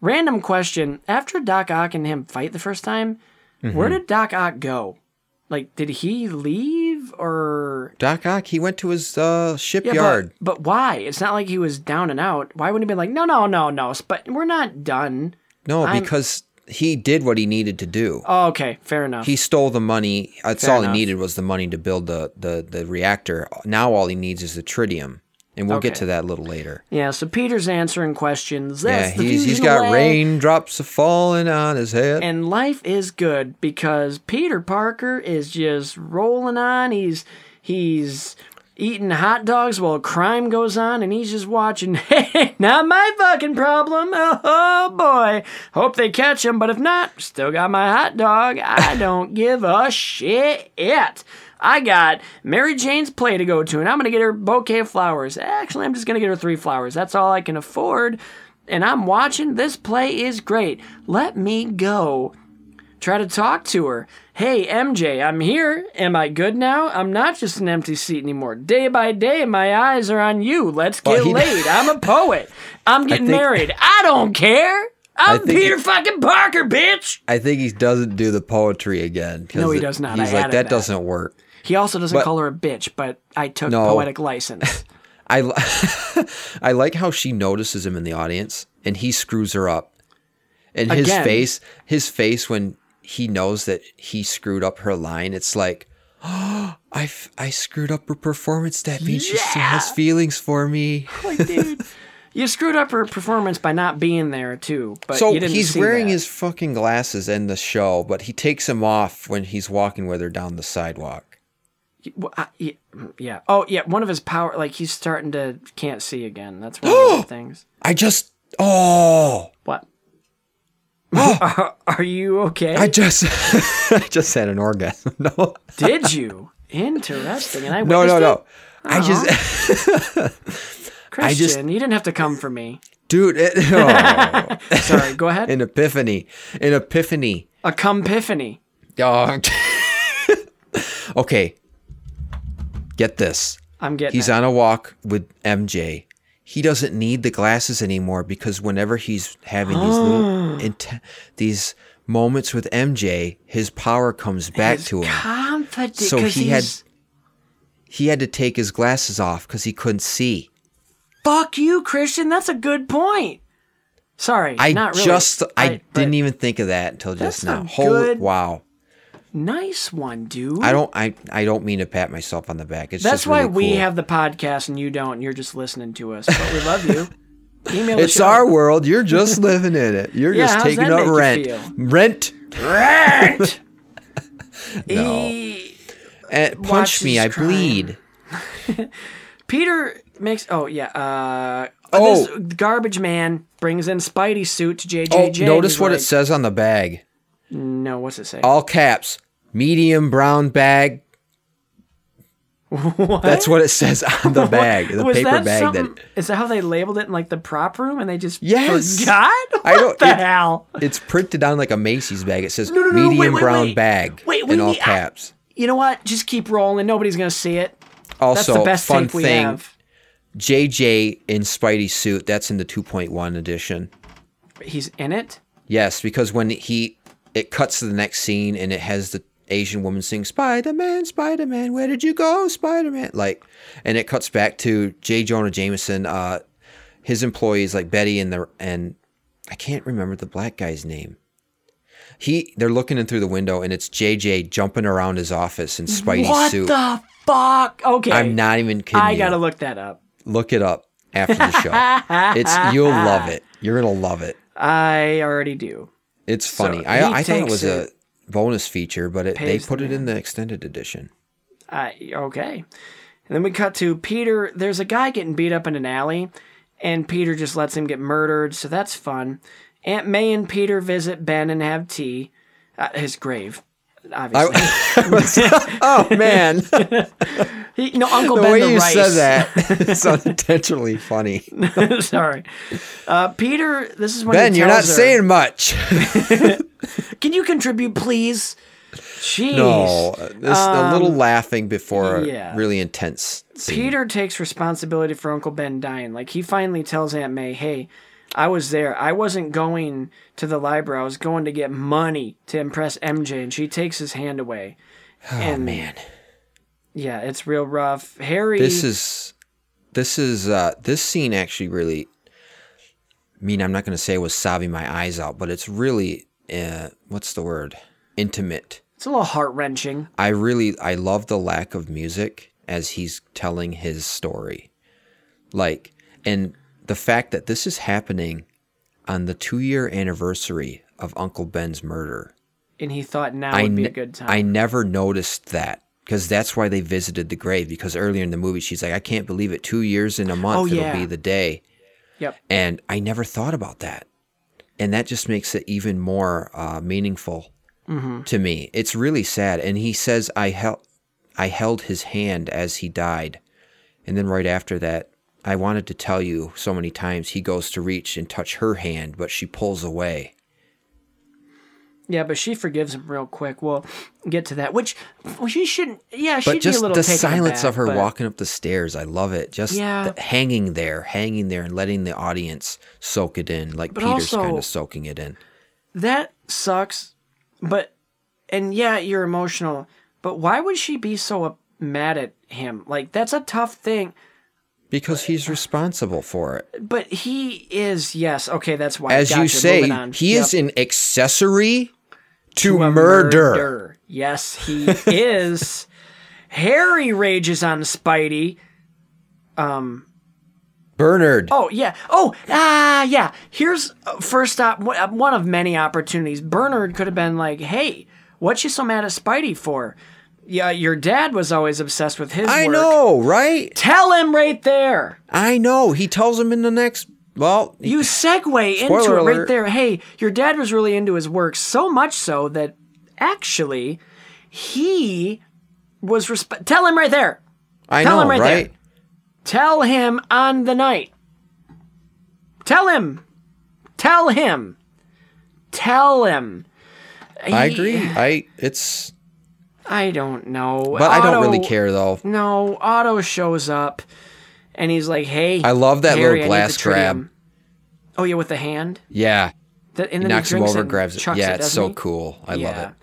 Random question. After Doc Ock and him fight the first time, Mm-hmm. where did Doc Ock go? Like, did he leave or. Doc Ock, he went to his uh, Yeah, shipyard. but, but why? It's not like he was down and out. Why wouldn't he be like, no, no, no, no, but we're not done? no, I'm- because he did what he needed to do. Oh, okay, fair enough. He stole the money. That's Fair all enough. he needed was the money to build the, the, the reactor. Now all he needs is the tritium. And we'll get to that a little later. yeah, so Peter's answering questions. Yeah, That's the he's, he's got raindrops falling on his head. and life is good because Peter Parker is just rolling on. He's he's eating hot dogs while crime goes on, and he's just watching. <laughs> Hey, not my fucking problem. <laughs> Oh boy, hope they catch him. But if not, still got my hot dog. I <laughs> don't give a shit. I got Mary Jane's play to go to, and I'm gonna get her bouquet of flowers. Actually, I'm just gonna get her three flowers. That's all I can afford. And I'm watching. This play is great. Let me go try to talk to her. Hey, MJ, I'm here. Am I good now? I'm not just an empty seat anymore. Day by day, my eyes are on you. Let's get Well, he- laid. I'm a poet. I'm <laughs> getting think- married. I don't care. I'm Peter he- fucking Parker, bitch. I think he doesn't do the poetry again. No, he does not. He's I like, that, that." doesn't work. He also doesn't But- call her a bitch, but I took No. poetic license. <laughs> I li- <laughs> I like how she notices him in the audience and he screws her up. And his Again. face, his face when he knows that he screwed up her line, it's like, oh, <gasps> I, f- I screwed up her performance. That means she still has feelings for me. <laughs> Like, dude, you screwed up her performance by not being there too. But so he's wearing that. his fucking glasses in the show, but he takes them off when he's walking with her down the sidewalk. Well, I- yeah, yeah. Oh, yeah. One of his power, like he's starting to can't see again. That's one of the <gasps> things. I just, oh, What? are, <gasps> oh. <laughs> are you okay? I just, <laughs> I just had an orgasm. <laughs> No, Did you? Interesting. And I no, no, witnessed no. it? I just, Christian, just- you didn't have to come for me. dude, it, oh, Sorry. Go ahead. an epiphany, an epiphany. A cumpiphany. Oh. okay, get this. I'm getting. He's it. on a walk with MJ. He doesn't need the glasses anymore because whenever he's having these little <gasps> int- these moments with MJ, his power comes back His to him. Confident. So 'cause he had- he's- He had to take his glasses off because he couldn't see. Fuck you, Christian. That's a good point. Sorry. I not really. just I didn't even think of that until That's just now. a Holy good- wow! Nice one, dude. I don't I I don't mean to pat myself on the back. It's That's just why really we have the podcast and you don't. And you're just listening to us. But we love you. <laughs> Email It's our <laughs> world. You're just living in it. You're Yeah, just taking up rent. Rent. Rent. <laughs> No. E- Eh, punch me. I bleed. Peter makes. Oh yeah. Uh, Oh. this garbage man brings in Spidey suit to JJ. Oh, notice what like- it says on the bag. No, what's it say? All caps. Medium brown bag. <laughs> what? That's what it says on the <laughs> bag. The paper that bag that Is that how they labeled it in like the prop room and they just Yes. forgot? What <laughs> I don't- the it- hell? it's printed on like a Macy's bag. It says no, no, medium wait, wait, brown wait. bag Wait, in all need- I- caps. You know what? Just keep rolling. Nobody's gonna see it. That's Also, the best fun thing, have. JJ in Spidey suit. That's in the 2.1 edition. He's in it. Yes, because when he it cuts to the next scene and it has the Asian woman sing Spider Man, Spider Man, where did you go, Spider Man? Like, and it cuts back to J. Jonah Jameson, uh, his employees like Betty and the and I can't remember the black guy's name. He they're looking in through the window and it's JJ jumping around his office in Spidey what suit. What the fuck? Okay, I'm not even kidding. I you. gotta look that up. look it up after the show. it's you'll love it. You're gonna love it. <laughs> I already do. It's funny. he I, I thought it was it, a bonus feature, but it, they put the it in the extended edition. I okay. And then we cut to Peter. There's a guy getting beat up in an alley, and Peter just lets him get murdered. So that's fun. Aunt May and Peter visit Ben and have tea. at his grave, obviously. <laughs> Oh man, <laughs> he, no, Uncle the Ben way the you rice. said <laughs> it's unintentionally funny. Sorry, uh, Peter. This is when Ben, you're not her, saying much. Can you contribute, please? Jeez. no, this, a little laughing before Um, yeah. a really intense scene. Peter takes responsibility for Uncle Ben dying. Like he finally tells Aunt May, "Hey, I was there. I wasn't going to the library. I was going to get money to impress MJ." And she takes his hand away. oh and man, yeah, it's real rough. Harry. this is this is uh, this scene actually really. I mean, I'm not going to say it was sobbing my eyes out, but it's really uh, what's the word? Intimate. it's a little heart wrenching. I really I love the lack of music as he's telling his story. Like and the fact that this is happening on the 2-year anniversary of Uncle Ben's murder. And he thought now I would be ne- a good time. I never noticed that cuz that's why they visited the grave because earlier in the movie she's like I can't believe it 2 years in a month Oh, it'll be the day. yep. And I never thought about that. And that just makes it even more uh, meaningful to me. It's really sad. And he says, I, held, I held his hand as he died. And then right after that, I wanted to tell you so many times he goes to reach and touch her hand, but she pulls away. Yeah, but she forgives him real quick. We'll get to that. Which well, she shouldn't. Yeah, she'd But be a just little the silence aback, of her but walking up the stairs, I love it. Just Yeah. the- hanging there, hanging there, and letting the audience soak it in, like But Peter's kind of soaking it in. That sucks. But and yeah, you're emotional. But why would she be so mad at him? Like that's a tough thing. Because he's responsible for it. But he is, yes. Okay, that's why. As you say, he is an accessory to, a murder. Yes, he <laughs> is. Harry rages on Spidey. Um, Bernard. Oh yeah. Oh ah yeah. Here's uh, first op- one uh, one of many opportunities. Bernard could have been like, "Hey, what you so mad at Spidey for? Yeah, your dad was always obsessed with his work. I work. know, right? Tell him right there. I know. He tells him in the next. Well, You segue into it right there. Hey, your dad was really into his work so much so that actually he was resp- Tell him right there. I tell know, him right there. Tell him on the night. Tell him. Tell him. Tell him. I He- agree. I it's, I don't know. but I don't really care though. No, Otto shows up and he's like, "Hey, I love that Harry, little glass the grab. Oh yeah, with the hand. Yeah, That, and he then knocks him drinks over, grabs it. Yeah, it, it's so he? cool. I love it.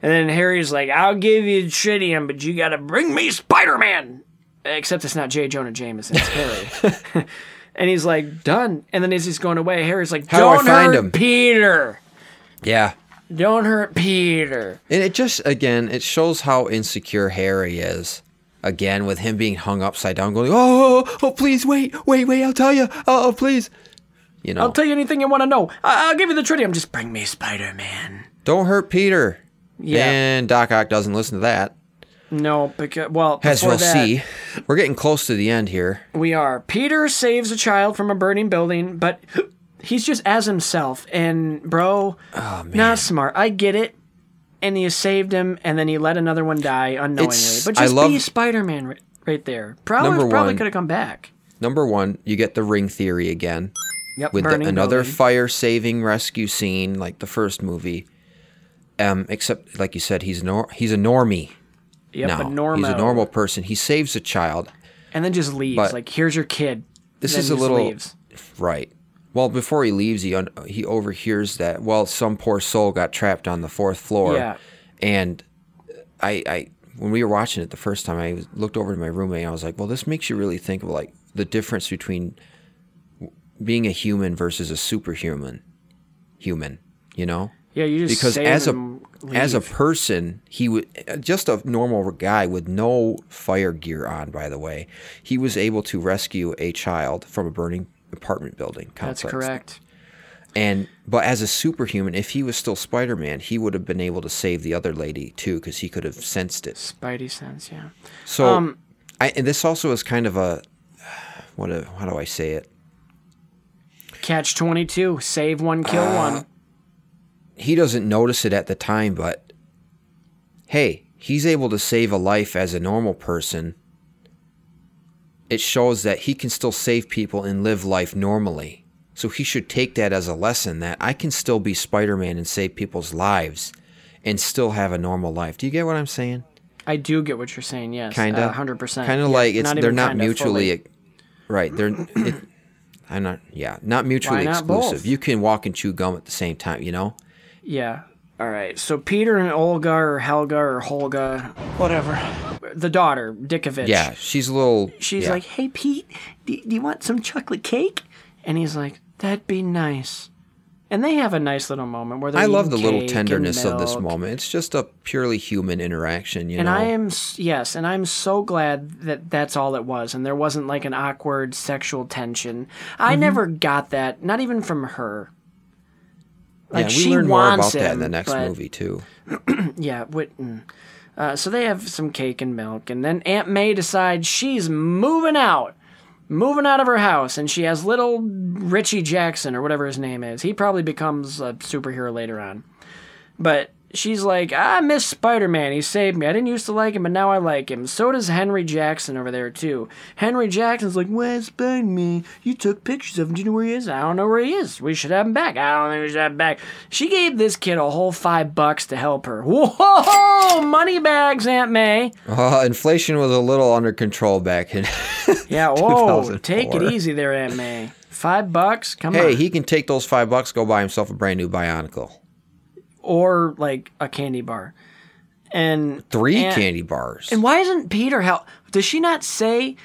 And then Harry's like, "I'll give you tritium, but you got to bring me Spider-Man." Except it's not J. Jonah Jameson, it's Harry. <laughs> <laughs> and he's like, "Done." And then as he's going away, Harry's like, How do I "Don't find hurt him?" Peter. Yeah, Don't hurt Peter." and it just again it shows how insecure Harry is. Again, with him being hung upside down, going, "Oh, oh, oh, oh please wait, wait, wait! I'll tell you. Oh, oh, please." You know, I'll tell you anything you want to know. I- I'll give you the tritium. Just bring me Spider-Man. don't hurt Peter. Yeah. And Doc Ock doesn't listen to that. No, because well, As we'll that, see, we're getting close to the end here. We are. Peter saves a child from a burning building, but he's just as himself. And bro, Oh, not smart. I get it. And you saved him, and then he let another one die unknowingly. It's- but I just love- be Spider-Man right, right there. Number probably could have come back. Number one, you get the ring theory again. Yep, with the, another fire saving rescue scene like the first movie. Um, except like you said, he's nor- he's a normie yep, now. a normal. He's a normal person. He saves a child. and then just leaves. but- like, here's your kid. This is a little leaves. right. Well, before he leaves, he un- he overhears that. Well, some poor soul got trapped on the fourth floor. Yeah. And I, I when we were watching it the first time, I looked over to my roommate. and I was like, "Well, this makes you really think of like the difference between being a human versus a superhuman human." You know? Yeah, you just because as a and as a person, he would just a normal guy with no fire gear on. By the way, he was able to rescue a child from a burning apartment building complex. That's correct. And but as a superhuman, if he was still Spider Man, he would have been able to save the other lady too, because he could have sensed it. Spidey sense, yeah. So, Um, I, and this also is kind of a <sighs> what? A, how do I say it? Catch 22. Save one, kill Uh, one. he doesn't notice it at the time, but hey, he's able to save a life as a normal person. It shows that he can still save people and live life normally. So he should take that as a lesson that I can still be Spider Man and save people's lives and still have a normal life. Do you get what I'm saying? I do get what you're saying, yes. Kind of. Uh, 100%. Kind of like it's not they're not mutually fully. right. They're it, I'm not yeah, not mutually not exclusive. both? You can walk and chew gum at the same time, you know? Yeah. All right. So Peter and Olga or Helga or Holga, whatever, the daughter, Ditkovich. Yeah, she's a little She's yeah. like, hey, Pete, do, do you want some chocolate cake? And he's like, that'd be nice. And they have a nice little moment where they're I love the eating little tenderness of this moment. It's just a purely human interaction, you And know. And I am yes, and I'm so glad that that's all it was, and there wasn't like an awkward sexual tension. I Mm-hmm. never got that, not even from her. Yeah, we she learn more about that in the next but- movie too. <clears throat> Yeah, Witten. Uh, so they have some cake and milk, and then Aunt May decides she's moving out, moving out of her house, and she has little Richie Jackson or whatever his name is. He probably becomes a superhero later on, but she's like, I miss Spider Man. He saved me. I didn't used to like him, but now I like him. So does Henry Jackson over there too. Henry Jackson's like, Where's Spider Man? You took pictures of him. Do you know where he is? I don't know where he is. We should have him back. I don't think we should have him back. She gave this kid a whole five bucks to help her. <laughs> Whoa, money bags, Aunt May. Uh, inflation was a little under control back in. <laughs> Yeah, whoa, take it easy there, Aunt May. Five bucks? Come hey, on. Hey, he can take those five bucks, go buy himself a brand new Bionicle, or like a candy bar. And three and- candy bars. And why isn't Peter help? Does she not say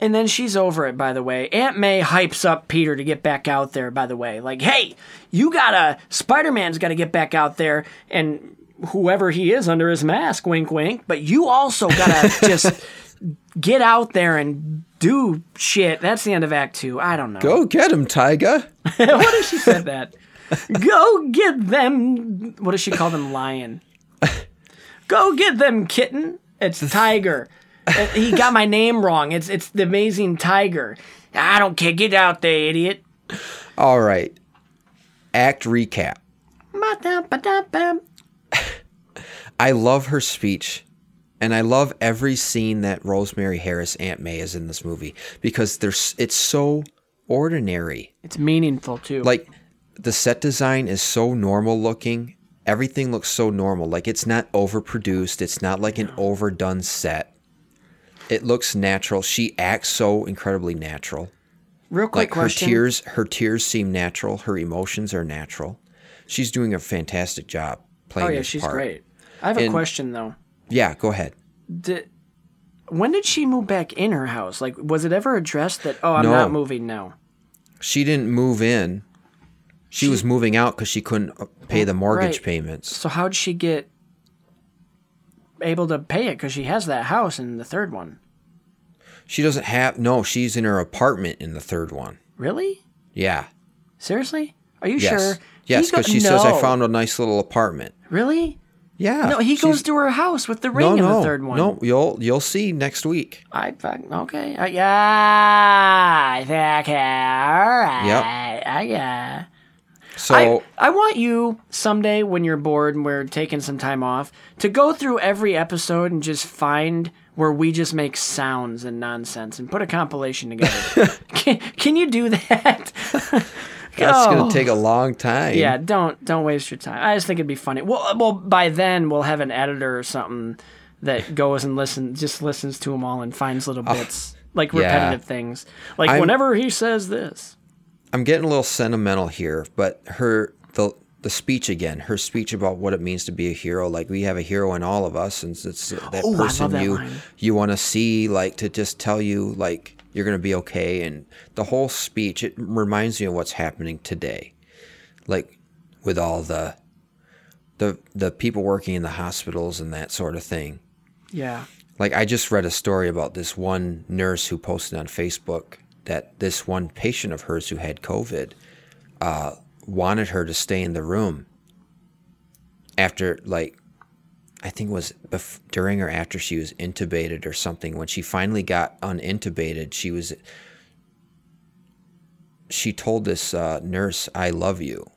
And then she's over it, by the way. Aunt May hypes up Peter to get back out there, by the way. Like, hey, you gotta, Spider Man's gotta get back out there, and whoever he is under his mask, wink, wink, but you also gotta <laughs> just get out there and do shit. That's the end of Act Two. I don't know. Go get him, Tiger. <laughs> what if she said that? <laughs> Go get them. What does she call them? Lion. <laughs> Go get them, kitten. It's <laughs> Tiger. Uh, he got my name wrong. It's it's the amazing Tiger. I don't care. Get out there, idiot. All right. Act recap. I love her speech. And I love every scene that Rosemary Harris Aunt May is in this movie because there's it's so ordinary. It's meaningful too. Like the set design is so normal looking. Everything looks so normal. Like it's not overproduced. It's not like an overdone set. It looks natural. She acts so incredibly natural. real quick Like her question. tears, her tears seem natural. Her emotions are natural. She's doing a fantastic job playing Oh yeah, she's part. great. I have a question though. Yeah, go ahead. Did, when did she move back in her house? Like, was it ever addressed that? Oh, I'm No. not moving now. She didn't move in. She, was moving out because she couldn't uh, pay the mortgage Right. payments. So how'd she get able to pay it? Because she has that house in the third one. She doesn't have. No, she's in her apartment in the third one. Really? Yeah. Seriously? Are you Yes. sure? Yes, because she says I found a nice little apartment. Really? Yeah. No, he goes to her house with the ring no, in no, the third one. No, you'll you'll see next week. I fuck okay. Uh, yeah, I think all right. Yep. Uh, yeah. So I, I want you someday when you're bored and we're taking some time off to go through every episode and just find where we just make sounds and nonsense and put a compilation together. <laughs> can, can you do that? <laughs> that's Oh. gonna take a long time. Yeah, don't don't waste your time. I just think it'd be funny. Well, uh, well, by then we'll have an editor or something that goes and listen, just listens to them all and finds little oh, bits like yeah. repetitive things. Like I'm- whenever he says this. I'm getting a little sentimental here, but her the the speech again, her speech about what it means to be a hero. Like we have a hero in all of us, and it's that Ooh, person that you line. you want to see, like to just tell you like you're gonna be okay. And the whole speech it reminds me of what's happening today, like with all the the the people working in the hospitals and that sort of thing. Yeah. Like I just read a story about this one nurse who posted on Facebook that this one patient of hers who had COVID uh, wanted her to stay in the room after like I think it was bef- during or after she was intubated or something. When she finally got unintubated, she was she told this uh, nurse, "I love you."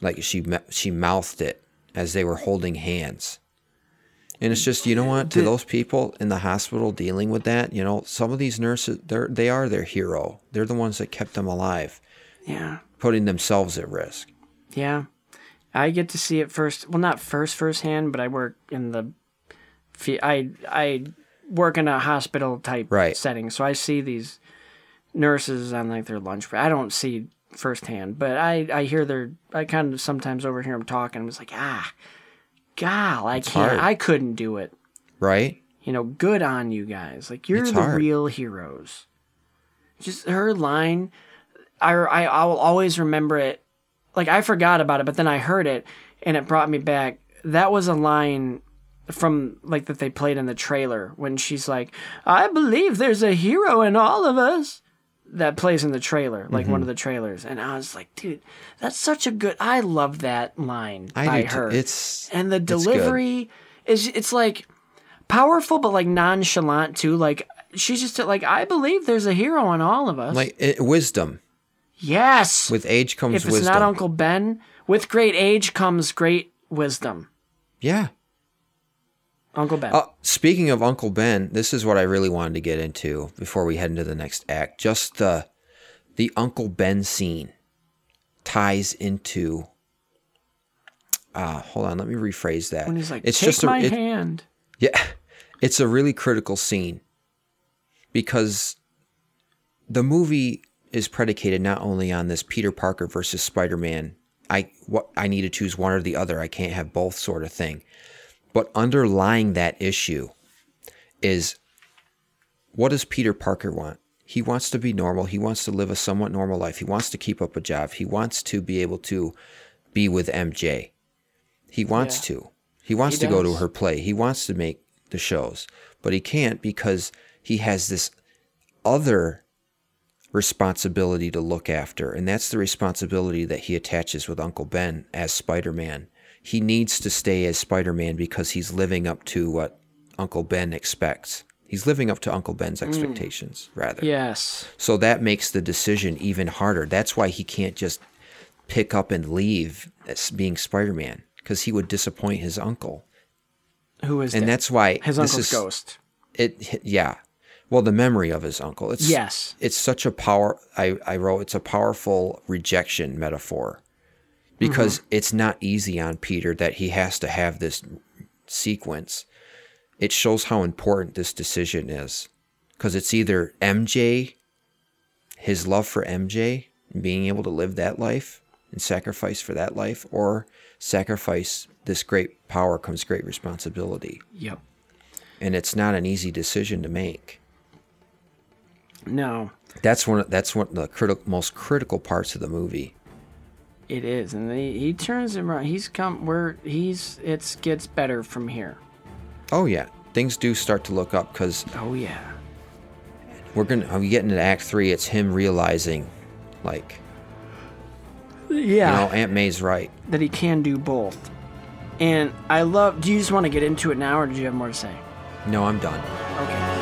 Like she she mouthed it as they were holding hands. And it's just, you know what, to those people in the hospital dealing with that, you know, some of these nurses, they're they are their hero. They're the ones that kept them alive, Yeah. putting themselves at risk. Yeah. I get to see it first. Well, not first firsthand, but I work in the I I work in a hospital type Right. setting, so I see these nurses on like their lunch break. I don't see firsthand, but I I hear their I kind of sometimes overhear them talking. I'm just like, ah, gal, I can't. hard. I couldn't do it. Right? You know, good on you guys. Like you're It's the hard. real heroes. Just her line, I I I will always remember it. Like I forgot about it, but then I heard it, and it brought me back. That was a line from like that they played in the trailer when she's like, "I believe there's a hero in all of us." That plays in the trailer, like Mm-hmm. one of the trailers, and I was like, "Dude, that's such a good." I love that line I by her. It's and the it's delivery is it's like powerful but like nonchalant too like she's just like i believe there's a hero in all of us like it, wisdom. yes With age comes if it's wisdom. not uncle ben with great age comes great wisdom yeah. Uncle ben Uh, speaking of Uncle Ben, this is what I really wanted to get into before we head into the next act. Just the the Uncle Ben scene ties into. Uh, hold on, let me rephrase that. when he's like it's take just a, my it- hand Yeah, <laughs> it's a really critical scene because the movie is predicated not only on this Peter Parker versus Spider-Man. I what I need to choose one or the other. I can't have both sort of thing. But underlying that issue is what does Peter Parker want? He wants to be normal. He wants to live a somewhat normal life. He wants to keep up a job. He wants to be able to be with MJ. He wants Yeah. to. He wants He to go to her play. He wants to make the shows, but he can't because he has this other responsibility to look after, and that's the responsibility that he attaches with Uncle Ben as Spider Man. He needs to stay as Spider Man because he's living up to what Uncle Ben expects. He's living up to Uncle Ben's mm. expectations, rather. Yes. So that makes the decision even harder. That's why he can't just pick up and leave as being Spider Man because he would disappoint his uncle. Who is And that? that's why his uncle's is- ghost? It yeah. Well, the memory of his uncle. It's Yes. It's such a power. I I wrote it's a powerful rejection metaphor because mm-hmm. it's not easy on Peter that he has to have this sequence. It shows how important this decision is because it's either MJ, his love for MJ, and being able to live that life and sacrifice for that life, or sacrifice this great power comes great responsibility Yep. and it's not an easy decision to make. No, That's one. Of, that's one of the critical, most critical parts of the movie. It is, and he, he turns it around. He's come where he's. It gets better from here. Oh yeah, things do start to look up because Oh yeah. we're gonna. Are we getting to Act Three? It's him realizing, like, Yeah. you know, Aunt May's right. that he can do both. And I love. Do you just want to get into it now, or did you have more to say? No, I'm done. Okay.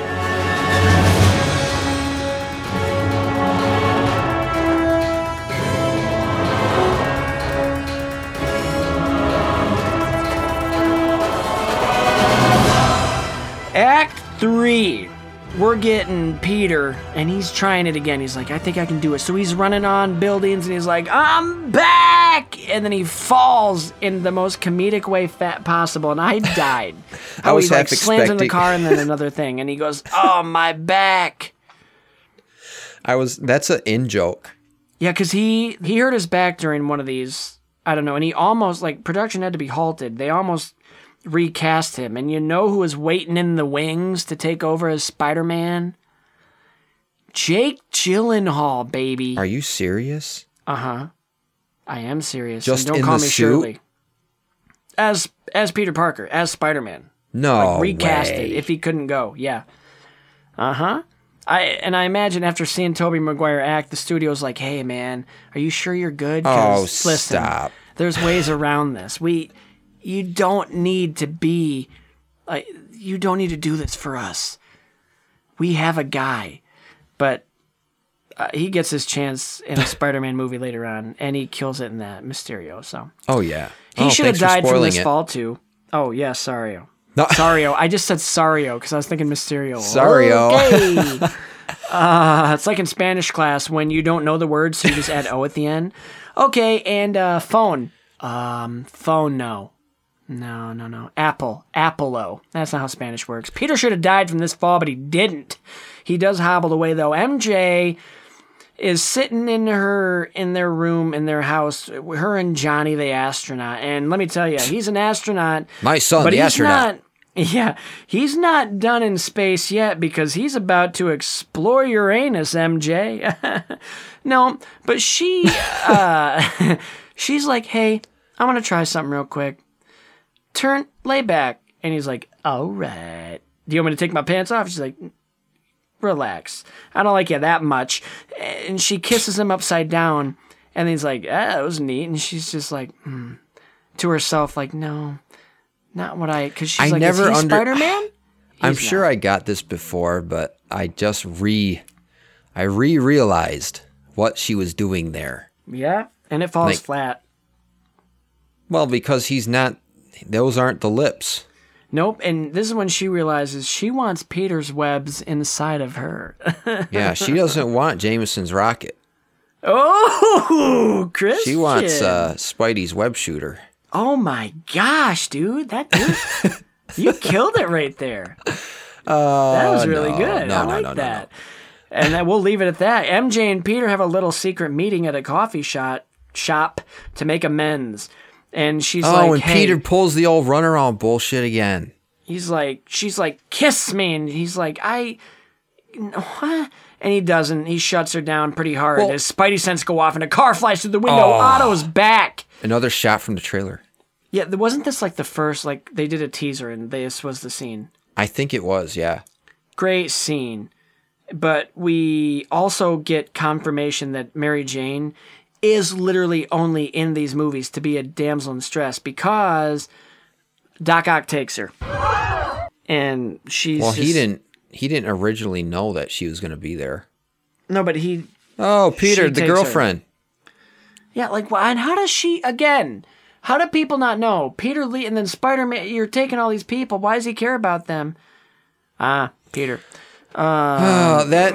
Act three. We're getting Peter, and he's trying it again. He's like, I think I can do it. So he's running on buildings, and he's like, I'm back! And then he falls in the most comedic way fa- possible, and I <laughs> died. I oh, How was he like half slams in the car, and then <laughs> another thing, and he goes, Oh, my back! I was. That's an in joke. Yeah, because he he hurt his back during one of these. I don't know, and he almost like production had to be halted. They almost recast him, and you know who was waiting in the wings to take over as Spider Man? Jake Gyllenhaal, baby. Are you serious? Uh huh. I am serious. Just and don't call me suit? Shirley. As as Peter Parker, as Spider Man. No Like recast way. it if he couldn't go. Yeah. Uh huh. I and I imagine after seeing Tobey Maguire act, the studio's like, "Hey man, are you sure you're good?" Oh, listen, stop. There's ways around this. We, you don't need to be, like, you don't need to do this for us. We have a guy, but uh, he gets his chance in a <laughs> Spider-Man movie later on, and he kills it in that Mysterio. So Oh yeah. he Oh, should have died from this it. fall too. Oh yeah, Sario. No. <laughs> Sario. I just said Sario because I was thinking Mysterio. Sario. Okay. <laughs> uh, it's like in Spanish class when you don't know the word, so you just add O at the end. Okay, and uh, phone. Um, phone. No. No, no, no. Apple. Apple-o. That's not how Spanish works. Peter should have died from this fall, but he didn't. He does hobble away though. MJ is sitting in her in their room in their house. Her and Johnny the astronaut. And let me tell you, he's an astronaut. My son, but the he's astronaut. not. Yeah, he's not done in space yet because he's about to explore Uranus, MJ. <laughs> no, but she, uh, <laughs> she's like, hey, I'm gonna try something real quick. Turn, lay back, and he's like, all right. Do you want me to take my pants off? She's like, relax. I don't like you that much. And she kisses him upside down, and he's like, ah, that was neat. And she's just like, hmm, to herself, like, no, not what I. Because she's I like, never is he under- Spider Man? <sighs> I'm sure I got this before, but I just re, I re realized what she was doing there. Yeah, and it falls Like- flat. Well, because he's not. Those aren't the lips. Nope. And this is when she realizes she wants Peter's webs inside of her. <laughs> Yeah, she doesn't want Jameson's rocket. oh, Chris. She wants uh, Spidey's web shooter. Oh my gosh, dude! That dude, <laughs> you killed it right there. that was really no, good. no, I no, like no, no, that. And then we'll leave it at that. MJ and Peter have a little secret meeting at a coffee shop shop to make amends. And she's like, Oh, like, and hey, Peter pulls the old runaround bullshit again. he's like, she's like, kiss me, and he's like, I, what? And he doesn't. He shuts her down pretty hard. Well- His Spidey sense go off, and a car flies through the window. Oh. Otto's back. Another shot from the trailer. Yeah, wasn't this like the first? Like they did a teaser, and this was the scene. I think it was, yeah. Great scene, but we also get confirmation that Mary Jane is literally only in these movies to be a damsel in distress because Doc Ock takes her, and she's Well, he didn't. He didn't originally know that she was going to be there. No, but he Oh, Peter, the takes her. girlfriend. Yeah, like, why? And how does she again? How do people not know? Peter Lee and then Spider Man. You're taking all these people. Why does he care about them? Ah, Peter. Uh, that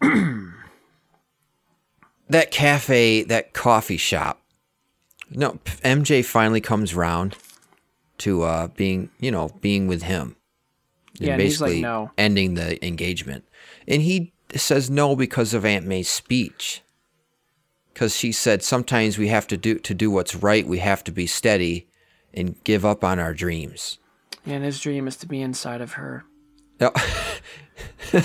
<clears throat> that cafe, that coffee shop. No, MJ finally comes round to uh, being, you know, being with him. Yeah, and he's like, "No." ending the engagement, and he says no because of Aunt May's speech. Because she said sometimes we have to do to do what's right. We have to be steady and give up on our dreams. And his dream is to be inside of her. No, <laughs>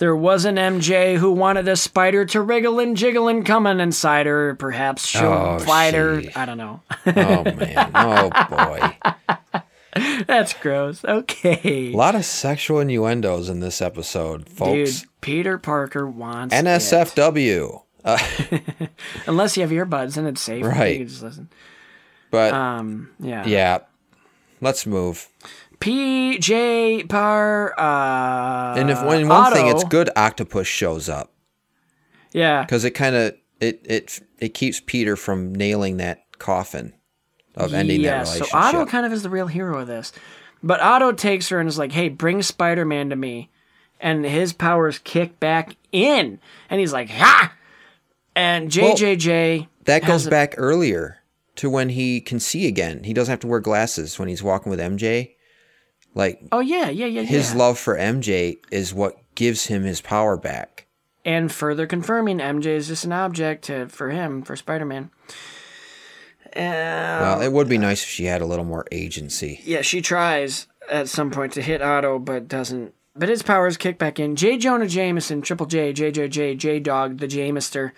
There was an MJ who wanted a spider to wriggle and jiggle and come in inside her. Perhaps she'll Oh, fight her. I don't know. oh man, oh boy. <laughs> That's gross. Okay. A lot of sexual innuendos in this episode, folks. Dude. Peter Parker wants. NSFW. <laughs> Unless you have earbuds and it's safe. Right. You can just listen. But Um, yeah. yeah, let's move. PJ Par. Uh, And if when one thing, it's good Octopus shows up Yeah. because it kind of it it it keeps Peter from nailing that coffin of ending yeah, that relationship. so. Otto kind of is the real hero of this. But Otto takes her and is like, hey, bring Spider Man to me. And his powers kick back in. And he's like, ha! And JJJ. that goes a- back earlier to when he can see again. He doesn't have to wear glasses when he's walking with MJ. Like Oh, yeah, yeah, yeah, his yeah. love for MJ is what gives him his power back. and further confirming MJ is just an object to, for him, for Spider Man. Um, well, it would be nice if she had a little more agency. Yeah, she tries at some point to hit Otto, but doesn't. But his powers kick back in. J. Jonah Jameson, Triple J, JJJ, J Dog, the Jamester,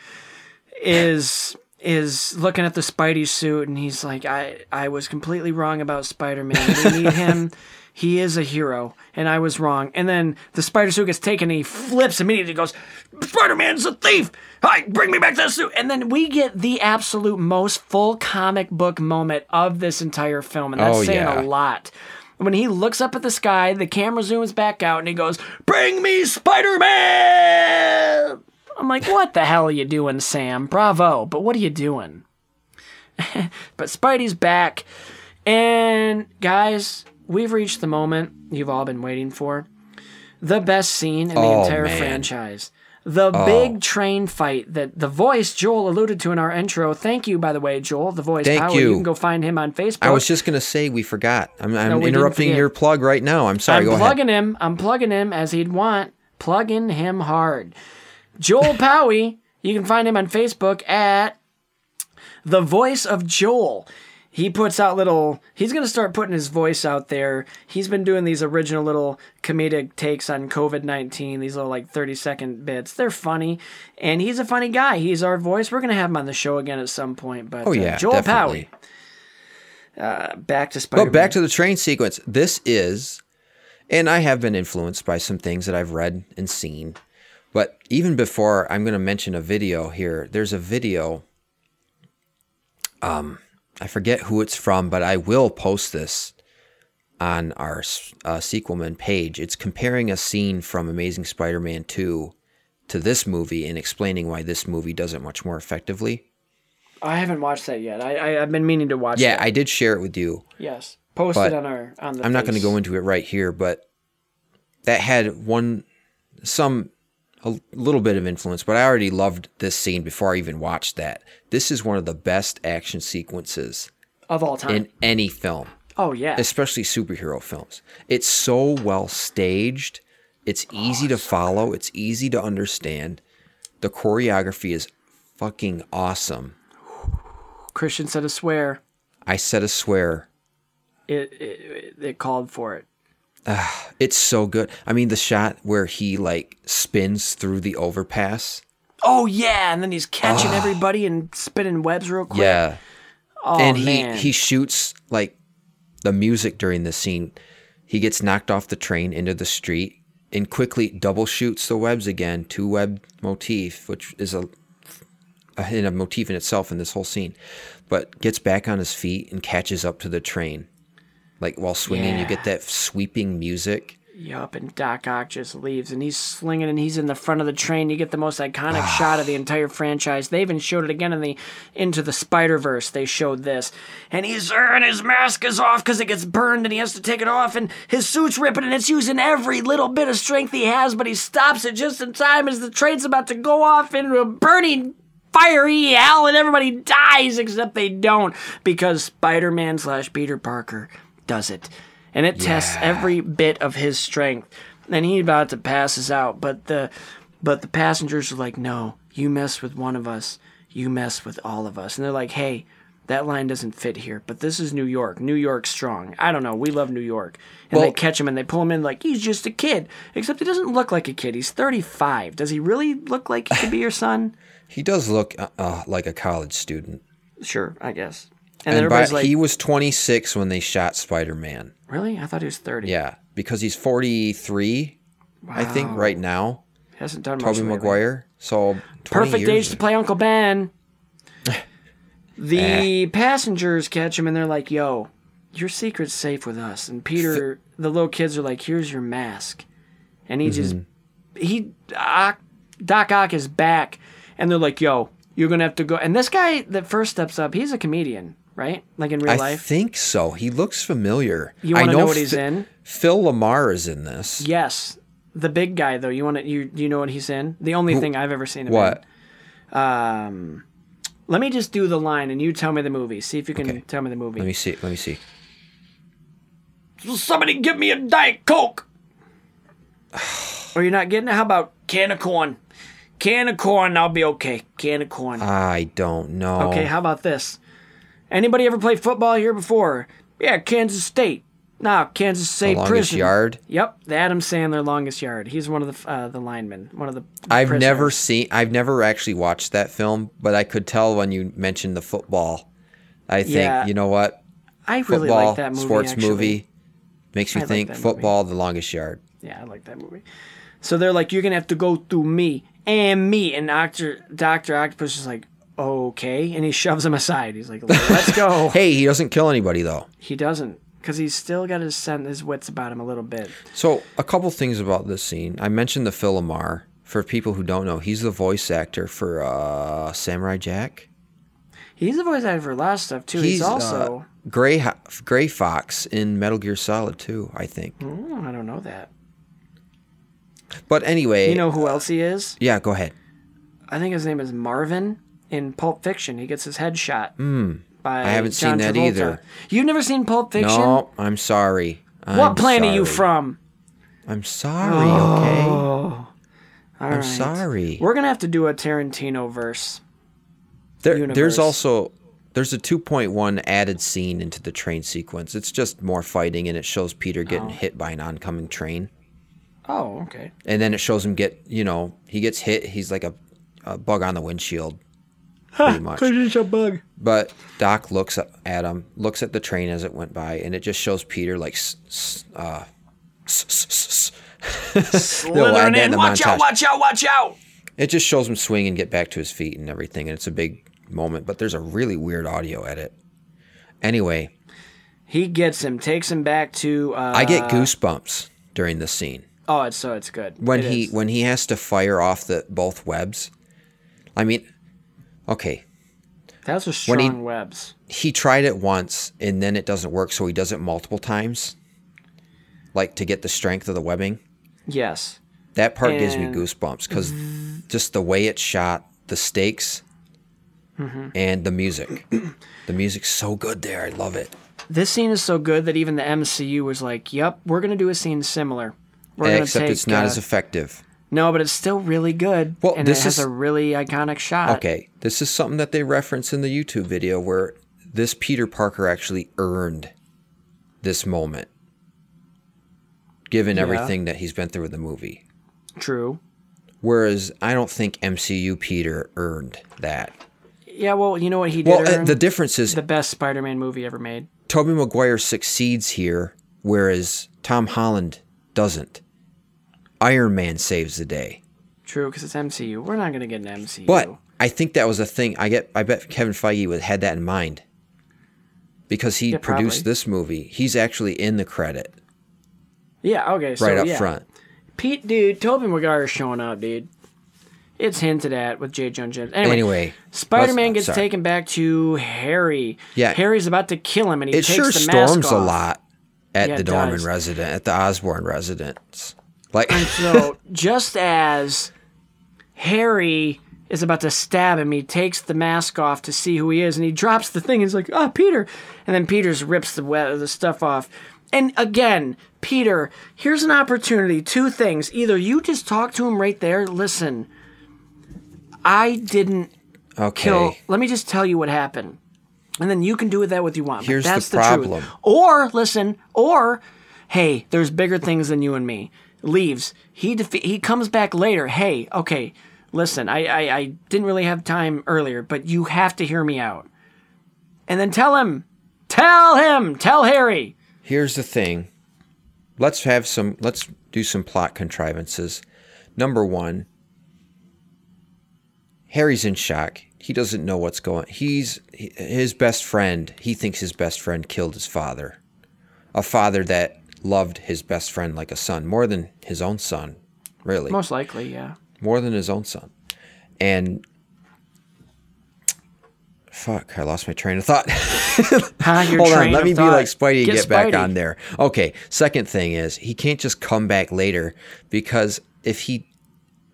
is is looking at the Spidey suit, and he's like, "I I was completely wrong about Spider Man. We need him. <laughs> He is a hero, and I was wrong." And then the Spider suit gets taken, and he flips immediately. Goes, "Spider Man's a thief! Hi, bring me back that suit!" And then we get the absolute most full comic book moment of this entire film, and that's Oh, saying yeah. a lot. When he looks up at the sky, the camera zooms back out and he goes, Bring me Spider Man! I'm like, What the hell are you doing, Sam? Bravo, but what are you doing? <laughs> but Spidey's back. And guys, we've reached the moment you've all been waiting for. The best scene in the Oh, entire man. franchise. The oh. big train fight that the voice Joel alluded to in our intro. Thank you, by the way, Joel, the voice Thank you. You can go find him on Facebook. I was just gonna say we forgot. I'm, I'm No, we interrupting your plug right now. I'm sorry. I'm go plugging ahead. him. I'm plugging him as he'd want. Plugging him hard. Joel Powie. You can find him on Facebook at the voice of Joel. He puts out little. He's gonna start putting his voice out there. He's been doing these original little comedic takes on COVID nineteen. These little like thirty second bits. They're funny, and he's a funny guy. He's our voice. We're gonna have him on the show again at some point. But Oh uh, yeah, Joel definitely. Powie. Uh, back to Spider. But back to the train sequence. This is, and I have been influenced by some things that I've read and seen. But even before, I'm going to mention a video here. There's a video. Um, I forget who it's from, but I will post this on our uh, Sequelman page. It's comparing a scene from Amazing Spider-Man 2 to this movie and explaining why this movie does it much more effectively. I haven't watched that yet. I, I I've been meaning to watch. It. Yeah, that. I did share it with you. Yes. Post it on our on the I'm not going to go into it right here, but that had one some a little bit of influence, but I already loved this scene before I even watched that. This is one of the best action sequences of all time. in any film, oh yeah. especially superhero films. It's so well staged. It's easy to follow, it's easy to understand. The choreography is fucking awesome. Christian said a swear. I said a swear. It, it it called for it. It's so good. I mean, the shot where he like spins through the overpass. Oh yeah, and then he's catching everybody and spinning webs real quick. Yeah. Oh and he man. he shoots like the music during the scene. He gets knocked off the train into the street and quickly double shoots the webs again, two web motif, which is a a, in a motif in itself in this whole scene. But gets back on his feet and catches up to the train. Like while swinging, you get that sweeping music. Yup, and Doc Ock just leaves, and he's slinging, and he's in the front of the train. You get the most iconic <sighs> shot of the entire franchise. They even showed it again in the Into the Spider Verse. They showed this, and he's there, and his mask is off because it gets burned, and he has to take it off, and his suit's ripping, and it's using every little bit of strength he has, but he stops it just in time as the train's about to go off into a burning fiery hell, and everybody dies except they don't because Spider-Man slash Peter Parker does it, and it tests every bit of his strength. And he about to passes out, but the but the passengers are like, "No, you mess with one of us, you mess with all of us." And they're like, "Hey." That line doesn't fit here, but this is New York. New York strong. I don't know. We love New York. And they catch him and they pull him in like he's just a kid. Except he doesn't look like a kid. He's 35. Does he really look like he could be your son? <laughs> He does look uh, uh, like a college student. Sure, I guess. And, And, by, like, he was 26 when they shot Spider Man. really? I thought he was 30. Yeah, because he's 43, I think, right now. He hasn't done much Tobey. Maguire. So 20 Perfect age to play Uncle Ben. <laughs> the Eh. passengers catch him and they're like, yo, your secret's safe with us. And Peter, the little kids are like, here's your mask. And he just, Mm-hmm. he, Ock, Doc Ock is back. And they're like, yo, you're going to have to go. And this guy that first steps up, he's a comedian, right? Like in real I life. I think so. He looks familiar. You wanna know what he's in? Phil LaMarr is in this. Yes. The big guy, though. You want to, you, you know what he's in? The only thing I've ever seen him What? in. Um, let me just do the line and you tell me the movie. See if you can Okay. tell me the movie. Let me see. Let me see. Somebody give me a Diet Coke. <sighs> or you're not getting it? How about can of corn? Can of corn, I'll be okay. Can of corn. I don't know. okay, how about this? Anybody ever play football here before? Yeah, Kansas State. Nah, Kansas State Prison. longest Prison. yard? Yep, the Adam Sandler longest yard. He's one of the uh, the linemen, one of the. I've prisoners. never seen. I've never actually watched that film, but I could tell when you mentioned the football. I think Yeah. you know what I really football like that movie. sports actually. movie makes me I like think movie. football the longest yard. Yeah, I like that movie. So they're like, you're gonna have to go through me and me, and Doctor Doctor Octopus is like, okay, and he shoves him aside. He's like, let's go. <laughs> Hey, he doesn't kill anybody though. He doesn't, because he's still got his sen- his wits about him a little bit. So a couple things about this scene. I mentioned the Phil LaMarr. For people who don't know, he's the voice actor for uh, Samurai Jack. He's the voice actor for a lot of stuff too. He's, also. uh, Gray Gray Fox in Metal Gear Solid too. I think. Oh, I don't know that. But anyway, You know who else he is? yeah, go ahead. I think his name is Marvin in Pulp Fiction. He gets his head shot. by Hmm. I haven't John seen that Travolta. either. You've never seen Pulp Fiction? No, I'm sorry. What I'm planet are you from? I'm sorry. Okay, All I'm right. sorry. We're gonna have to do a Tarantino verse. There, there's also there's a 2.1 added scene into the train sequence. It's just more fighting, and it shows Peter getting hit by an oncoming train, Oh, okay. and then it shows him get you know he gets hit. He's like a, a bug on the windshield, pretty <laughs> much. It's a bug. But Doc looks at at him, looks at the train as it went by, and it just shows Peter like, s- s- uh, Slithering <laughs> in. the Watch out! Watch out! Watch out! It just shows him swing and get back to his feet and everything, and it's a big moment. But there's a really weird audio edit. Anyway, He gets him, takes him back to. Uh, I get goosebumps during this scene Oh, it's so it's good. when It he is. when he has to fire off the both webs. I mean, okay, Those are when he- strong webs. he tried it once and then it doesn't work, so he does it multiple times, like to get the strength of the webbing. Yes. That part gives me goosebumps because just the way it's shot, the stakes, Mm-hmm. and the music. <clears throat> the music's so good there. I love it. This scene is so good that even the MCU was like, "Yep, we're gonna do a scene similar." We're Except take, it's not uh, as effective. No, but it's still really good. Well, and this it has is, a really iconic shot. Okay, this is something that they reference in the YouTube video where this Peter Parker actually earned this moment, given yeah. everything that he's been through in the movie. True. Whereas I don't think MCU Peter earned that. Yeah, well, you know what he did. Well, uh, earn? the difference is the best Spider-Man movie ever made. Tobey Maguire succeeds here, whereas Tom Holland doesn't. Iron Man saves the day. True, because it's MCU. We're not gonna get an MCU. But I think that was a thing. I get. I bet Kevin Feige would had that in mind because he yeah, produced probably. this movie. He's actually in the credit. Yeah. Okay. So, right up yeah. front. Pete, dude, Tobey Maguire showing up, dude. It's hinted at with J. Jonah Anyway, anyway Spider Man gets sorry. taken back to Harry. Yeah, Harry's about to kill him, and he it takes sure the mask storms a lot at yeah, the Dorman resident, at the Osborn residence. Like and so, <laughs> just as Harry is about to stab him, he takes the mask off to see who he is, and he drops the thing. He's like, "Ah, oh, Peter!" And then Peter's rips the the stuff off. And again, Peter, here's an opportunity. Two things: either you just talk to him right there. Listen, I didn't okay. kill. Let me just tell you what happened, and then you can do with that what you want. Here's that's the problem. The truth. Or listen, or hey, there's bigger things than you and me leaves. He defe- he comes back later. Hey, okay, listen, I, I I didn't really have time earlier, but you have to hear me out. And then tell him, tell him, tell Harry. Here's the thing. Let's have some. Let's do some plot contrivances. Number one, Harry's in shock. He doesn't know what's going. He's his best friend. He thinks his best friend killed his father, a father that loved his best friend like a son, more than his own son, really. Most likely, yeah. More than his own son. And fuck, I lost my train of thought. <laughs> Hold on, let me thought. be like Spidey get, get back on there. Okay, second thing is he can't just come back later because if he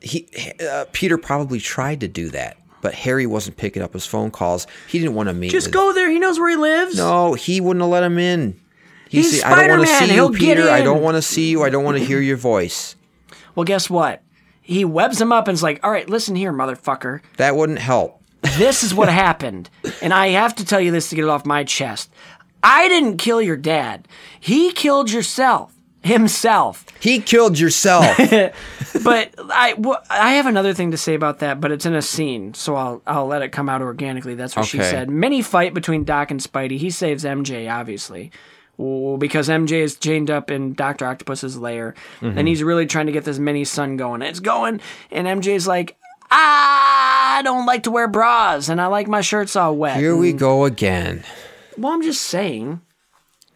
he uh, Peter probably tried to do that. But Harry wasn't picking up his phone calls. He didn't want to meet. Just go there. He knows where he lives. No, he wouldn't have let him in. He He's say, I don't want to see you, Peter. I don't want to see you. I don't want to hear your voice. Well, guess what? He webs him up and like, all right, listen here, motherfucker. That wouldn't help. This is what happened. <laughs> And I have to tell you this to get it off my chest. I didn't kill your dad. He killed yourself. Himself. He killed yourself. <laughs> but I, I have another thing to say about that, but it's in a scene, so I'll, I'll let it come out organically. That's what she said. Mini fight between Doc and Spidey. He saves MJ, obviously because MJ is chained up in Doctor Octopus's lair, mm-hmm. and he's really trying to get this mini sun going. It's going, and MJ's like, I don't like to wear bras, and I like my shirts all wet. Here we and, go again. Well, I'm just saying,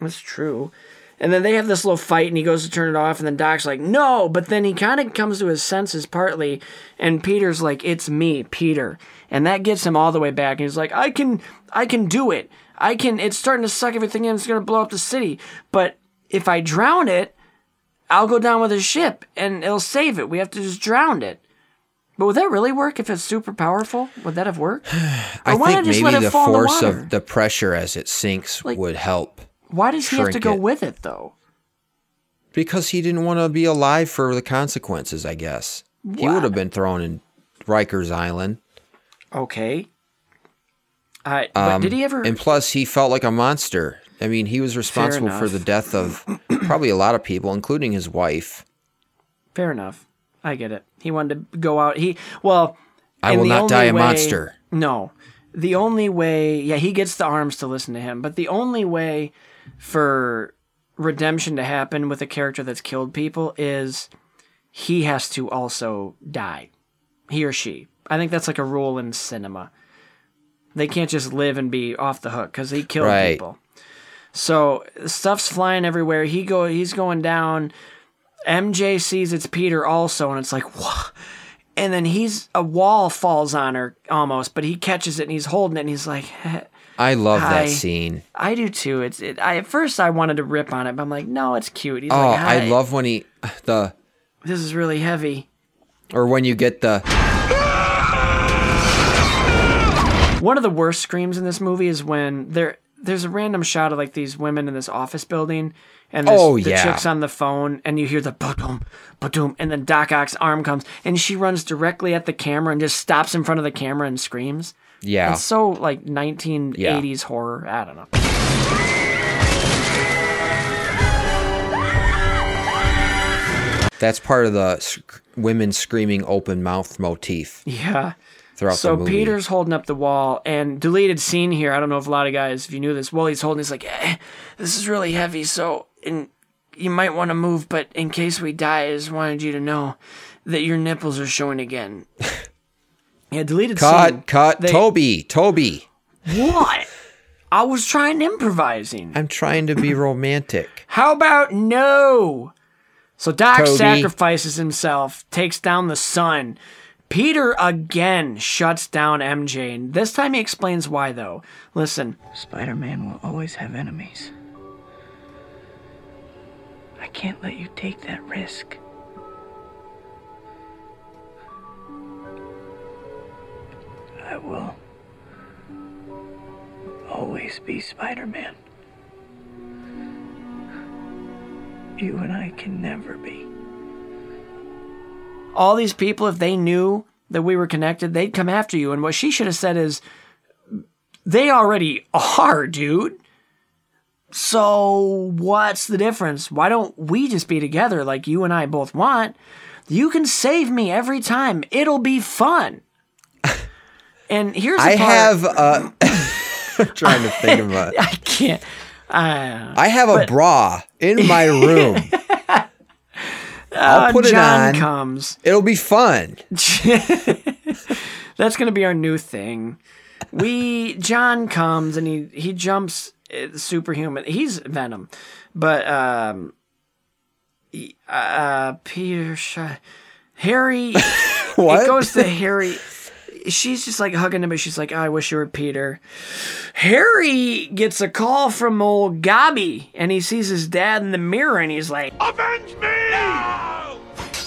that's true. And then they have this little fight, and he goes to turn it off, and then Doc's like, "No!" But then he kind of comes to his senses partly, and Peter's like, "It's me, Peter," and that gets him all the way back, and he's like, "I can, I can do it." I can. It's starting to suck everything in. It's gonna blow up the city. But if I drown it, I'll go down with a ship and it'll save it. We have to just drown it. But would that really work if it's super powerful? Would that have worked? <sighs> I think maybe the force the of the pressure as it sinks like, would help. Why does he have to go it? with it though? Because he didn't want to be alive for the consequences, I guess. What? He would have been thrown in Rikers Island. Okay. Uh, um, did he ever? And plus, he felt like a monster. I mean, he was responsible for the death of probably a lot of people, including his wife. Fair enough. I get it. He wanted to go out. He well. I will not die way, a monster. No, the only way. Yeah, he gets the arms to listen to him, but the only way for redemption to happen with a character that's killed people is he has to also die, he or she. I think that's like a rule in cinema. They can't just live and be off the hook because he killed right. people. So stuff's flying everywhere. He go he's going down. MJ sees it's Peter also, and it's like what? And then he's a wall falls on her almost, but he catches it and he's holding it and he's like. I love hi. that scene. I do too. It's it, I, at first I wanted to rip on it, but I'm like, no, it's cute. He's oh, like, I love when he <sighs> the. This is really heavy. Or when you get the. One of the worst screams in this movie is when there there's a random shot of like these women in this office building and oh, the yeah. chick's on the phone and you hear the boom, boom, and then Doc Ock's arm comes and she runs directly at the camera and just stops in front of the camera and screams. Yeah. It's so like 1980s yeah. horror. I don't know. That's part of the sc- women screaming open mouth motif. Yeah throughout So. Peter's holding up the wall, and deleted scene here. I don't know if a lot of guys, if you knew this, while he's holding, he's like, eh, "This is really heavy, so in, you might want to move, but in case we die, I just wanted you to know that your nipples are showing again." <laughs> yeah, deleted scene. cut, cut, Tobey, Tobey. What? I was trying improvising. I'm trying to be <clears throat> romantic. How about no? So Doc Tobey. sacrifices himself, takes down the sun. Peter again shuts down MJ, and this time he explains why, though. Listen, Spider Man will always have enemies. I can't let you take that risk. I will always be Spider Man. You and I can never be. All these people, if they knew that we were connected, they'd come after you. And what she should have said is, they already are, dude. So what's the difference? Why don't we just be together like you and I both want? You can save me every time. It'll be fun. <laughs> And here's the I part- have uh I'm <laughs> trying to think <laughs> of a I can't. Uh, I have a bra in my room. I'll put it John on. comes. <laughs> It'll be fun. That's gonna be our new thing. We John comes and he he jumps uh, superhuman. He's Venom, but um, uh, Peter Sh- Harry. <laughs> What? It goes to Harry. She's just like hugging him, but she's like, "I wish you were Peter." Harry gets a call from old Gobby, and he sees his dad in the mirror, and he's like, Avenge me!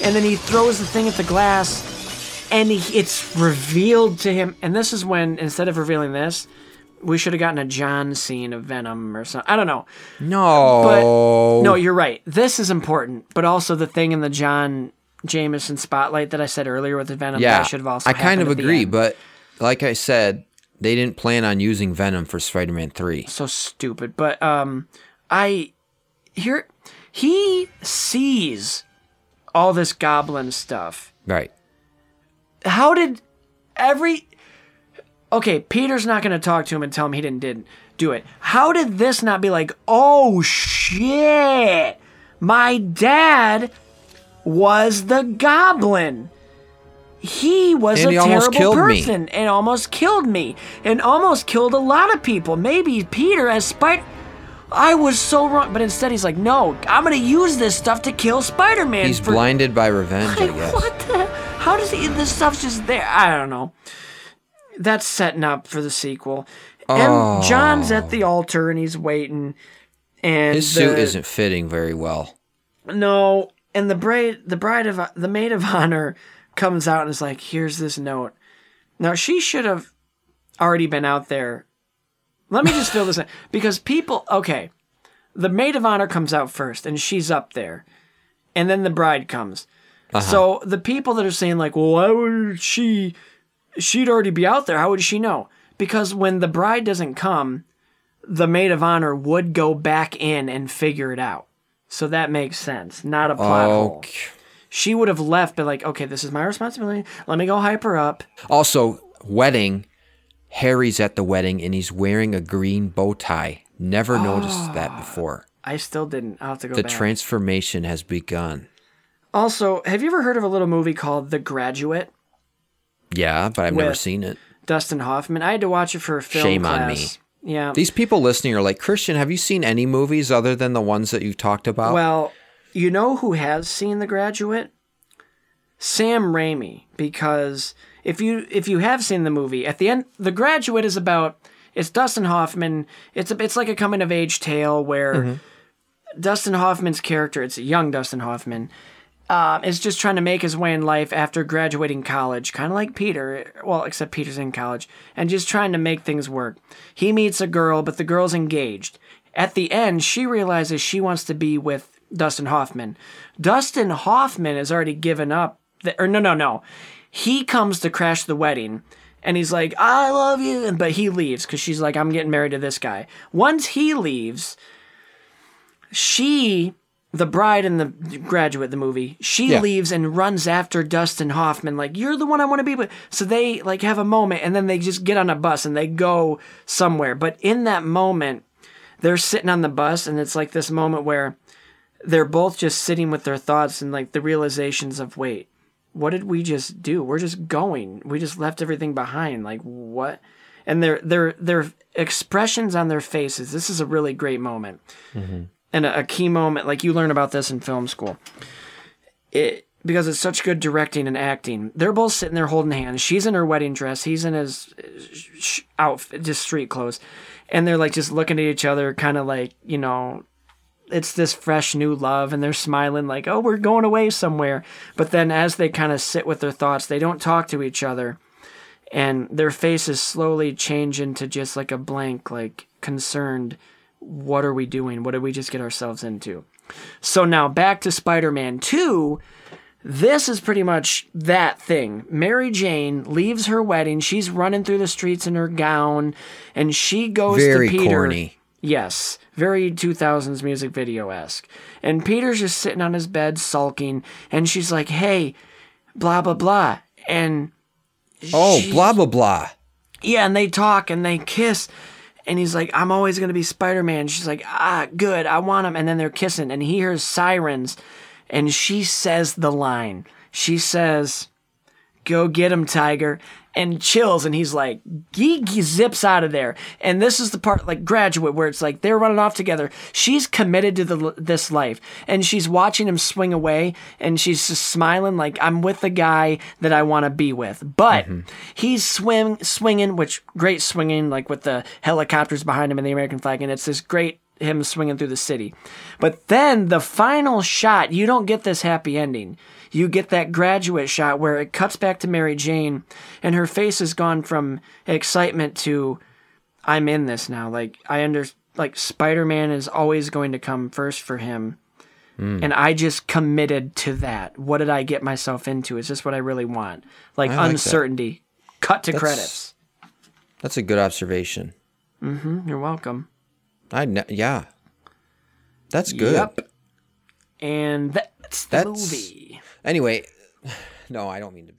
and then he throws the thing at the glass and he, it's revealed to him and this is when instead of revealing this we should have gotten a john scene of venom or something i don't know No. but no you're right this is important but also the thing in the john jameson spotlight that i said earlier with the venom yeah. should have also I kind of happened at the agree, but like I said, they didn't plan on using Venom for Spider-Man 3. so stupid but um i here he sees all this goblin stuff Right. how did every okay peter's not going to talk to him and tell him he didn't did do it how did this not be like oh shit my dad was the goblin he was And a he terrible killed me. person and almost killed me and almost killed a lot of people maybe peter as spider I was so wrong, but instead he's like, "No, I'm gonna use this stuff to kill Spider-Man." He's for- blinded by revenge, I like, guess. what the? How does he? This stuff's just there. I don't know. That's setting up for the sequel. Oh. And John's at the altar and he's waiting. And His suit the- isn't fitting very well. no. And the bride, the bride of the maid of <laughs> honor, comes out and is like, "Here's this note." Now she should have already been out there. Let me just fill this in <laughs> because people. Okay, the maid of honor comes out first, and she's up there, and then the bride comes. Uh-huh. So the people that are saying like, "Well, why would she? She'd already be out there. How would she know?" Because when the bride doesn't come, the maid of honor would go back in and figure it out. So that makes sense. Not a plot hole. Okay. She would have left, but like, okay, this is my responsibility. Let me go hype her up. Also, wedding. Harry's at the wedding and he's wearing a green bow tie. Never ah, noticed that before. I still didn't. I'll have to go The back. transformation has begun. also, have you ever heard of a little movie called The Graduate? Yeah, but I've never With- seen it. Dustin Hoffman. I had to watch it for a film Shame on class. Yeah. These people listening are like, Christian, have you seen any movies other than the ones that you've talked about? Well, you know who has seen The Graduate? Sam Raimi, because if you if you have seen the movie, at the end, The Graduate is about it's Dustin Hoffman. It's a, it's like a coming of age tale where mm-hmm. Dustin Hoffman's character, it's a young Dustin Hoffman, um, is just trying to make his way in life after graduating college, kind of like Peter. Well, except Peter's in college, and just trying to make things work. He meets a girl, but the girl's engaged. At the end, she realizes she wants to be with Dustin Hoffman. Dustin Hoffman has already given up. The, or no, no, no. He comes to crash the wedding, and he's like, "I love you," but he leaves because she's like, "I'm getting married to this guy." Once he leaves, she the bride in the graduate the movie she Yeah. leaves and runs after dustin hoffman like you're the one i want to be with. So they like have a moment and then they just get on a bus and they go somewhere. But in that moment they're sitting on the bus and it's like this moment where they're both just sitting with their thoughts and like the realizations of wait what did we just do? We're just going. We just left everything behind. Like what? And their their their expressions on their faces. This is a really great moment mm-hmm. And a, a key moment like you learn about this in film school. It because it's such good directing and acting. They're both sitting there holding hands. She's in her wedding dress. He's in his outfit just street clothes. And they're like just looking at each other kind of like you know it's this fresh new love and they're smiling like oh we're going away somewhere. But then as they kind of sit with their thoughts they don't talk to each other. And their faces slowly change into just like a blank like concerned what are we doing what did we just get ourselves into so now back to spider-man 2 this is pretty much that thing. Mary Jane leaves her wedding. She's running through the streets in her gown, and she goes Very to Peter. corny. Yes, very 2000s music video esque. And Peter's just sitting on his bed sulking, and she's like, hey, blah, blah, blah. And Oh, blah blah blah. yeah, and they talk and they kiss. And he's like, I'm always going to be Spider Man. She's like, ah, good, I want him. And then they're kissing, and he hears sirens, and she says the line. She says, Go get him, Tiger. And chills, and he's like, he, he zips out of there. And this is the part, like Graduate, where it's like they're running off together. She's committed to the, this life, and she's watching him swing away, and she's just smiling, like, I'm with the guy that I want to be with. But mm-hmm. he's swim, swinging, which great swinging, like with the helicopters behind him and the American flag, and it's this great him swinging through the city. But then the final shot, you don't get this happy ending. You get that graduate shot where it cuts back to Mary Jane and her face has gone from excitement to I'm in this now. Like I under like Spider-Man is always going to come first for him. And I just committed to that. What did I get myself into? Is this what I really want? Like like that. uncertainty. Cut to That's- credits. That's a good observation. Mm-hmm. You're welcome. I ne- yeah. That's good. Yep. And that's the That's- movie. Anyway, <sighs> no, I don't mean to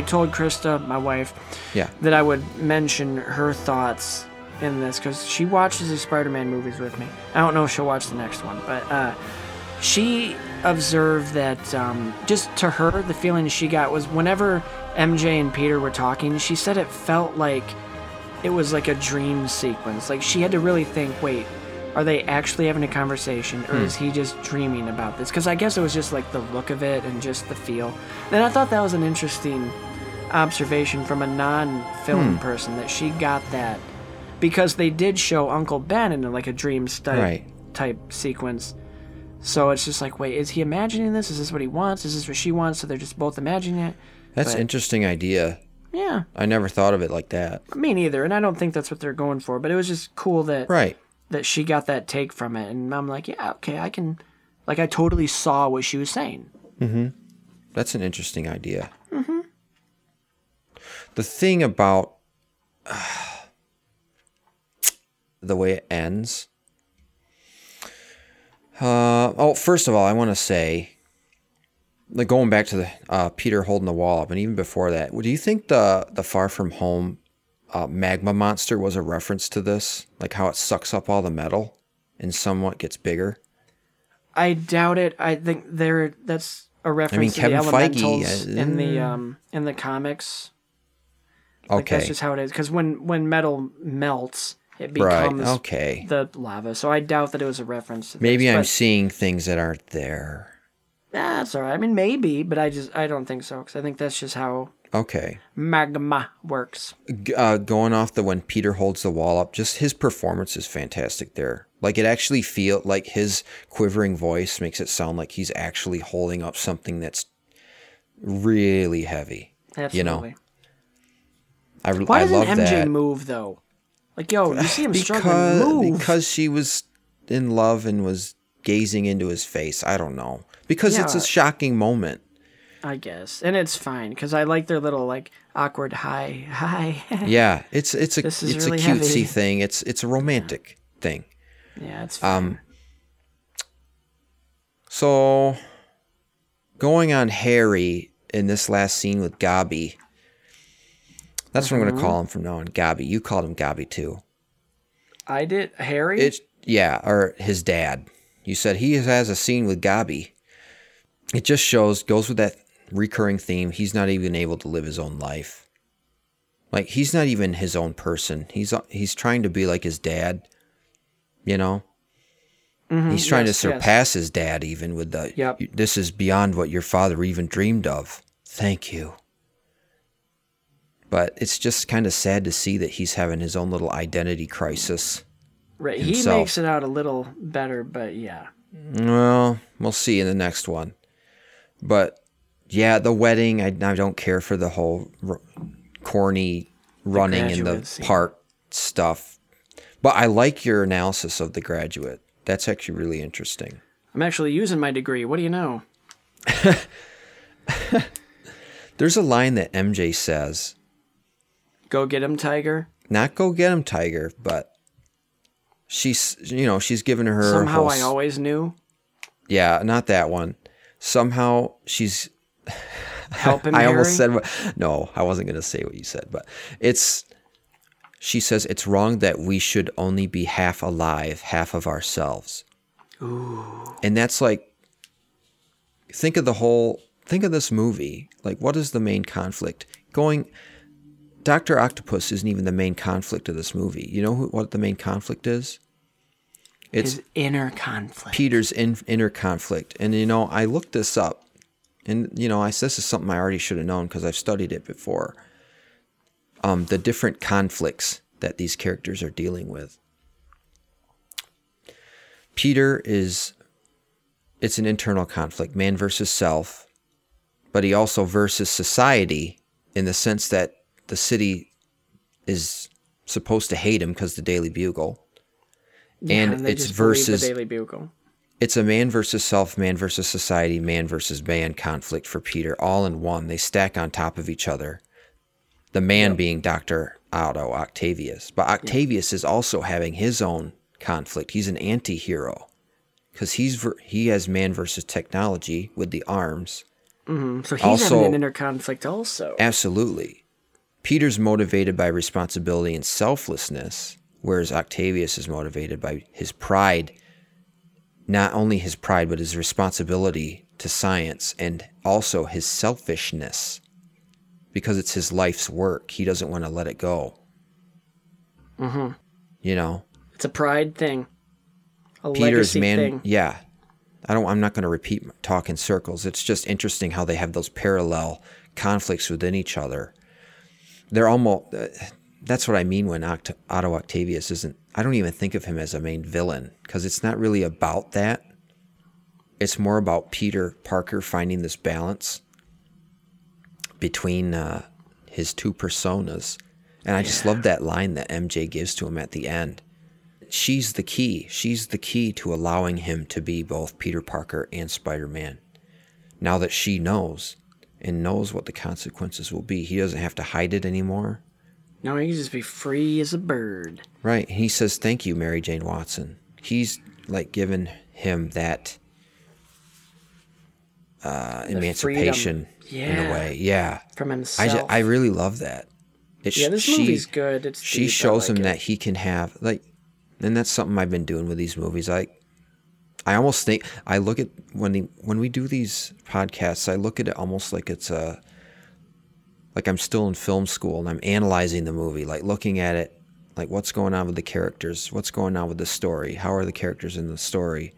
I told Krista, my wife, Yeah. that I would mention her thoughts in this because she watches the Spider-Man movies with me. I don't know if she'll watch the next one, but uh, she observed that um, just to her, the feeling she got was whenever MJ and Peter were talking, she said it felt like it was like a dream sequence. Like she had to really think, wait, are they actually having a conversation or is he just dreaming about this? Because I guess it was just like the look of it and just the feel. And I thought that was an interesting observation from a non-film person that she got that because they did show Uncle Ben in like a dream type Right. type sequence. So it's just like, wait, is he imagining this? Is this what he wants? Is this what she wants? So they're just both imagining it. That's But- interesting idea. Yeah, I never thought of it like that. me neither. And I don't think that's what they're going for. But it was just cool that Right. that she got that take from it, and I'm like, yeah, okay, I can. Like I totally saw what she was saying. Mm-hmm. That's an interesting idea. The thing about <sighs> the way it ends. Uh, oh, first of all, I want to say, like going back to the uh, Peter holding the wall up, and even before that, do you think the the Far From Home uh, magma monster was a reference to this, like how it sucks up all the metal and somewhat gets bigger? I doubt it. I think there that's a reference to Kevin the elementals uh, in the um in the comics. Like Okay, that's just how it is. Because when when metal melts, it right. becomes Okay, the lava. So I doubt that it was a reference to this. maybe I'm seeing things that aren't there. That's all right. I mean, maybe, but I just I don't think so because I think that's just how Okay. Magma works. Uh, going off the when Peter holds the wall up, just his performance is fantastic there. Like it actually feel like his quivering voice makes it sound like he's actually holding up something that's really heavy. Absolutely. You know, I, Why I doesn't MJ that move though? Like, yo, you see him <sighs> struggling. because Move. because she was in love and was gazing into his face. I don't know because it's a shocking moment. I guess, and it's fine because I like their little like awkward hi hi. <laughs> Yeah, it's it's a it's really a cutesy heavy. thing. It's it's a romantic thing. yeah, it's fine. Um, so going on Harry in this last scene with Gobby. That's what I'm going Mm-hmm. to call him from now on. Gobby. You called him Gobby too. I did Harry. It's yeah, or his dad. You said he has a scene with Gobby. It just shows goes with that recurring theme. He's not even able to live his own life. Like he's not even his own person. He's he's trying to be like his dad. You know. He's trying Mm-hmm. yes, to yes. surpass his dad even with the Yep. this is beyond what your father even dreamed of. Thank you. But it's just kind of sad to see that he's having his own little identity crisis. right, he makes it out a little better, but yeah, Well, we'll see in the next one. But yeah, the wedding, I, I don't care for the whole r- corny running in the park stuff. But I like your analysis of the graduate. That's actually really interesting. I'm actually using my degree. What do you know? <laughs> There's a line that MJ says, Go get him, Tiger. not go get him, Tiger, but she's, you know, she's given her. Somehow whole I always knew. Yeah, not that one. Somehow she's <laughs> helping. I almost said what no, I wasn't going to say what you said, but it's she says it's wrong that we should only be half alive, half of ourselves. Ooh. And that's like think of the whole think of this movie. Like what is the main conflict? Going Dr. Octopus isn't even the main conflict of this movie. You know who, what the main conflict is? It's his inner conflict. Peter's in, inner conflict. And, you know, I looked this up. And, you know, I this is something I already should have known because I've studied it before. Um, the different conflicts that these characters are dealing with. Peter is, it's an internal conflict, man versus self, but he also versus society in the sense that the city is supposed to hate him because the Daily Bugle. Yeah, and they it's versus the Daily Bugle. it's a man versus self, man versus society, man versus man conflict for Peter, all in one. They stack on top of each other. The man being Dr. Otto Octavius. But Octavius is also having his own conflict. He's an anti hero because he's he has man versus technology with the arms. Mm-hmm. So he's Also- having an inner conflict also. Absolutely. Peter's motivated by responsibility and selflessness, whereas Octavius is motivated by his pride, not only his pride, but his responsibility to science and also his selfishness because it's his life's work. He doesn't want to let it go. Mm-hmm. You know, It's a pride thing. A Peter's legacy man. thing. Yeah. I don't, I'm not going to repeat talk in circles. It's just interesting how they have those parallel conflicts within each other. They're almost, uh, that's what I mean when Oct- Otto Octavius isn't, I don't even think of him as a main villain because it's not really about that. It's more about Peter Parker finding this balance between uh, his two personas. And I just love that line that MJ gives to him at the end she's the key. She's the key to allowing him to be both Peter Parker and Spider Man. Now that she knows and knows what the consequences will be, he doesn't have to hide it anymore. No, he can just be free as a bird. Right. And he says, Thank you, Mary Jane Watson. He's like given him that uh, emancipation in a way. Yeah. From I, himself. ju- I really love that. It yeah, this she- movie's good. It's she deep. Shows like him it. that he can have like and that's something i've been doing with these movies i i almost think i look at when the when we do these podcasts i look at it almost like it's a like i'm still in film school and i'm analyzing the movie like looking at it like what's going on with the characters what's going on with the story how are the characters in the story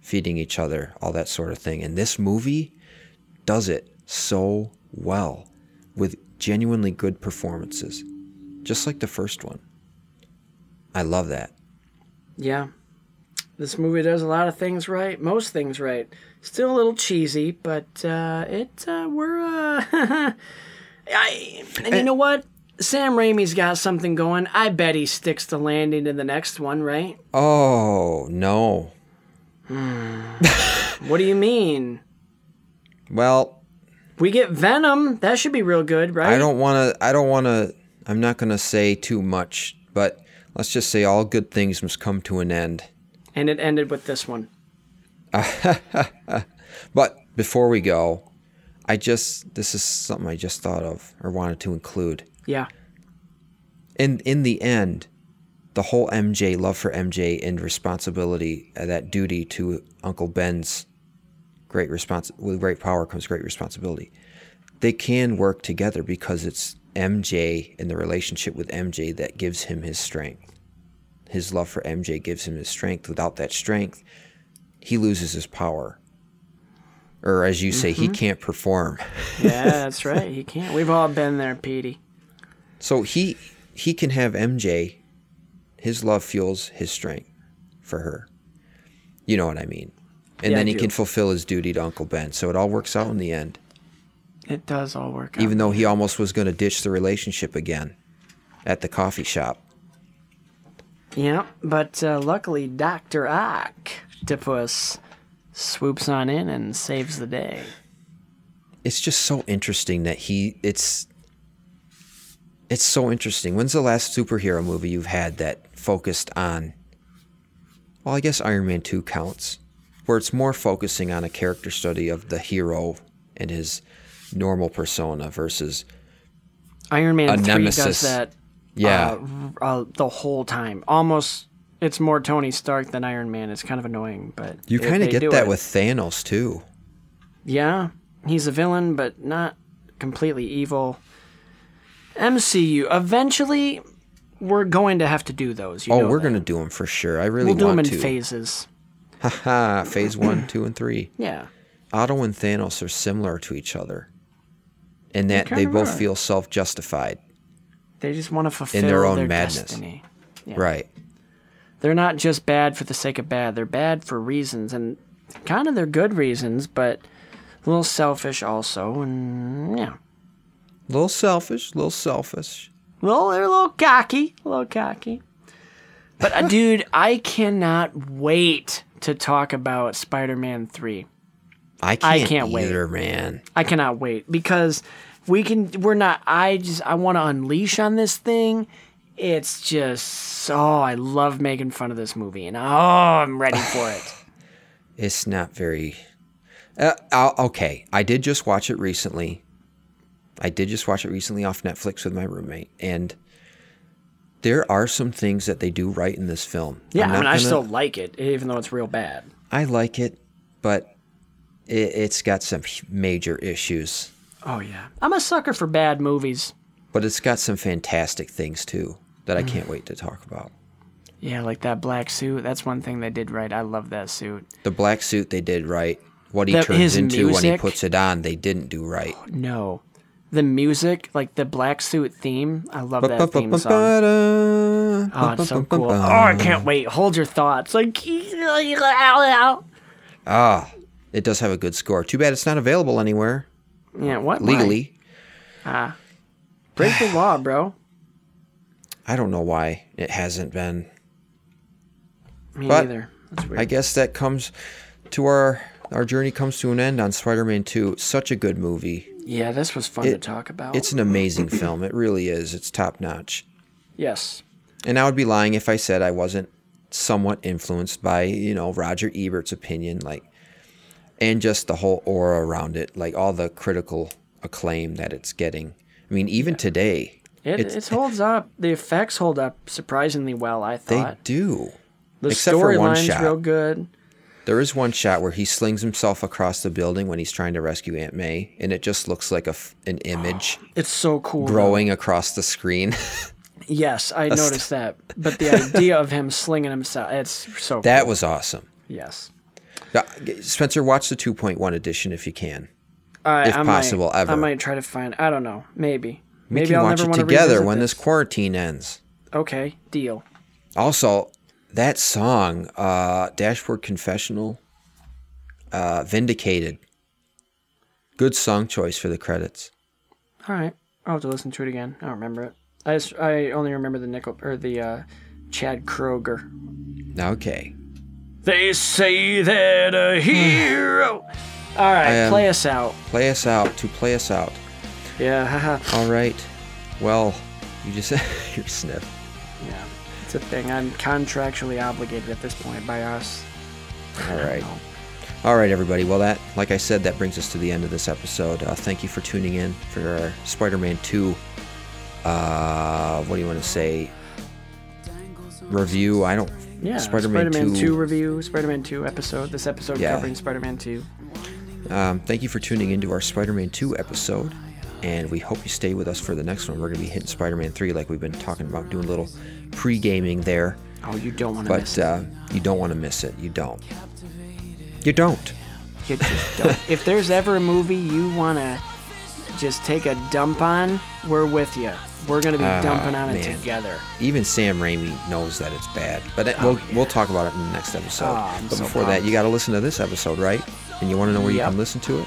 feeding each other all that sort of thing and this movie does it so well with genuinely good performances, just like the first one. I love that. Yeah. This movie does a lot of things right, most things right. Still a little cheesy, but uh, it uh, we're uh, <laughs> I and you know what? Sam Raimi's got something going. I bet he sticks the landing in the next one, right? Oh, no. What do you mean? Well, We get Venom. That should be real good, right? I don't want to I don't want to I'm not going to say too much, but let's just say all good things must come to an end. And it ended with this one. <laughs> But before we go, I just this is something I just thought of or wanted to include. Yeah. in in the end, the whole MJ love for MJ and responsibility, uh, that duty to Uncle Ben's great response with great power comes great responsibility. They can work together because it's MJ and the relationship with MJ that gives him his strength. His love for MJ gives him his strength. Without that strength, he loses his power. Or as you say, he mm-hmm. can't perform. <laughs> Yeah, that's right. He can't. We've all been there, Petey. So he he can have MJ. His love fuels his strength for her. You know what I mean. And Yeah, then he can fulfill his duty to Uncle Ben. So it all works out in the end. It does all work out. Even though he almost was going to ditch the relationship again at the coffee shop. Yeah, but uh, luckily Dr. Octopus swoops on in and saves the day. It's just so interesting that he it's it's so interesting. When's the last superhero movie you've had that focused on well, I guess Iron Man 2 counts, where it's more focusing on a character study of the hero and his normal persona versus Iron Man A 3 nemesis. does that yeah, uh, uh, the whole time. Almost, it's more Tony Stark than Iron Man. It's kind of annoying, but you kind of get that it. with Thanos too. Yeah, he's a villain, but not completely evil. MCU. Eventually, we're going to have to do those. You Oh, we're going to do them for sure. I really want to. We'll do them in to. phases. Haha, phase 1, <clears throat> 2 and 3. Yeah. Otto and Thanos are similar to each other. In that they both are. feel self-justified. They just want to fulfill their own their madness. destiny. Yeah. Right. They're not just bad for the sake of bad. They're bad for reasons, and kind of they're good reasons, but a little selfish also, and yeah. A little selfish, a little selfish. Well, they're a little cocky, a little cocky. But uh, <laughs> dude, I cannot wait to talk about Spider-Man 3. I can't, can't wait. man. I cannot wait because we can we're not I just I want to unleash on this thing. It's just oh, I love making fun of this movie and oh, I'm ready for it. <laughs> It's not very. Uh, okay, I did just watch it recently. I did just watch it recently off Netflix with my roommate, and there are some things that they do right in this film. Yeah, I mean, I gonna- still like it even though it's real bad. I like it, but it, it's got some major issues. Oh yeah. I'm a sucker for bad movies. But it's got some fantastic things too that I Mm. can't wait to talk about. Yeah, like that black suit. That's one thing they did right. I love that suit. The black suit they did right. What he The- turns into when he puts it on, they didn't do right. No. The music, like the black suit theme, I love that theme song. Oh, Oh, it's so cool. Oh, I can't wait. Hold your thoughts. Like, <laughs> Ah, it does have a good score. Too bad it's not available anywhere what? Why? legally. Ah. Break the law, <sighs> bro. I don't know why it hasn't been. Me But neither. I guess that comes to our our journey comes to an end on Spider-Man 2. Such a good movie. yeah, this was fun to talk about. It's an amazing film. It really is. It's top notch. yes. And I would be lying if I said I wasn't somewhat influenced by, you know, Roger Ebert's opinion, like, and just the whole aura around it, like all the critical acclaim that it's getting. I mean, even today, It, it holds up. The effects hold up surprisingly well, I thought they do. the except for one storyline's real good. There is one shot where he slings himself across the building when he's trying to rescue Aunt May, and it just looks like a an image <gasps> It's so cool. though. growing across the screen. <laughs> Yes, I noticed that. But the idea of him slinging himself, it's so that cool. was awesome. Yes. Uh, Spencer, watch the 2.1 edition if you can. I, If I possible, might, ever. I might try to find. I don't know. Maybe. We Maybe can I'll watch it together when this. this quarantine ends. Okay, deal. Also, that song, uh, Dashboard Confessional, uh, Vindicated. Good song choice for the credits. All right, I'll have to listen to it again. I don't remember it. I just, I only remember the nickel or the uh, Chad Kroeger. Okay. They say that a hero. All right, Um, play us out. Play us out to play us out. Yeah, haha. All right. Well, you just <laughs> said your sniff. yeah, it's a thing. I'm contractually obligated at this point by us. All right. All right, everybody. Well, that, like I said, that brings us to the end of this episode. Uh, thank you for tuning in for our Spider-Man 2. Uh, what do you want to say? Review. I don't. Yeah, Spider-Man, Spider-Man 2. 2 review, Spider-Man 2 episode. This episode Yeah. covering Spider-Man 2. Um, thank you for tuning into our Spider-Man 2 episode, and we hope you stay with us for the next one. We're going to be hitting Spider-Man 3, like we've been talking about, doing a little pre-gaming there. Oh, you don't want to miss But it. uh, you don't want to miss it. You don't. You don't. You just don't. <laughs> if there's ever a movie you want to just take a dump on, we're with you. We're going to be Ah, dumping on it together. Even Sam Raimi knows that it's bad. But it, we'll we'll talk about it in the next episode. Oh, but so before that, you got to listen to this episode, right? And you want to know where you can listen to it?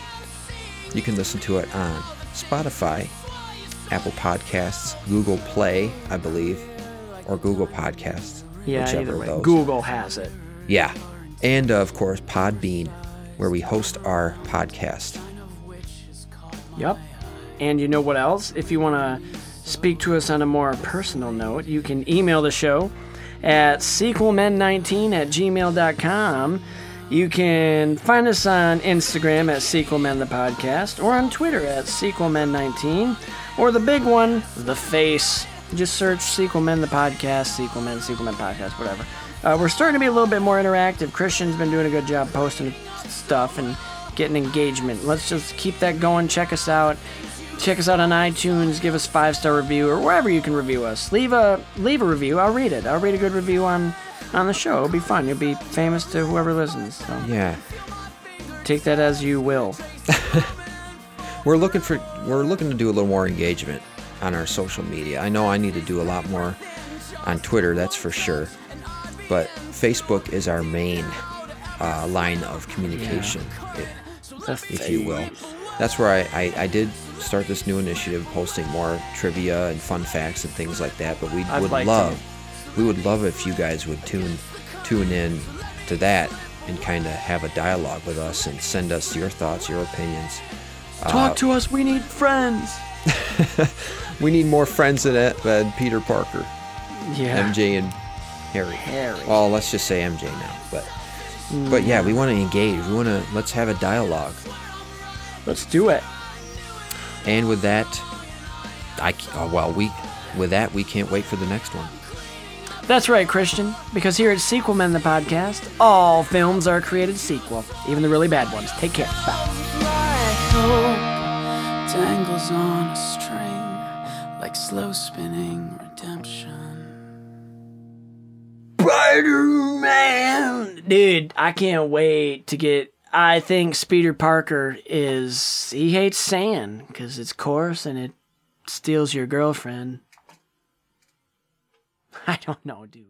You can listen to it on Spotify, Apple Podcasts, Google Play, I believe, or Google Podcasts. Yeah, whichever either of way. Google has it. Yeah. And uh, of course, Podbean, where we host our podcast. Yep. And you know what else? If you want to speak to us on a more personal note, you can email the show at sequelmen19 at gmail.com. You can find us on Instagram at sequelmen the podcast or on Twitter at sequelmen19 or the big one, the face. Just search sequelmen the podcast, sequelmen, sequelmen podcast, whatever. Uh, we're starting to be a little bit more interactive. Christian's been doing a good job posting stuff and getting engagement. Let's just keep that going. Check us out. Check us out on iTunes. Give us five star review or wherever you can review us. Leave a leave a review. I'll read it. I'll read a good review on on the show. It'll be fun. You'll be famous to whoever listens. So Yeah. take that as you will. <laughs> We're looking for we're looking to do a little more engagement on our social media. I know I need to do a lot more on Twitter, that's for sure. But Facebook is our main uh, line of communication, if, if you will. That's where I, I, I did start this new initiative, posting more trivia and fun facts and things like that. But we I'd would like to. love, we would love if you guys would tune tune in to that and kind of have a dialogue with us and send us your thoughts, your opinions. Uh, Talk to us. We need friends. <laughs> <laughs> We need more friends than, that than Peter Parker, Yeah. MJ, and Harry. Harry. Well, let's just say MJ now, but but mm. yeah, we want to engage. We want to let's have a dialogue. Let's do it. And with that, I oh, well we with that we can't wait for the next one. That's right, Christian. Because here at Sequel Men, the podcast, all films are created sequel, even the really bad ones. Take care. Bye. dangles on a string like slow spinning redemption. Spider-Man! Dude, I can't wait to get. I think Peter Parker is. He hates sand because it's coarse and it steals your girlfriend. <laughs> I don't know, dude.